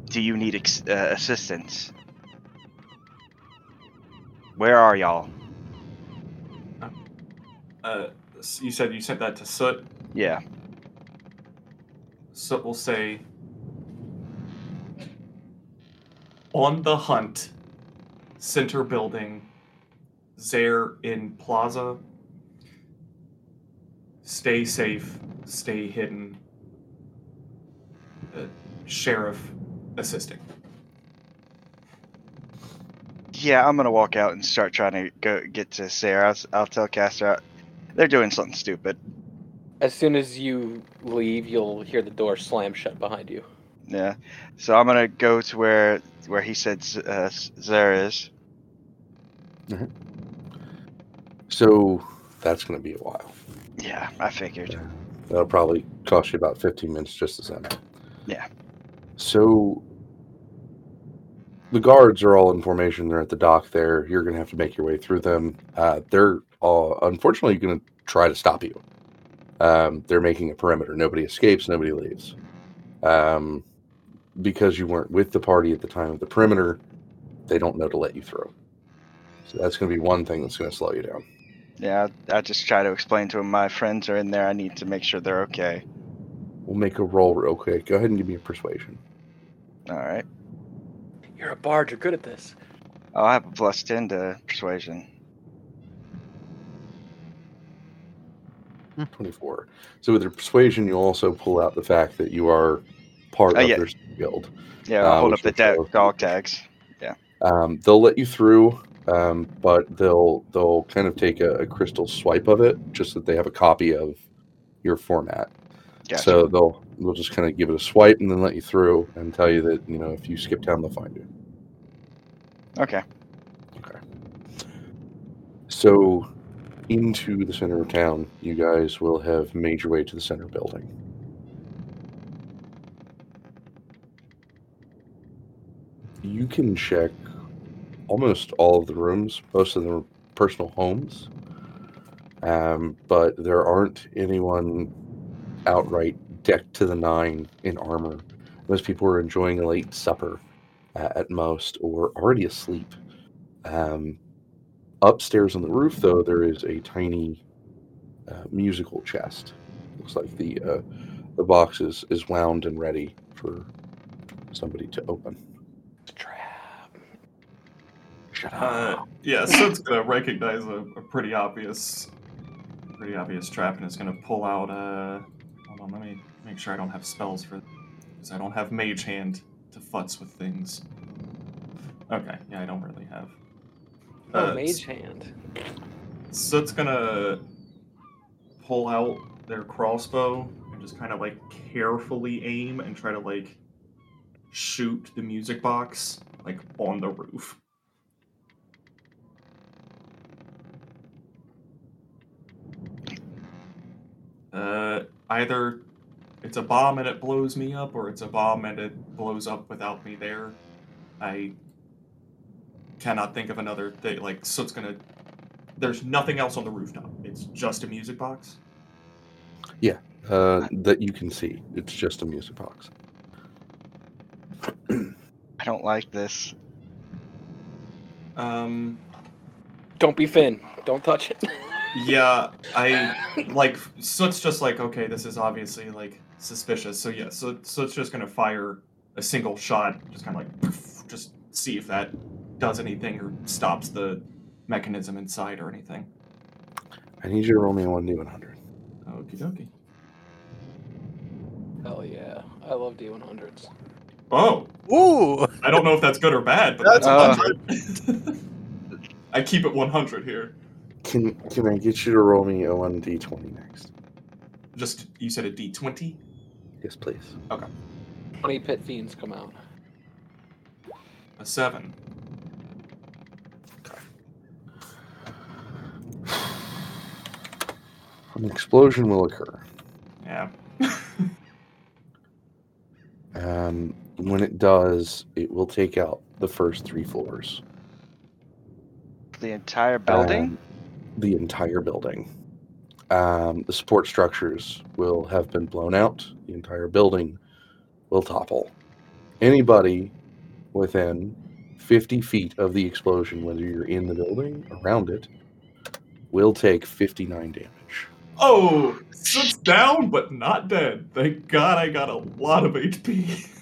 Do you need ex- uh, assistance? Where are y'all?" Uh, you said you sent that to Soot. Yeah. Soot will say, "On the hunt, center building, Zaire in Plaza. Stay safe, stay hidden. Uh, sheriff assisting." Yeah, I'm gonna walk out and start trying to go get to Sarah. I'll, s- I'll tell Caster they're doing something stupid. As soon as you leave, you'll hear the door slam shut behind you. Yeah, so I'm gonna go to where where he said uh, Zara is. So that's going to be a while. Yeah, I figured. That'll probably cost you about 15 minutes just to send. It. Yeah. So the guards are all in formation. They're at the dock there. You're going to have to make your way through them. Uh, they're all, unfortunately going to try to stop you. Um, they're making a perimeter. Nobody escapes, nobody leaves. Um, because you weren't with the party at the time of the perimeter, they don't know to let you through. So that's going to be one thing that's going to slow you down. Yeah, I I just try to explain to them my friends are in there. I need to make sure they're okay. We'll make a roll real quick. Go ahead and give me a persuasion. All right. You're a bard. You're good at this. Oh, I'll have a plus ten to persuasion. 24. So with your persuasion, you also pull out the fact that you are part Oh, of yeah. their guild. Yeah, I'll Uh, hold up the da- dog tags. Yeah, um, they'll let you through, um, but they'll they'll kind of take a, a crystal swipe of it, just that they have a copy of your format. Gotcha. So they'll they'll just kind of give it a swipe and then let you through and tell you that you know if you skip town, they'll find you. Okay. Okay. So into the center of town, you guys will have made your way to the center building. You can check almost all of the rooms, most of them are personal homes. Um, but there aren't anyone outright decked to the nine in armor. Most people are enjoying a late supper uh, at most or already asleep. Um, upstairs on the roof, though, there is a tiny uh, musical chest. Looks like the uh, the box is, is wound and ready for somebody to open. Trap. Shut Uh, yeah, so it's gonna recognize a, a pretty obvious, pretty obvious trap, and it's gonna pull out. Uh, hold on, let me make sure I don't have spells for, because I don't have Mage Hand to futz with things. Okay, yeah, I don't really have. Oh, Uh, mage hand. So it's gonna pull out their crossbow and just kind of like carefully aim and try to like shoot the music box like on the roof. Uh, either it's a bomb and it blows me up, or it's a bomb and it blows up without me there. I cannot think of another thing. Like, so it's gonna. There's nothing else on the rooftop. It's just a music box. Yeah, uh, that you can see. It's just a music box. I don't like this. Um, Don't be Finn. Don't touch it. yeah, I like. Soot's just like, okay, this is obviously like suspicious. So yeah, so Soot's just gonna fire a single shot, just kind of like, just see if that does anything or stops the mechanism inside or anything. I need you to roll me a 1d100. Okie dokie. Hell yeah. I love D100s. Oh, Ooh! I don't know if that's good or bad, but that's Uh. 100. I keep it 100 here. Can can I get you to roll me a 1d20 next? Just you said a D20. Yes, please. Okay. 20 pit fiends come out. A seven. An explosion will occur. Yeah. Um, when it does, it will take out the first three floors. The entire building? Um, the entire building. Um, the support structures will have been blown out. The entire building will topple. Anybody within 50 feet of the explosion, whether you're in the building, around it, will take 59 damage. Oh, Soot's down but not dead. Thank God I got a lot of HP.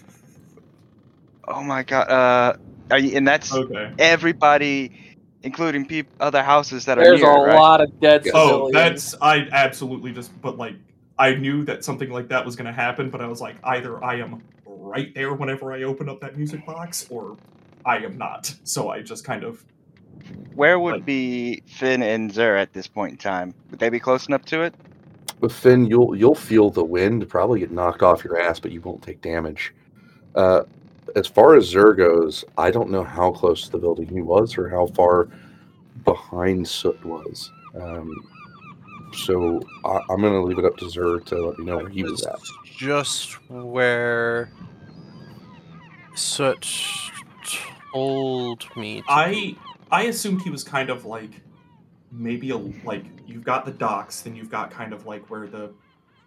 oh my god. Uh, are you, and that's okay. everybody, including peop- other houses that are There's a right? lot of dead Oh, civilians. that's I absolutely just but like I knew that something like that was gonna happen, but I was like either I am right there whenever I open up that music box, or I am not. So I just kind of Where would Like- be Finn and Zer at this point in time? Would they be close enough to it? With Finn, you'll you'll feel the wind, probably get knocked off your ass, but you won't take damage. Uh, as far as Zer goes, I don't know how close to the building he was or how far behind Soot was. Um, so I, I'm going to leave it up to Zer to let me know where he was at. just where Soot told me. To I I assumed he was kind of like maybe a like you've got the docks, then you've got kind of like where the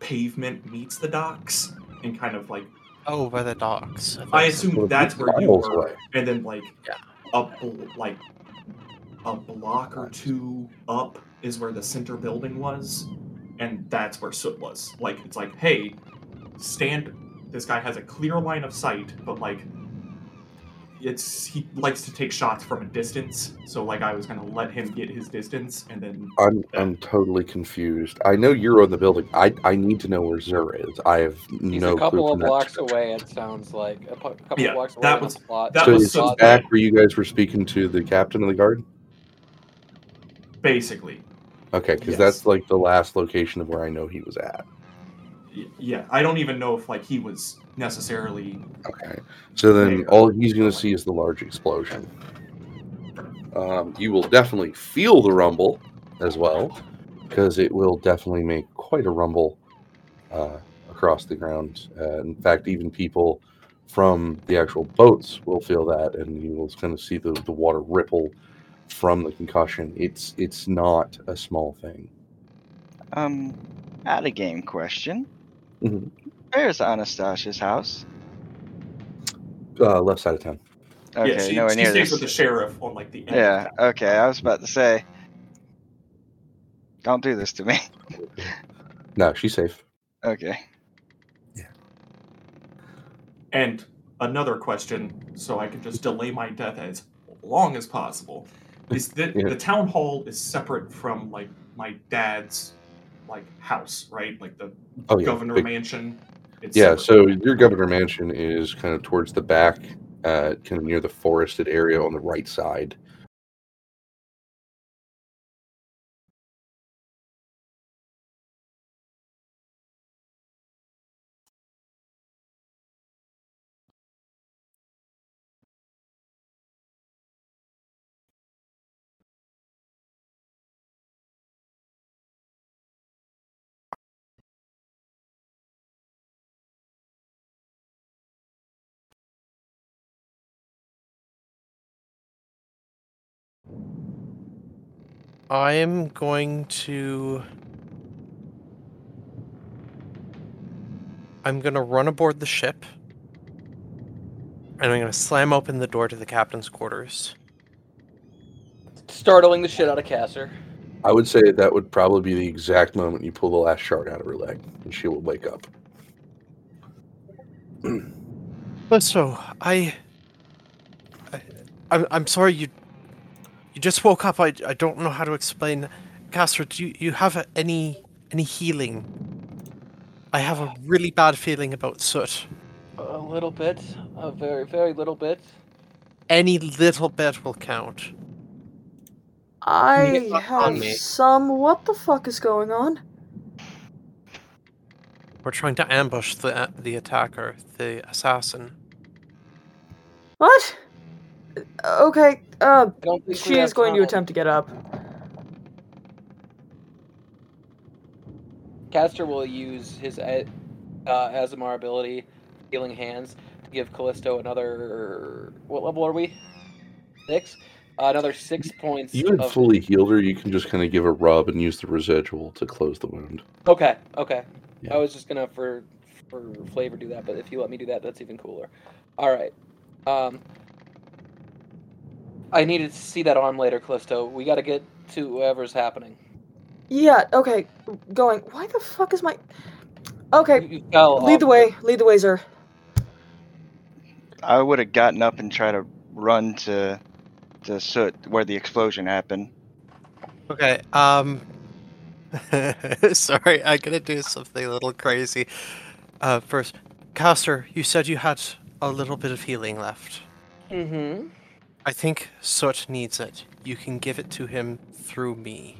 pavement meets the docks, and kind of like Oh, by the docks. thought I assume that's where you were, away. and then like Yeah. a like a block or two up is where the center building was, and that's where Soot was. Like it's like, hey, stand. This guy has a clear line of sight, but like it's he likes to take shots from a distance. So like I was gonna let him get his distance, and then I'm I'm totally confused. I know you're on the building. I I need to know where Zer is. I have He's no a couple clue of from that blocks away, it sounds like. A couple Yeah, of blocks away. that on a was- plot. that So was so back where you guys were speaking to the captain of the guard? basically, Okay, because Yes. that's like the last location of where I know he was at. yeah, I don't even know if like he was necessarily Okay. So then There. all he's going to see is the large explosion. Um, you will definitely feel the rumble as well, because it will definitely make quite a rumble uh, across the ground. Uh, in fact, even people from the actual boats will feel that, and you will kind of see the, the water ripple from the concussion. It's it's not a small thing. Um, out of game question. Mhm. Where's Anastasia's house? Uh, left side of town. Okay, yeah, she, nowhere she near stays this. with the sheriff on like the end. Yeah, Of town. okay, I was about to say. Don't do this to me. No, she's safe. Okay. Yeah. And another question, so I can just delay my death as long as possible. Is that Yeah. the town hall is separate from like my dad's like house, right? Like the Oh yeah, governor big- mansion. It's Yeah, so your governor mansion is kind of towards the back, uh, kind of near the forested area on the right side. I am going to. I'm going to run aboard the ship. And I'm going to slam open the door to the captain's quarters. startling the shit out of Caster. I would say that would probably be the exact moment you pull the last shard out of her leg, and she will wake up. But so I, I I'm, I'm sorry you you just woke up. I, I don't know how to explain. Caster, do you, you have any any healing? I have a really bad feeling about soot. A little bit, a very, very little bit. Any little bit will count. I get back on have some. What the fuck is going on? We're trying to ambush the the attacker, the assassin. What? Okay. Uh, I don't think we she is going to attempt to get up. Caster will use his uh, uh, Aasimar ability, Healing Hands, to give Callisto another. What level are we? Six. Uh, another six points. You had of- fully healed her. You can just kind of give a rub and use the residual to close the wound. Okay. Okay. Yeah. I was just gonna for for flavor do that, but if you let me do that, that's even cooler. All right. Um. I needed to see that arm later, Callisto. We got to get to whoever's happening. Yeah. Okay. Going. Why the fuck is my? Okay. You- you fell Lead the way. Lead the way, sir. I would have gotten up and tried to run to the soot where the explosion happened. Okay. Um. sorry, I'm gonna do something a little crazy. Uh, first, Caster, you said you had a little bit of healing left. Mm-hmm. I think Soot needs it. You can give it to him through me.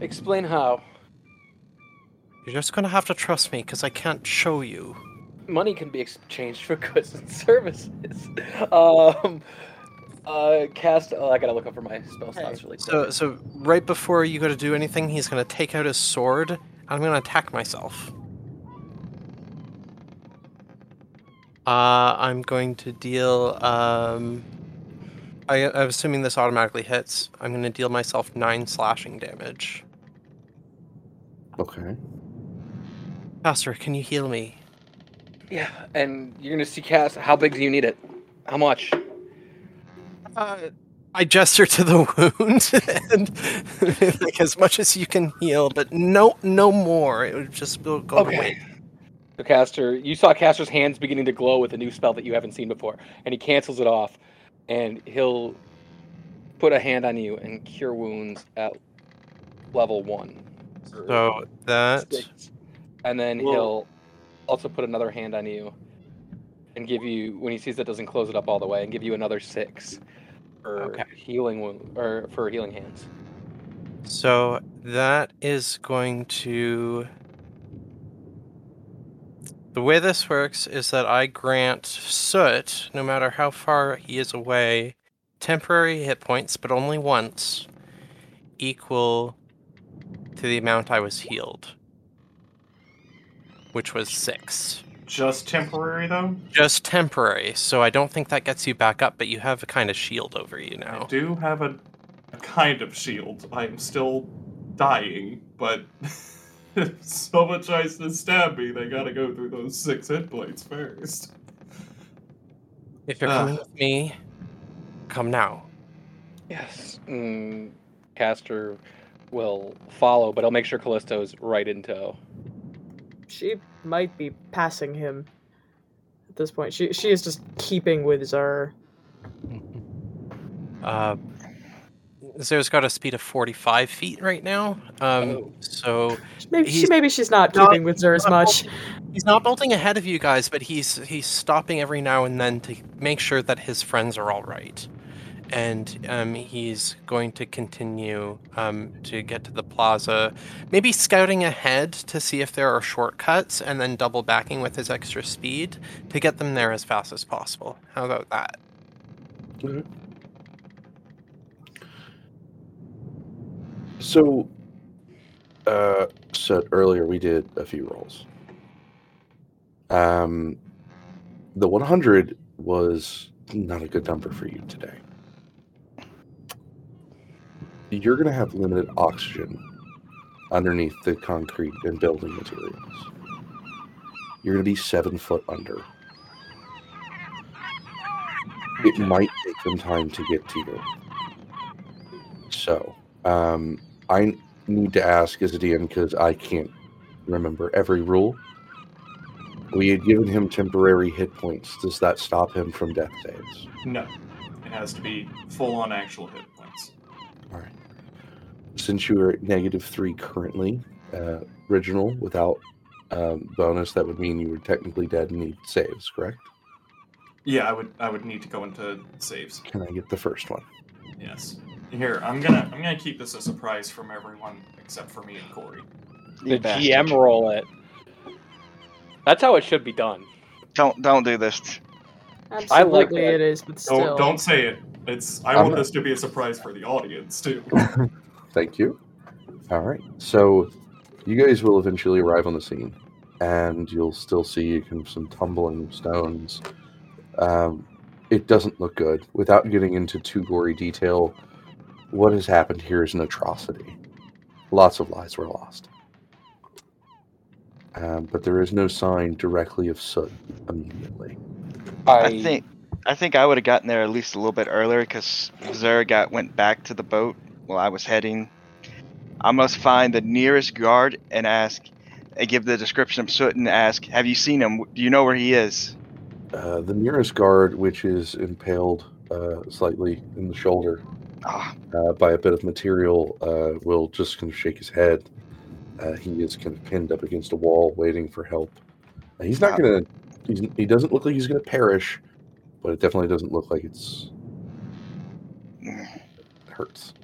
Explain how. You're just gonna have to trust me, because I can't show you. money can be exchanged for goods and services. Um, uh, cast. Oh, I gotta look up for my spell slots really quick. So, so right before you go to do anything, he's gonna take out his sword, and I'm gonna attack myself. Uh, I'm going to deal. Um, I, I'm assuming this automatically hits. I'm gonna deal myself nine slashing damage. Okay. Caster, can you heal me? yeah, and you're gonna see cast. How big do you need it? How much? Uh, I gesture to the wound, and like as much as you can heal, but no, no more. It would just go go away. So Caster, you saw Caster's hands beginning to glow with a new spell that you haven't seen before, and he cancels it off, and he'll put a hand on you and cure wounds at level one. So that Six. And then Whoa. he'll also put another hand on you and give you, when he sees that doesn't close it up all the way, and give you another six for Okay. healing wound or for healing hands. so that is going to. The way this works is that I grant Soot, no matter how far he is away, temporary hit points, but only once, equal to the amount I was healed, which was six. Just temporary though. Just temporary, so I don't think that gets you back up, but you have a kind of shield over you now. I do have a, a kind of shield. I'm still dying, but if someone tries to stab me, they gotta go through those six hit points first. If you're Ah. coming with me, come now. Yes. Mm, Caster will follow, but I'll make sure Callisto's right in tow. She might be passing him at this point. She she is just keeping with Zer. Uh, Zer's got a speed of 45 feet right now. Um, Oh. so Maybe she maybe she's not not- keeping with Zer as not much. he's not bolting ahead of you guys, but he's he's stopping every now and then to make sure that his friends are all right. And um, he's going to continue um, to get to the plaza, maybe scouting ahead to see if there are shortcuts, and then double backing with his extra speed to get them there as fast as possible. How about that? So, uh, said earlier we did a few rolls. Um, the 100 was not a good number for you today. You're going to have limited oxygen underneath the concrete and building materials. You're going to be seven foot under. It might take them time to get to you. So, um, I need to ask DM because I can't remember every rule. We had given him temporary hit points. Does that stop him from death saves? No, it has to be full on actual hit points. All right. Since you are at negative three currently, uh, original without um, bonus, that would mean you were technically dead and need saves, correct? Yeah, I would I would need to go into saves. Can I get the first one? Yes. Here, I'm gonna I'm gonna keep this a surprise from everyone except for me and Corey. The GM roll it. That's how it should be done. Don't don't do this. Absolutely, that. it is, but still. Don't don't say it. It's I I'm want not- this to be a surprise for the audience too. Thank you. All right. So you guys will eventually arrive on the scene, and you'll still see kind of some tumbling stones. Um, it doesn't look good. Without getting into too gory detail, what has happened here is an atrocity. Lots of lives were lost. Um, but there is no sign directly of soot immediately. I think I think I would have gotten there at least a little bit earlier because Zara got went back to the boat while I was heading. I must find the nearest guard and ask, and give the description of Soot and ask, "Have you seen him? Do you know where he is?" Uh, the nearest guard, which is impaled uh, slightly in the shoulder, uh, by a bit of material uh, will just kind of shake his head. Uh, he is kind of pinned up against a wall, waiting for help. Uh, he's not Wow. gonna. He's, he doesn't look like he's gonna perish, but it definitely doesn't look like it's it hurts.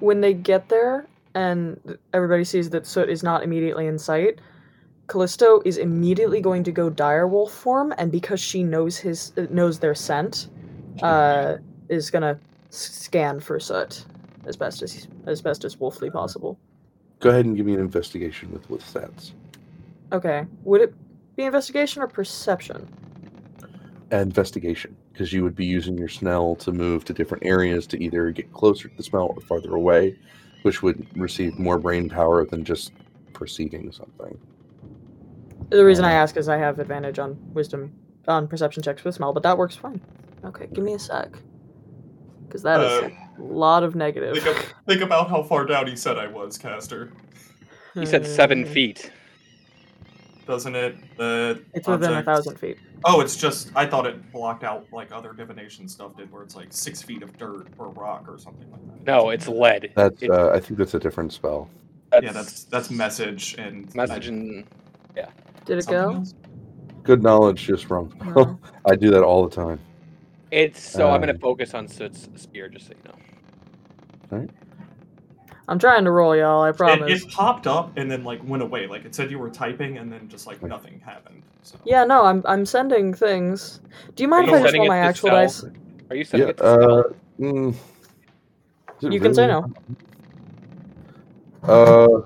when they get there and everybody sees that Soot is not immediately in sight, Callisto is immediately going to go direwolf form, and because she knows his uh, knows their scent, uh, is gonna scan for Soot as best as as best as wolfly possible. Go ahead and give me an investigation with with stats. Okay, would it be investigation or perception? Investigation, because you would be using your smell to move to different areas to either get closer to the smell or farther away, which would receive more brain power than just perceiving something. The reason I um, ask is I have advantage on wisdom on perception checks with smell, but that works fine. Okay, give me a sec, because that is Uh, a lot of negative. Think, of, think about how far down he said I was, Caster. He said seven Uh, feet. Doesn't it? The It's within a thousand feet. Oh, it's just I thought it blocked out like other divination stuff did, where it's like six feet of dirt or rock or something like that. No, it's lead. That's It- uh, I think that's a different spell. yeah, that's that's message and message and yeah. Did it something go? else? Good knowledge, just wrong. No. I do that all the time. It's so I'm Um, gonna focus on Soot's spear, just so you know. Right. I'm trying to roll, y'all. I promise. it popped up and then like went away. Like it said you were typing and then just like nothing happened. So Yeah, no, I'm I'm sending things. Do you mind Are if you I just roll my actual stealth? dice? Are you sending Yeah. it to? Uh, mm, it You can say no. Uh,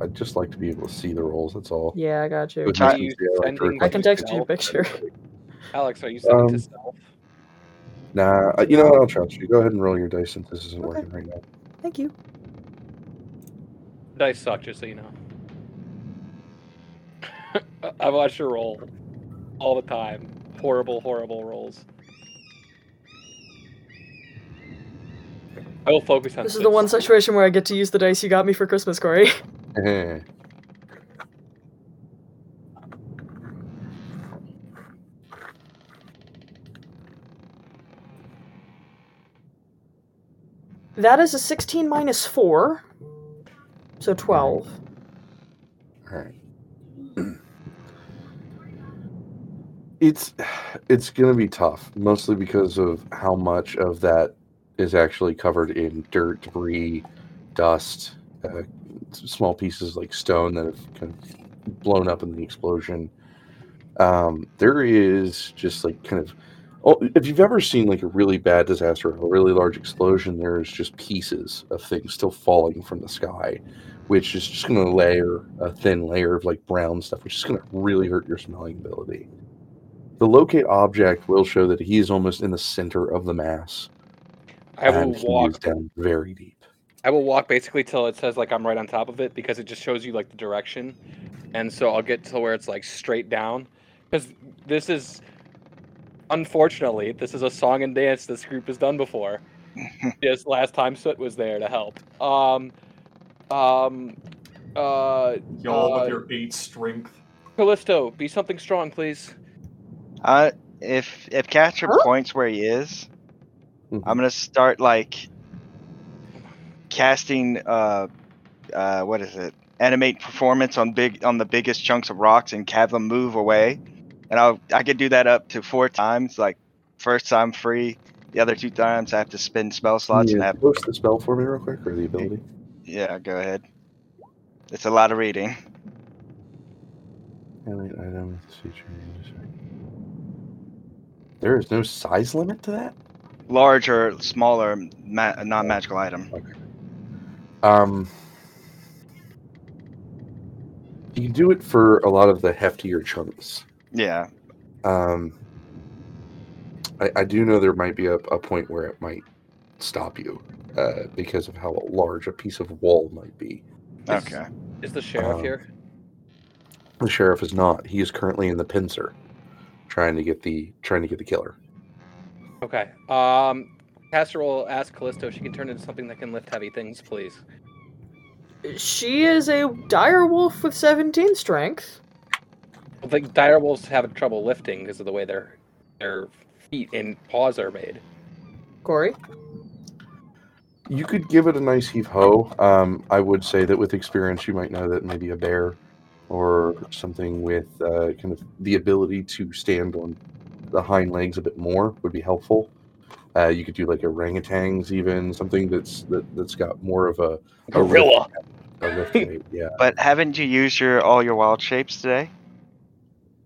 I'd just like to be able to see the rolls. That's all. Yeah, I got you. With Are you I sending I can text you a picture. Alex, are you sending um, to stealth? Nah, uh, you know what? I'll trust you. Go ahead and roll your dice since this isn't Okay. working right now. Thank you. Dice suck, just so you know. I watch her roll all the time. Horrible, horrible rolls. I will focus on. This is the one situation where I get to use the dice you got me for Christmas, Corey. That is a 16 minus 4. So 12. All right. It's it's gonna be tough, mostly because of how much of that is actually covered in dirt, debris, dust, uh, small pieces like stone that have kind of blown up in the explosion. Um, there is just like kind of, oh, if you've ever seen like a really bad disaster, a really large explosion, there's just pieces of things still falling from the sky which is just going to layer a thin layer of like brown stuff, which is going to really hurt your smelling ability. The locate object will show that he is almost in the center of the mass, I will walk. down very deep. I will walk basically till it says like I'm right on top of it because it just shows you like the direction, and so I'll get to where it's like straight down, because this is, unfortunately, this is a song and dance this group has done before. yes, last time Soot was there to help. Um, um, uh, Y'all Uh, with your eight strength. Callisto, be something strong, please. Uh, if if Catcher Huh? points where he is, Mhm. I'm gonna start like casting. Uh, uh, what is it? Animate performance on big on the biggest chunks of rocks and have them move away. And I'll I could do that up to four times. Like first time free, the other two times I have to spend spell slots and have. post the spell for me real quick, or the ability. Yeah, go ahead. It's a lot of reading. Item with this feature. There is no size limit to that. Large or smaller ma- non-magical item. Um, you can do it for a lot of the heftier chunks. Yeah. Um, I, I do know there might be a, a point where it might stop you uh, because of how large a piece of wall might be. Okay. Is the sheriff Um, here? The sheriff is not. He is currently in the pincer, trying to get the trying to get the killer. Okay. Um, Caster will ask Callisto if she can turn into something that can lift heavy things, please. She is a dire wolf with 17 strength. I think dire wolves have trouble lifting because of the way their their feet and paws are made. Corey. You could give it a nice heave ho. Um, I would say that with experience, you might know that maybe a bear or something with uh, kind of the ability to stand on the hind legs a bit more would be helpful. Uh, you could do like orangutans, even something that's that, that's got more of a a lift- Gorilla. a lift. Yeah, But haven't you used your all your wild shapes today?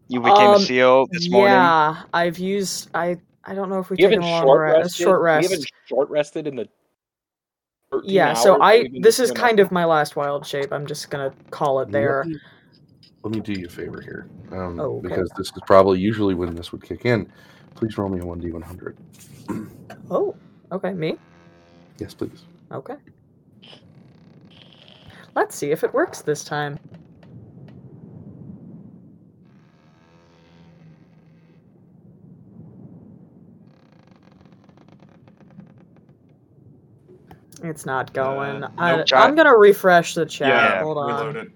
You became Um, a CEO this morning. Yeah, I've used. I I don't know if we've You taken haven't a long short rest. rested. Short You rest. haven't short rested in the. 13 Yeah, so I this is kind of my last wild shape. I'm just gonna call it there. Let me, let me do you a favor here, um, Oh, okay. because this is probably usually when this would kick in. Please roll me a one d one hundred. Oh, okay, me. Yes, please. Okay. Let's see if it works this time. It's not going. Uh, I, nope. I'm gonna refresh the chat. yeah, Hold on. reload it.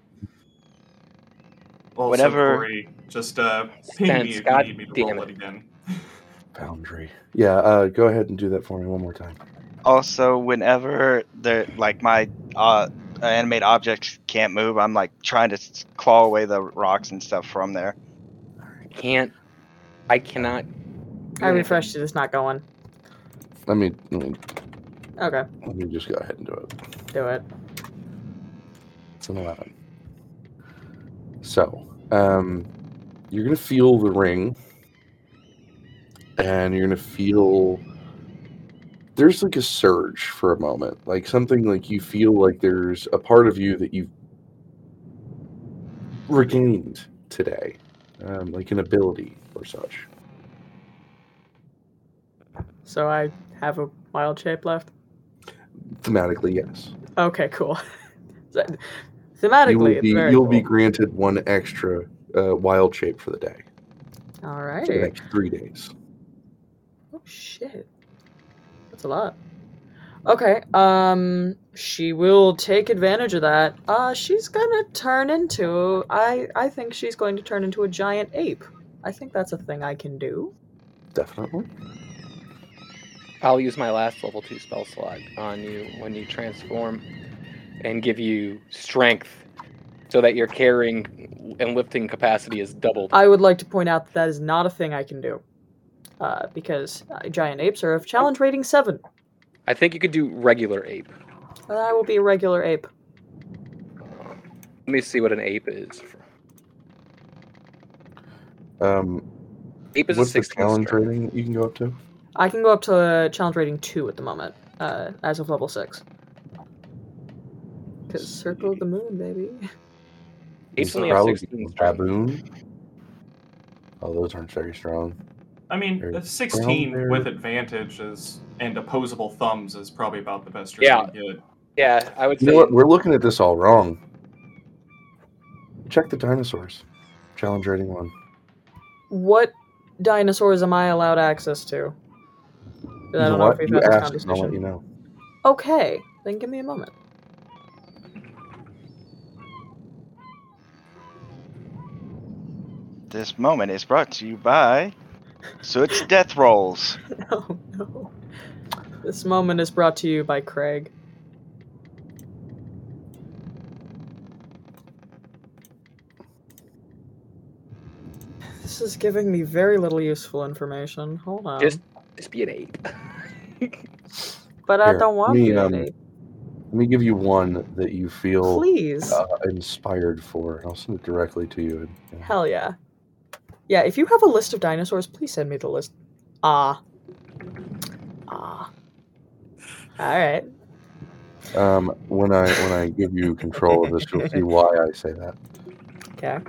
Also, Whatever- Corey, just uh, ping me Spence, if you God need me to damn roll it. it again. Foundry. Yeah, uh, go ahead and do that for me one more time. Also, whenever the like my uh animate objects can't move, I'm like trying to claw away the rocks and stuff from there. I can't. I cannot. I refreshed it. It's not going. Let me let me, Okay, let me just go ahead and do it. do it. It's an eleven. So, um, you're gonna feel the ring, and you're gonna feel there's like a surge for a moment, like something like you feel like there's a part of you that you've regained today, um, like an ability or such. So I have a wild shape left. Thematically, yes. Okay, cool. So, You Thematically, will it's be you'll be granted one extra uh, wild shape for the day, All for the next three days. Oh shit. That's a lot. Okay, um she will take advantage of that. Uh she's gonna turn into I I think she's going to turn into a giant ape. I think that's a thing I can do. Definitely. I'll use my last level two spell slot on you when you transform, and give you strength, so that your carrying and lifting capacity is doubled. I would like to point out that that is not a thing I can do. Uh, because uh, giant apes are of challenge rating 7. I think you could do regular ape. And I will be a regular ape. Let me see what an ape is. Um, Ape is a the challenge strength. rating you can go up to? I can go up to uh, challenge rating 2 at the moment, uh, as of level 6. Because Circle of the Moon, baby. Apes It's only have probably 16 baboon. Oh, those aren't very strong. I mean, Very the 16 brown with bear. advantage is and opposable thumbs is probably about the best you're Yeah. gonna get. Yeah, I would You say know what? We're looking at this all wrong. Check the dinosaurs. Challenge rating one. What dinosaurs am I allowed access to? I You know don't know what? if we've You had this asked, I'll conversation. let you know. Okay, then give me a moment. This moment is brought to you by Soot's Death Rolls. Oh no. This moment is brought to you by Craig. This is giving me very little useful information. Hold on. Just, just be an ape. but I don't want me, to. be um, an ape. Let me give you one that you feel Please. uh, inspired for. I'll send it directly to you. and- and- Hell yeah. Yeah, if you have a list of dinosaurs, please send me the list. Ah. Ah. Alright. Um, when I when I give you control of this, you'll see why I say that. Okay. There you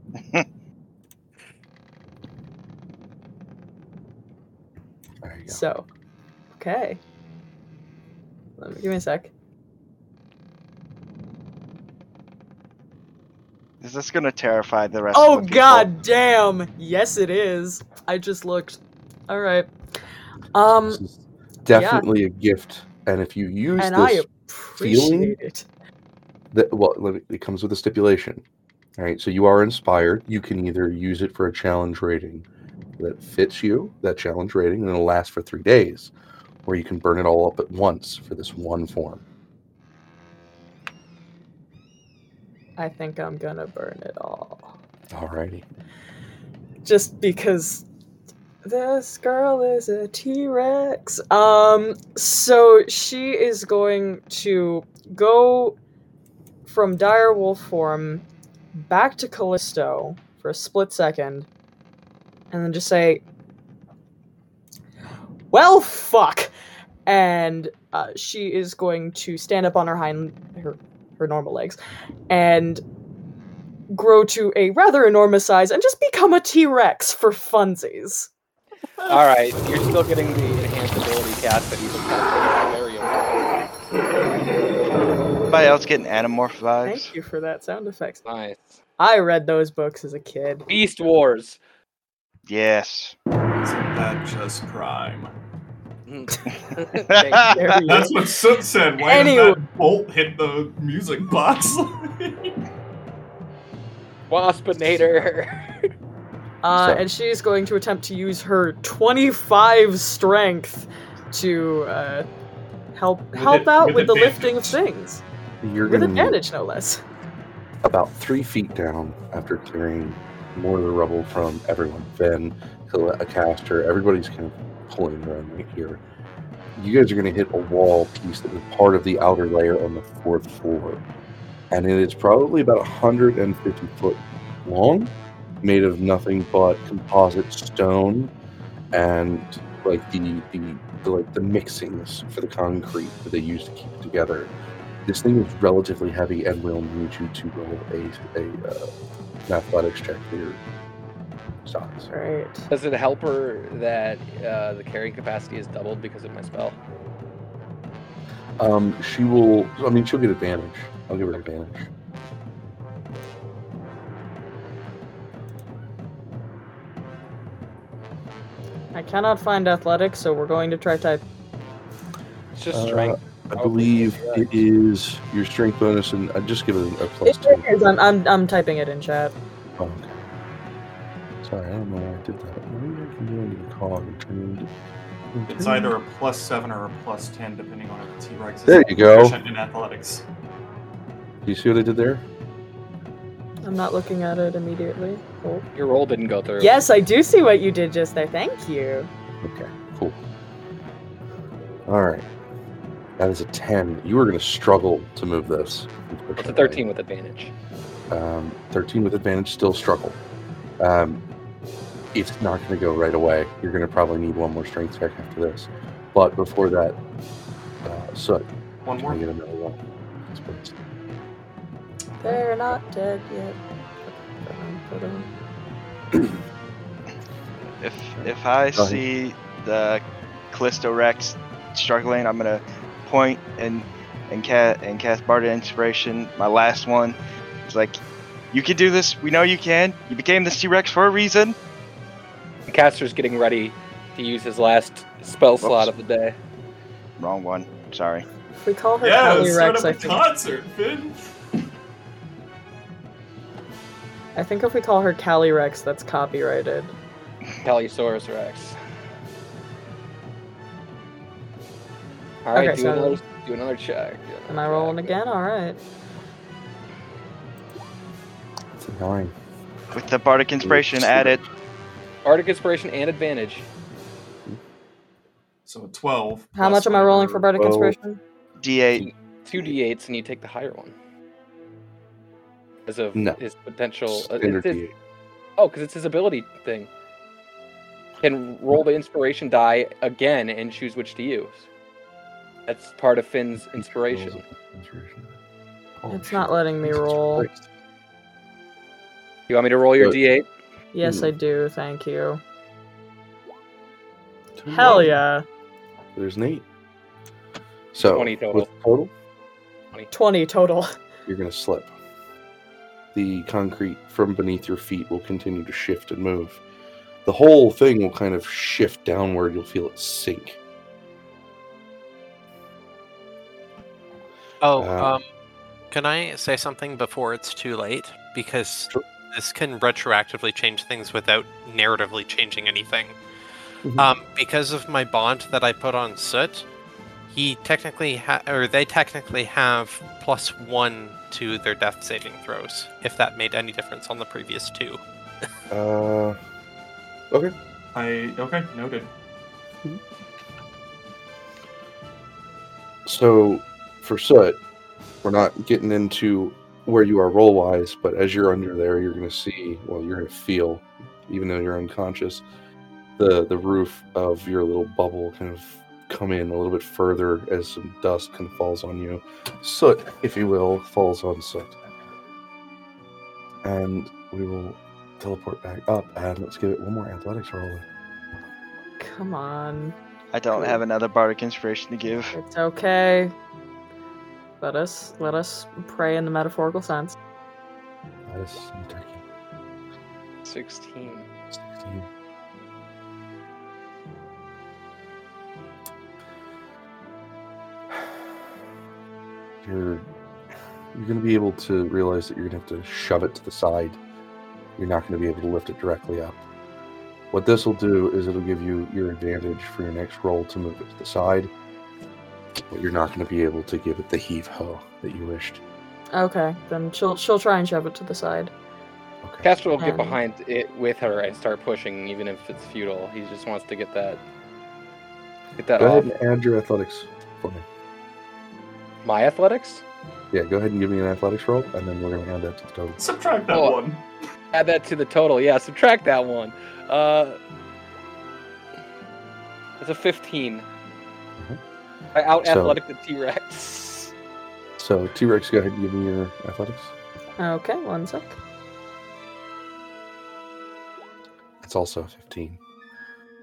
go. So. Okay. Let me give me a sec. Is this gonna terrify the rest Oh of the god damn! Yes it is. I just looked. Alright. Um This is definitely a gift, and if you use and I this, appreciate it. that well, it comes with a stipulation. All right, so you are inspired. You can either use it for a challenge rating that fits you, that challenge rating, and it'll last for three days, or you can burn it all up at once for this one form. I think I'm gonna burn it all. Alrighty. just because this girl is a T-Rex. Um so she is going to go from dire wolf form back to Callisto for a split second and then just say well fuck and uh, she is going to stand up on her hind her her normal legs and grow to a rather enormous size and just become a T-Rex for funsies. All right, you're still getting the enhanced ability cast that he's very Everybody else getting Animorph vibes? Thank you for that sound effects. Nice. I read those books as a kid. Beast Wars. Yes. Isn't that just crime? Thank There you That's what Soot said when Anyway. that bolt hit the music box. Waspinator. Uh, and she's going to attempt to use her 25 strength to uh, help With help it- out with with the lifting of advantage. things. You're With advantage, no less. about three feet down after clearing more of the rubble from everyone. Finn, Hilla, a caster, everybody's kind of pulling around right here. You guys are going to hit a wall piece that was part of the outer layer on the fourth floor. And it is probably about 150 foot long, made of nothing but composite stone and like the, the, the like the mixings for the concrete that they use to keep it together this thing is relatively heavy and will need you to roll a, a uh, an athletics check for your size. Right. Does it help her that uh, the carrying capacity is doubled because of my spell? Um, she will. I mean, she'll get advantage. I'll give her advantage. I cannot find athletics, so we're going to try type. It's just Uh, strength. I oh, Okay, believe yeah. it is your strength bonus, and I just give it a, a plus It two. is, I'm, I'm, I'm typing it in chat. Oh, okay. Sorry, I don't know why I did that. Maybe I can do it into the cog and turn it into. it's either a plus seven or a plus ten, depending on if the T Rex is There you go. proficient in athletics. Do you see what I did there? I'm not looking at it immediately. Oh. Your roll didn't go through. Yes, I do see what you did just there. Thank you. Okay, cool. All right. That is a 10. You are going to struggle to move this. It's a 13 with advantage. Um, 13 with advantage, still struggle. Um, it's not going to go right away. You're going to probably need one more strength check after this. But before that, uh, Soot, One more. Get another one? They're not dead yet. Put 'em, put 'em. If if I see the Callisto Rex struggling, I'm gonna point and and cast and cast Bardic Inspiration. My last one. It's like You can do this. We know you can. You became the T Rex for a reason. The caster's getting ready to use his last spell slot of the day. Wrong one. Sorry. We call her Yeah, Callie start Rex, up I a think concert, Finn. I think if we call her Callie Rex, that's copyrighted. Caliosaurus Rex. All right, Okay, do so- another do another check. do Am I rolling check. again? All right. It's a nine. With the bardic inspiration added. Bardic inspiration and advantage. So a 12. How much am I rolling for whatever- Bardic Well- Inspiration? D8. Two d8s, and you take the higher one. As of No. his potential. uh, Standard it's his- D8. oh, because it's his ability thing. Can roll the inspiration die again and choose which to use. That's part of Finn's inspiration. Inspiration. Oh, It's shit. not letting me Jesus roll. Christ. You want me to roll your But- d8? Yes, Hmm. I do. Thank you. Hell yeah. There's an eight. So 20 total. with total, 20 total. you're gonna slip. The concrete from beneath your feet will continue to shift and move. The whole thing will kind of shift downward. You'll feel it sink. Oh, Uh, um, can I say something before it's too late? Because Sure. this can retroactively change things without narratively changing anything. Mhm. Um, because of my bond that I put on Soot, he technically ha- or they technically have plus one to their death saving throws. If that made any difference on the previous two. Uh, okay. I okay, noted. So for Soot, we're not getting into where you are roll wise, but as you're under there, you're going to see, well, you're going to feel, even though you're unconscious, the the roof of your little bubble kind of come in a little bit further as some dust kind of falls on you. Soot, if you will, falls on Soot. And we will teleport back up, and let's give it one more athletics roll. Come on. I don't have another bardic inspiration to give. It's okay. Let us let us pray in the metaphorical sense. That is some turkey. 16. 16. You're you're going to be able to realize that you're going to have to shove it to the side. You're not going to be able to lift it directly up. What this will do is it'll give you your advantage for your next roll to move it to the side, but you're not going to be able to give it the heave ho that you wished. Okay, then she'll she'll try and shove it to the side. Okay. Caster will get behind it with her and start pushing, even if it's futile. He just wants to get that get that Go off. ahead and add your athletics for me. My athletics? Yeah, go ahead and give me an athletics roll, and then we're going to add that to the total. Subtract that Oh. one. Add that to the total. Yeah, subtract that one. Uh, it's a 15. I out So- athletic the T Rex. So T Rex, go ahead and give me your athletics. Okay, one sec. It's also a 15.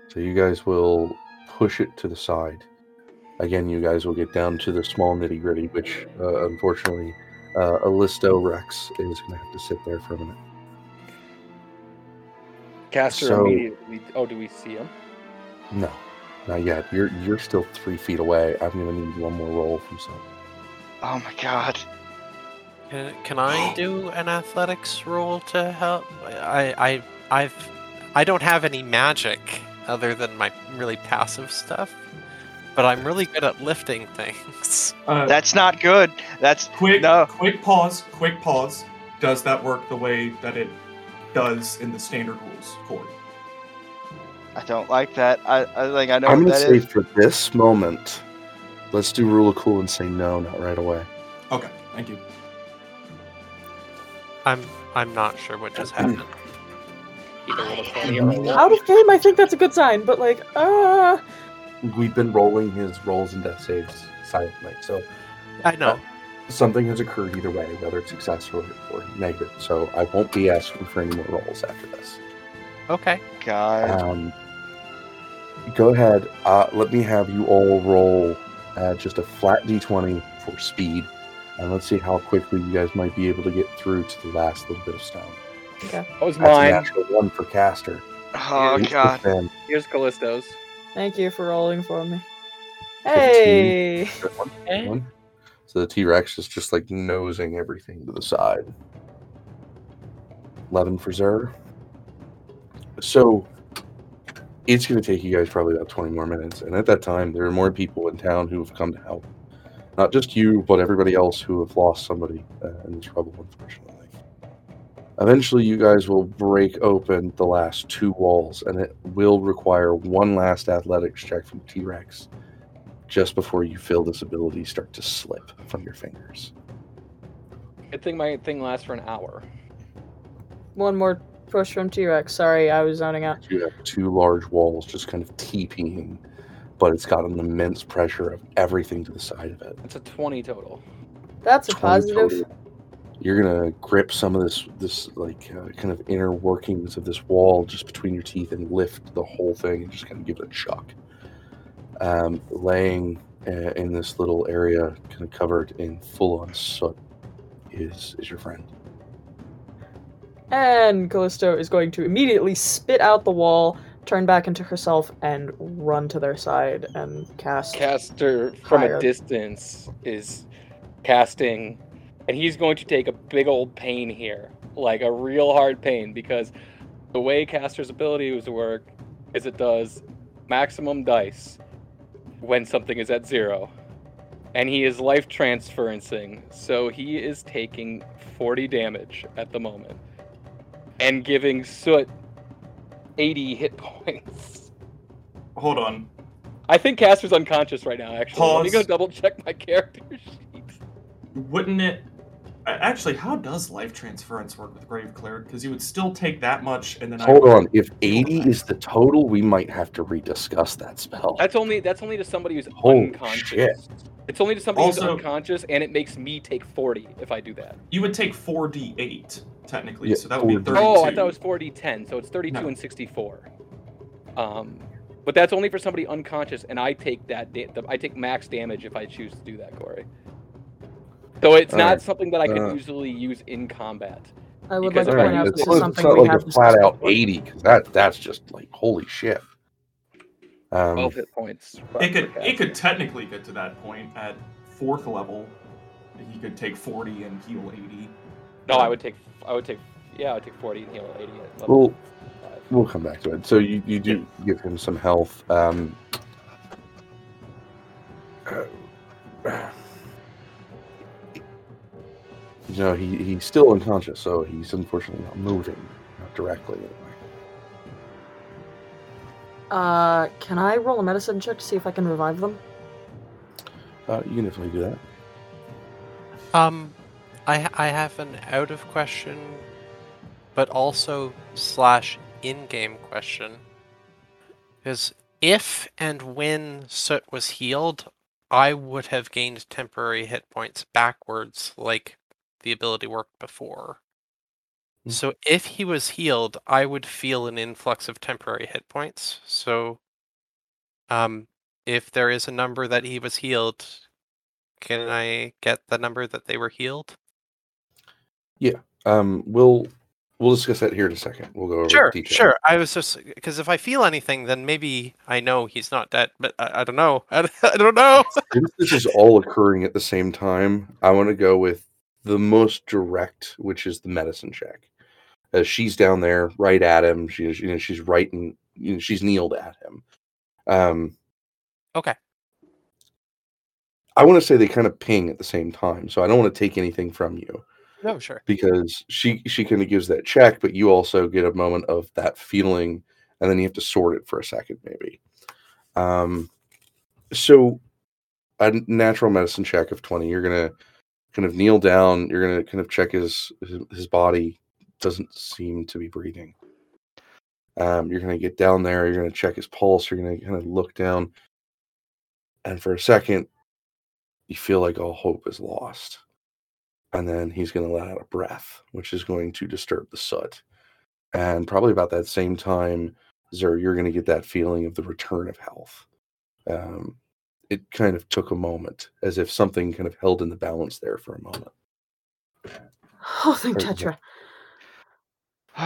So you guys will push it to the side. Again, you guys will get down to the small nitty gritty, which uh, unfortunately, uh, Callisto Rex is going to have to sit there for a minute. Caster So- immediately. Oh, do we see him? No, not yet. You're you're still three feet away. I'm going to need one more roll from some. Oh my god. Can, can I do an athletics roll to help? I I I've I don't have any magic other than my really passive stuff, but I'm really good at lifting things. Uh, That's not good. That's quick, no. quick pause. Quick pause. Does that work the way that it does in the standard rules, Corey? I don't like that. I, I like I know I'm what going to that say is. for this moment, let's do rule of cool and say no, not right away. Okay, thank you. I'm I'm not sure what just happened. Either roll a 20 or a one. Out of game, I think that's a good sign, but like, uh We've been rolling his rolls and death saves silently, so I know. something has occurred either way, whether it's success or, or negative. So I won't be asking for any more rolls after this. Okay. God. Um, go ahead. Uh, let me have you all roll uh, just a flat d20 for speed. And let's see how quickly you guys might be able to get through to the last little bit of stone. That was That's a mine. natural one for caster. Oh Thanks for god. Sam. Here's Callisto's. Thank you for rolling for me. Hey! Good one. Good one. So the T Rex is just like nosing everything to the side. 11 for Zer. So it's going to take you guys probably about 20 more minutes. And at that time, there are more people in town who have come to help. Not just you, but everybody else who have lost somebody uh, in this trouble, unfortunately. Eventually, you guys will break open the last two walls, and it will require one last athletics check from T Rex just before you feel this ability start to slip from your fingers. Good thing my thing lasts for an hour. One more push from T Rex. Sorry, I was zoning out. You have two large walls just kind of TPing, but it's got an immense pressure of everything to the side of it. It's a 20 total. That's a positive. total. You're gonna grip some of this, this like uh, kind of inner workings of this wall just between your teeth and lift the whole thing and just kind of give it a chuck. Um, laying uh, in this little area, kind of covered in full-on soot, is is your friend. And Callisto is going to immediately spit out the wall, turn back into herself, and run to their side and cast. Caster from Higher. a distance is casting, and he's going to take a big old pain here, like a real hard pain, because the way caster's abilities work is it does maximum dice when something is at zero, and he is life transferencing, so he is taking 40 damage at the moment, and giving Soot 80 hit points. Hold on. I think Caster's unconscious right now. Actually, let me Pause. go double check my character sheet. Wouldn't it? Actually, how does life transference work with Grave Cleric? Because you would still take that much, and then Hold would- on, if 80 is the total, we might have to rediscuss that spell. That's only that's only to somebody who's Holy unconscious. shit. It's only to somebody who's unconscious, and it makes me take 40 if I do that. you would take four d eight technically, Yeah, so that would be 4d8. thirty-two. Oh, I thought it was 40 10, so it's 32 No. and 64. Um, but that's only for somebody unconscious, and I take that da- the, I take max damage if I choose to do that, Corey. So it's not Alright, something that I can uh, usually use in combat. I would Because like if to point out this it's, it- is it's not we like have a flat out 80 because that that's just like holy shit. Um, 12 hit points. It could it could technically get to that point at fourth level. He could take forty and heal eighty. No, I would take I would take yeah, I would take 40 and heal 80 at level Well, five. we'll come back to it. So you, you do give him some health. Um, you know, he, he's still unconscious, so he's unfortunately not moving, not directly. Anyway. Uh, can I roll a medicine check to see if I can revive them? Uh, you can definitely do that. Um, I I have an out of question, but also slash in game question. Because if and when Soot was healed, I would have gained temporary hit points backwards, like the ability worked before. Hmm. So if he was healed, I would feel an influx of temporary hit points. So, um, if there is a number that he was healed, can I get the number that they were healed? Um, we'll we'll discuss that here in a second. We'll go over Sure, sure. I was just because if I feel anything, then maybe I know he's not dead. But I, I don't know. I, don't- I don't know. Since this is all occurring at the same time, I want to go with the most direct, which is the medicine check. As she's down there, right at him. She's you know she's right and you know, she's kneeled at him. Um, Okay. I want to say they kind of ping at the same time, so I don't want to take anything from you No, sure. because she she kind of gives that check, but you also get a moment of that feeling, and then you have to sort it for a second, maybe. Um, so a natural medicine check of twenty, you're gonna kind of kneel down. You're gonna kind of check his his, body doesn't seem to be breathing. Um, you're gonna get down there. You're gonna check his pulse. You're gonna kind of look down, and for a second, you feel like all hope is lost and then he's going to let out a breath, which is going to disturb the soot. And probably about that same time, Zer, you're going to get that feeling of the return of health. Um, it kind of took a moment, as if something kind of held in the balance there for a moment. Oh, thank Or- Tetra.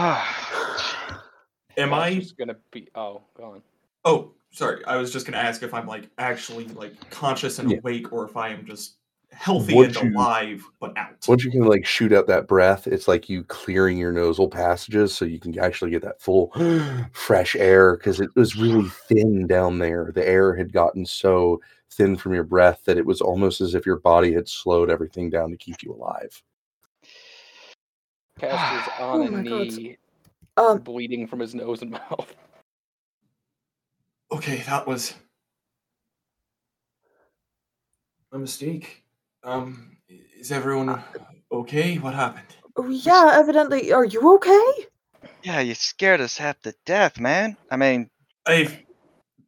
Am I? just gonna be? Oh, go on. Oh, sorry. I was just gonna ask if I'm like actually like conscious and Yeah. awake, or if I am just healthy Once and you- alive but out. Once you can like shoot out that breath, it's like you clearing your nasal passages so you can actually get that full fresh air because it was really thin down there. The air had gotten so thin from your breath that it was almost as if your body had slowed everything down to keep you alive. Caster's Oh on a my God. knee, Um, bleeding from his nose and mouth. Okay, that was a mistake. Um, is everyone okay? What happened? oh, yeah, evidently. Are you okay? Yeah, you scared us half to death, man. I mean, I've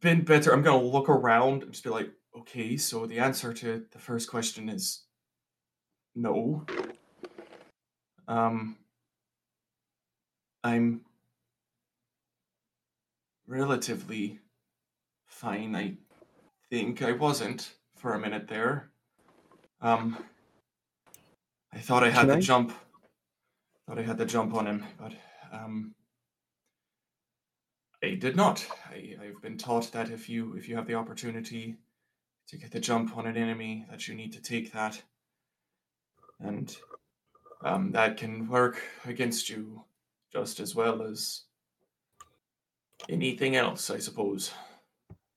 been better. I'm gonna look around and just be like, okay, so the answer to the first question is no. Um, I'm relatively fine. I think I wasn't for a minute there. Um, I thought I had Can the I- jump. Thought I had the jump on him, but um, I did not. I, I've been taught that if you if you have the opportunity to get the jump on an enemy, that you need to take that, and um, that can work against you just as well as anything else, I suppose.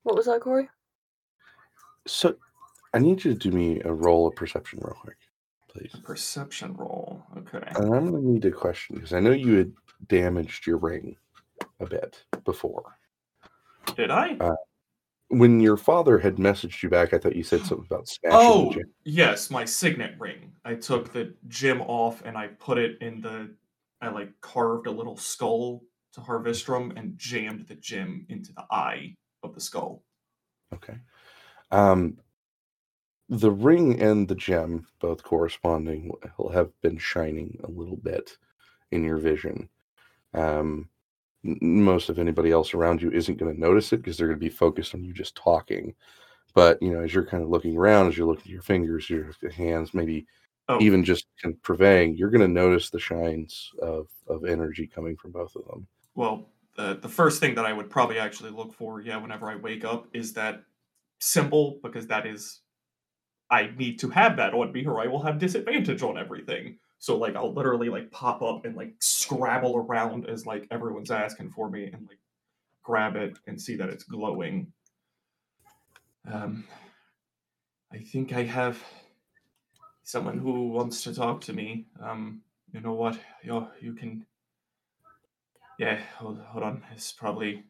What was that, Corey? So I need you to do me a roll of perception real quick, please. A perception roll. Okay. And I'm going to need a question because I know you had damaged your ring a bit before. Did I? uh, When your father had messaged you back, I thought you said something about smashing Oh, yes, my signet ring. I took the gem off and I put it in the. I like carved a little skull to Harvestrum and jammed the gem into the eye of the skull. Okay. Um, the ring and the gem, both corresponding, will have been shining a little bit in your vision. Um, most of anybody else around you isn't going to notice it because they're going to be focused on you just talking. But you know, as you're kind of looking around, as you're looking at your fingers, your hands, maybe Oh, even just kind of purveying, you're going to notice the shines of of energy coming from both of them. well, the the first thing that I would probably actually look for, yeah, whenever I wake up, is that symbol because that is. I need to have that on me, or I will have disadvantage on everything. So like, I'll literally like pop up and like scrabble around as like everyone's asking for me, and like grab it and see that it's glowing. Um, I think I have someone who wants to talk to me. Um, you know what? You you can. Yeah, hold, hold on. It's probably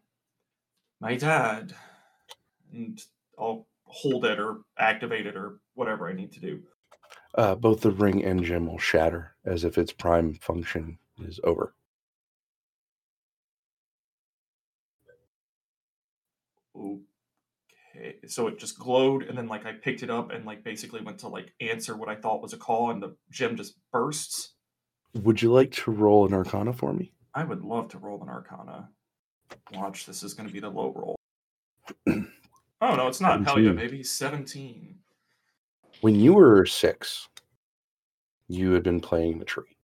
my dad, and I'll hold it or activate it or whatever I need to do. Uh, both the ring and gem will shatter as if its prime function is over. Okay, so it just glowed, and then like I picked it up and like basically went to like answer what I thought was a call, and the gem just bursts. Would you like to roll an Arcana for me? I would love to roll an Arcana. Watch, this is going to be the low roll. oh no, it's not. Hell yeah, 17. baby, seventeen. When you were six, you had been playing the tree.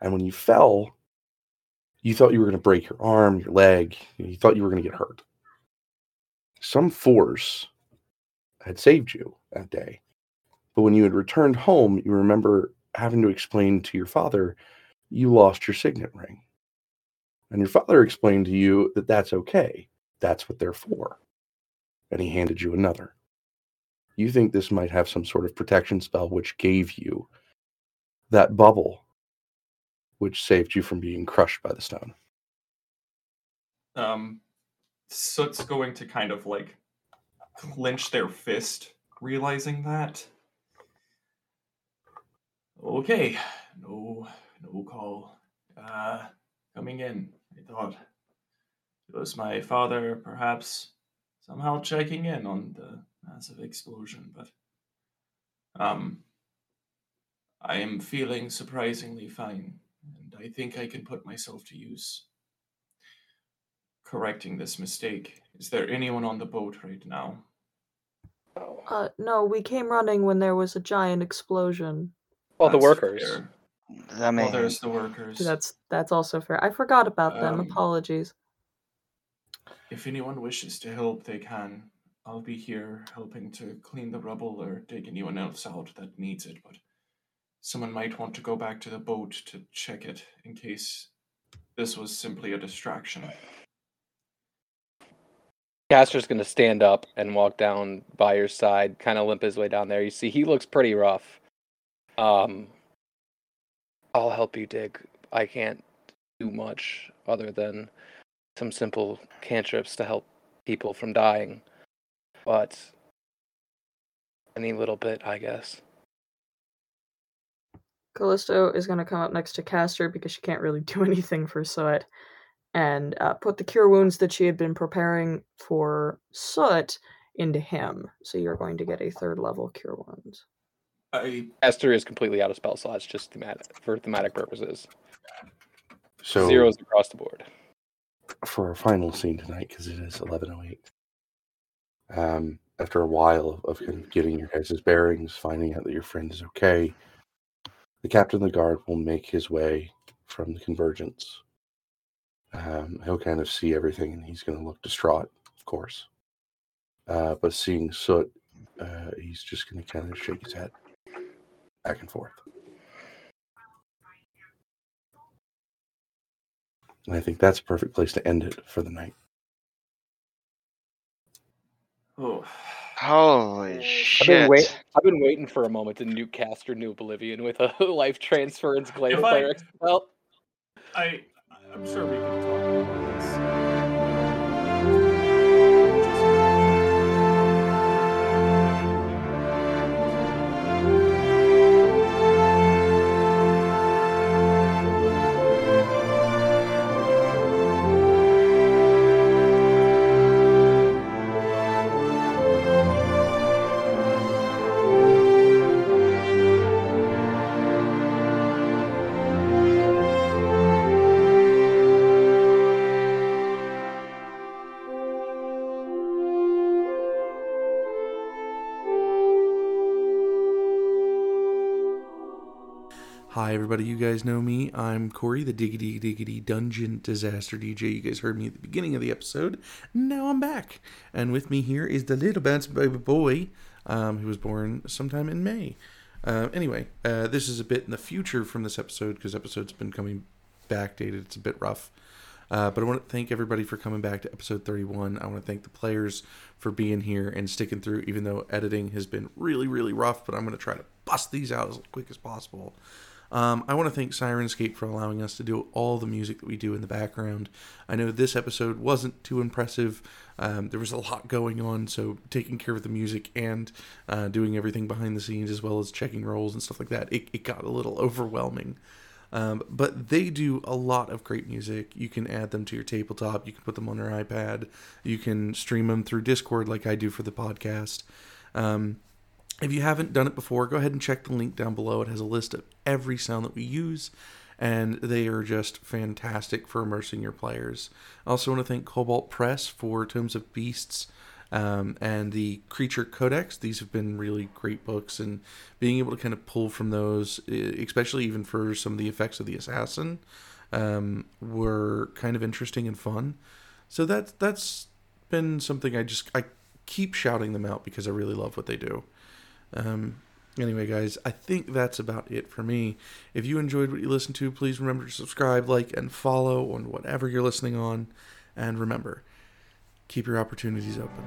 And when you fell, you thought you were going to break your arm, your leg, you thought you were going to get hurt. Some force had saved you that day. But when you had returned home, you remember having to explain to your father you lost your signet ring. And your father explained to you that that's okay. That's what they're for. And he handed you another you think this might have some sort of protection spell which gave you that bubble which saved you from being crushed by the stone. Um, Soot's going to kind of like clench their fist, realizing that. Okay, no, no call. Uh, coming in. I thought it was my father, perhaps somehow checking in on the massive explosion, but um, I am feeling surprisingly fine, and I think I can put myself to use correcting this mistake. Is there anyone on the boat right now? Oh. Uh, no, we came running when there was a giant explosion. Well, the workers. fair. I mean, Well, there's the workers. That's that's also fair. I forgot about them. Um, Apologies. If anyone wishes to help, they can. I'll be here helping to clean the rubble or dig anyone else out that needs it, but someone might want to go back to the boat to check it in case this was simply a distraction. Caster's gonna stand up and walk down by your side, kind of limp his way down there. You see, he looks pretty rough. Um, I'll help you dig. I can't do much other than some simple cantrips to help people from dying, but any little bit, I guess. Callisto is going to come up next to Caster because she can't really do anything for Soot and uh, put the cure wounds that she had been preparing for Soot into him. So you're going to get a third level cure wounds. I Caster is completely out of spell slots, just thematic for thematic purposes. So Zeros across the board. For our final scene tonight, because it is eleven oh eight. Um, after a while of of getting your guys' bearings, finding out that your friend is okay, the captain of the guard will make his way from the convergence. Um, he'll kind of see everything, and he's going to look distraught, of course. Uh, but seeing Soot, uh, he's just going to kind of shake his head back and forth. And I think that's a perfect place to end it for the night. oh holy I've shit! been wait. I've been waiting for a moment to nuke Caster New Oblivion with a life transference glaive If I- cleric. I I'm sure we can talk everybody. You guys know me. I'm Corey, the Diggity Diggity Dungeon Disaster DJ. You guys heard me at the beginning of the episode. Now I'm back. And with me here is the little bouncy baby boy um, who was born sometime in May. Uh, anyway, uh, this is a bit in the future from this episode because episode's been coming backdated. It's a bit rough. Uh, but I want to thank everybody for coming back to episode 31. I want to thank the players for being here and sticking through, even though editing has been really, really rough. But I'm going to try to bust these out as quick as possible. Um, I want to thank Syrinscape for allowing us to do all the music that we do in the background. I know this episode wasn't too impressive. Um, there was a lot going on, so taking care of the music and uh, doing everything behind the scenes, as well as checking rolls and stuff like that, it, it got a little overwhelming. Um, but they do a lot of great music. You can add them to your tabletop. You can put them on your iPad. You can stream them through Discord, like I do for the podcast. Um, if you haven't done it before, go ahead and check the link down below. It has a list of every sound that we use, and they are just fantastic for immersing your players. I also want to thank Kobold Press for Tomes of Beasts um, and the Creature Codex. These have been really great books, and being able to kind of pull from those, especially even for some of the effects of the assassin, um, were kind of interesting and fun. So that's that's been something I just I keep shouting them out because I really love what they do. Um, anyway, guys, I think that's about it for me. If you enjoyed what you listened to, please remember to subscribe, like, and follow on whatever you're listening on. And remember, keep your opportunities open.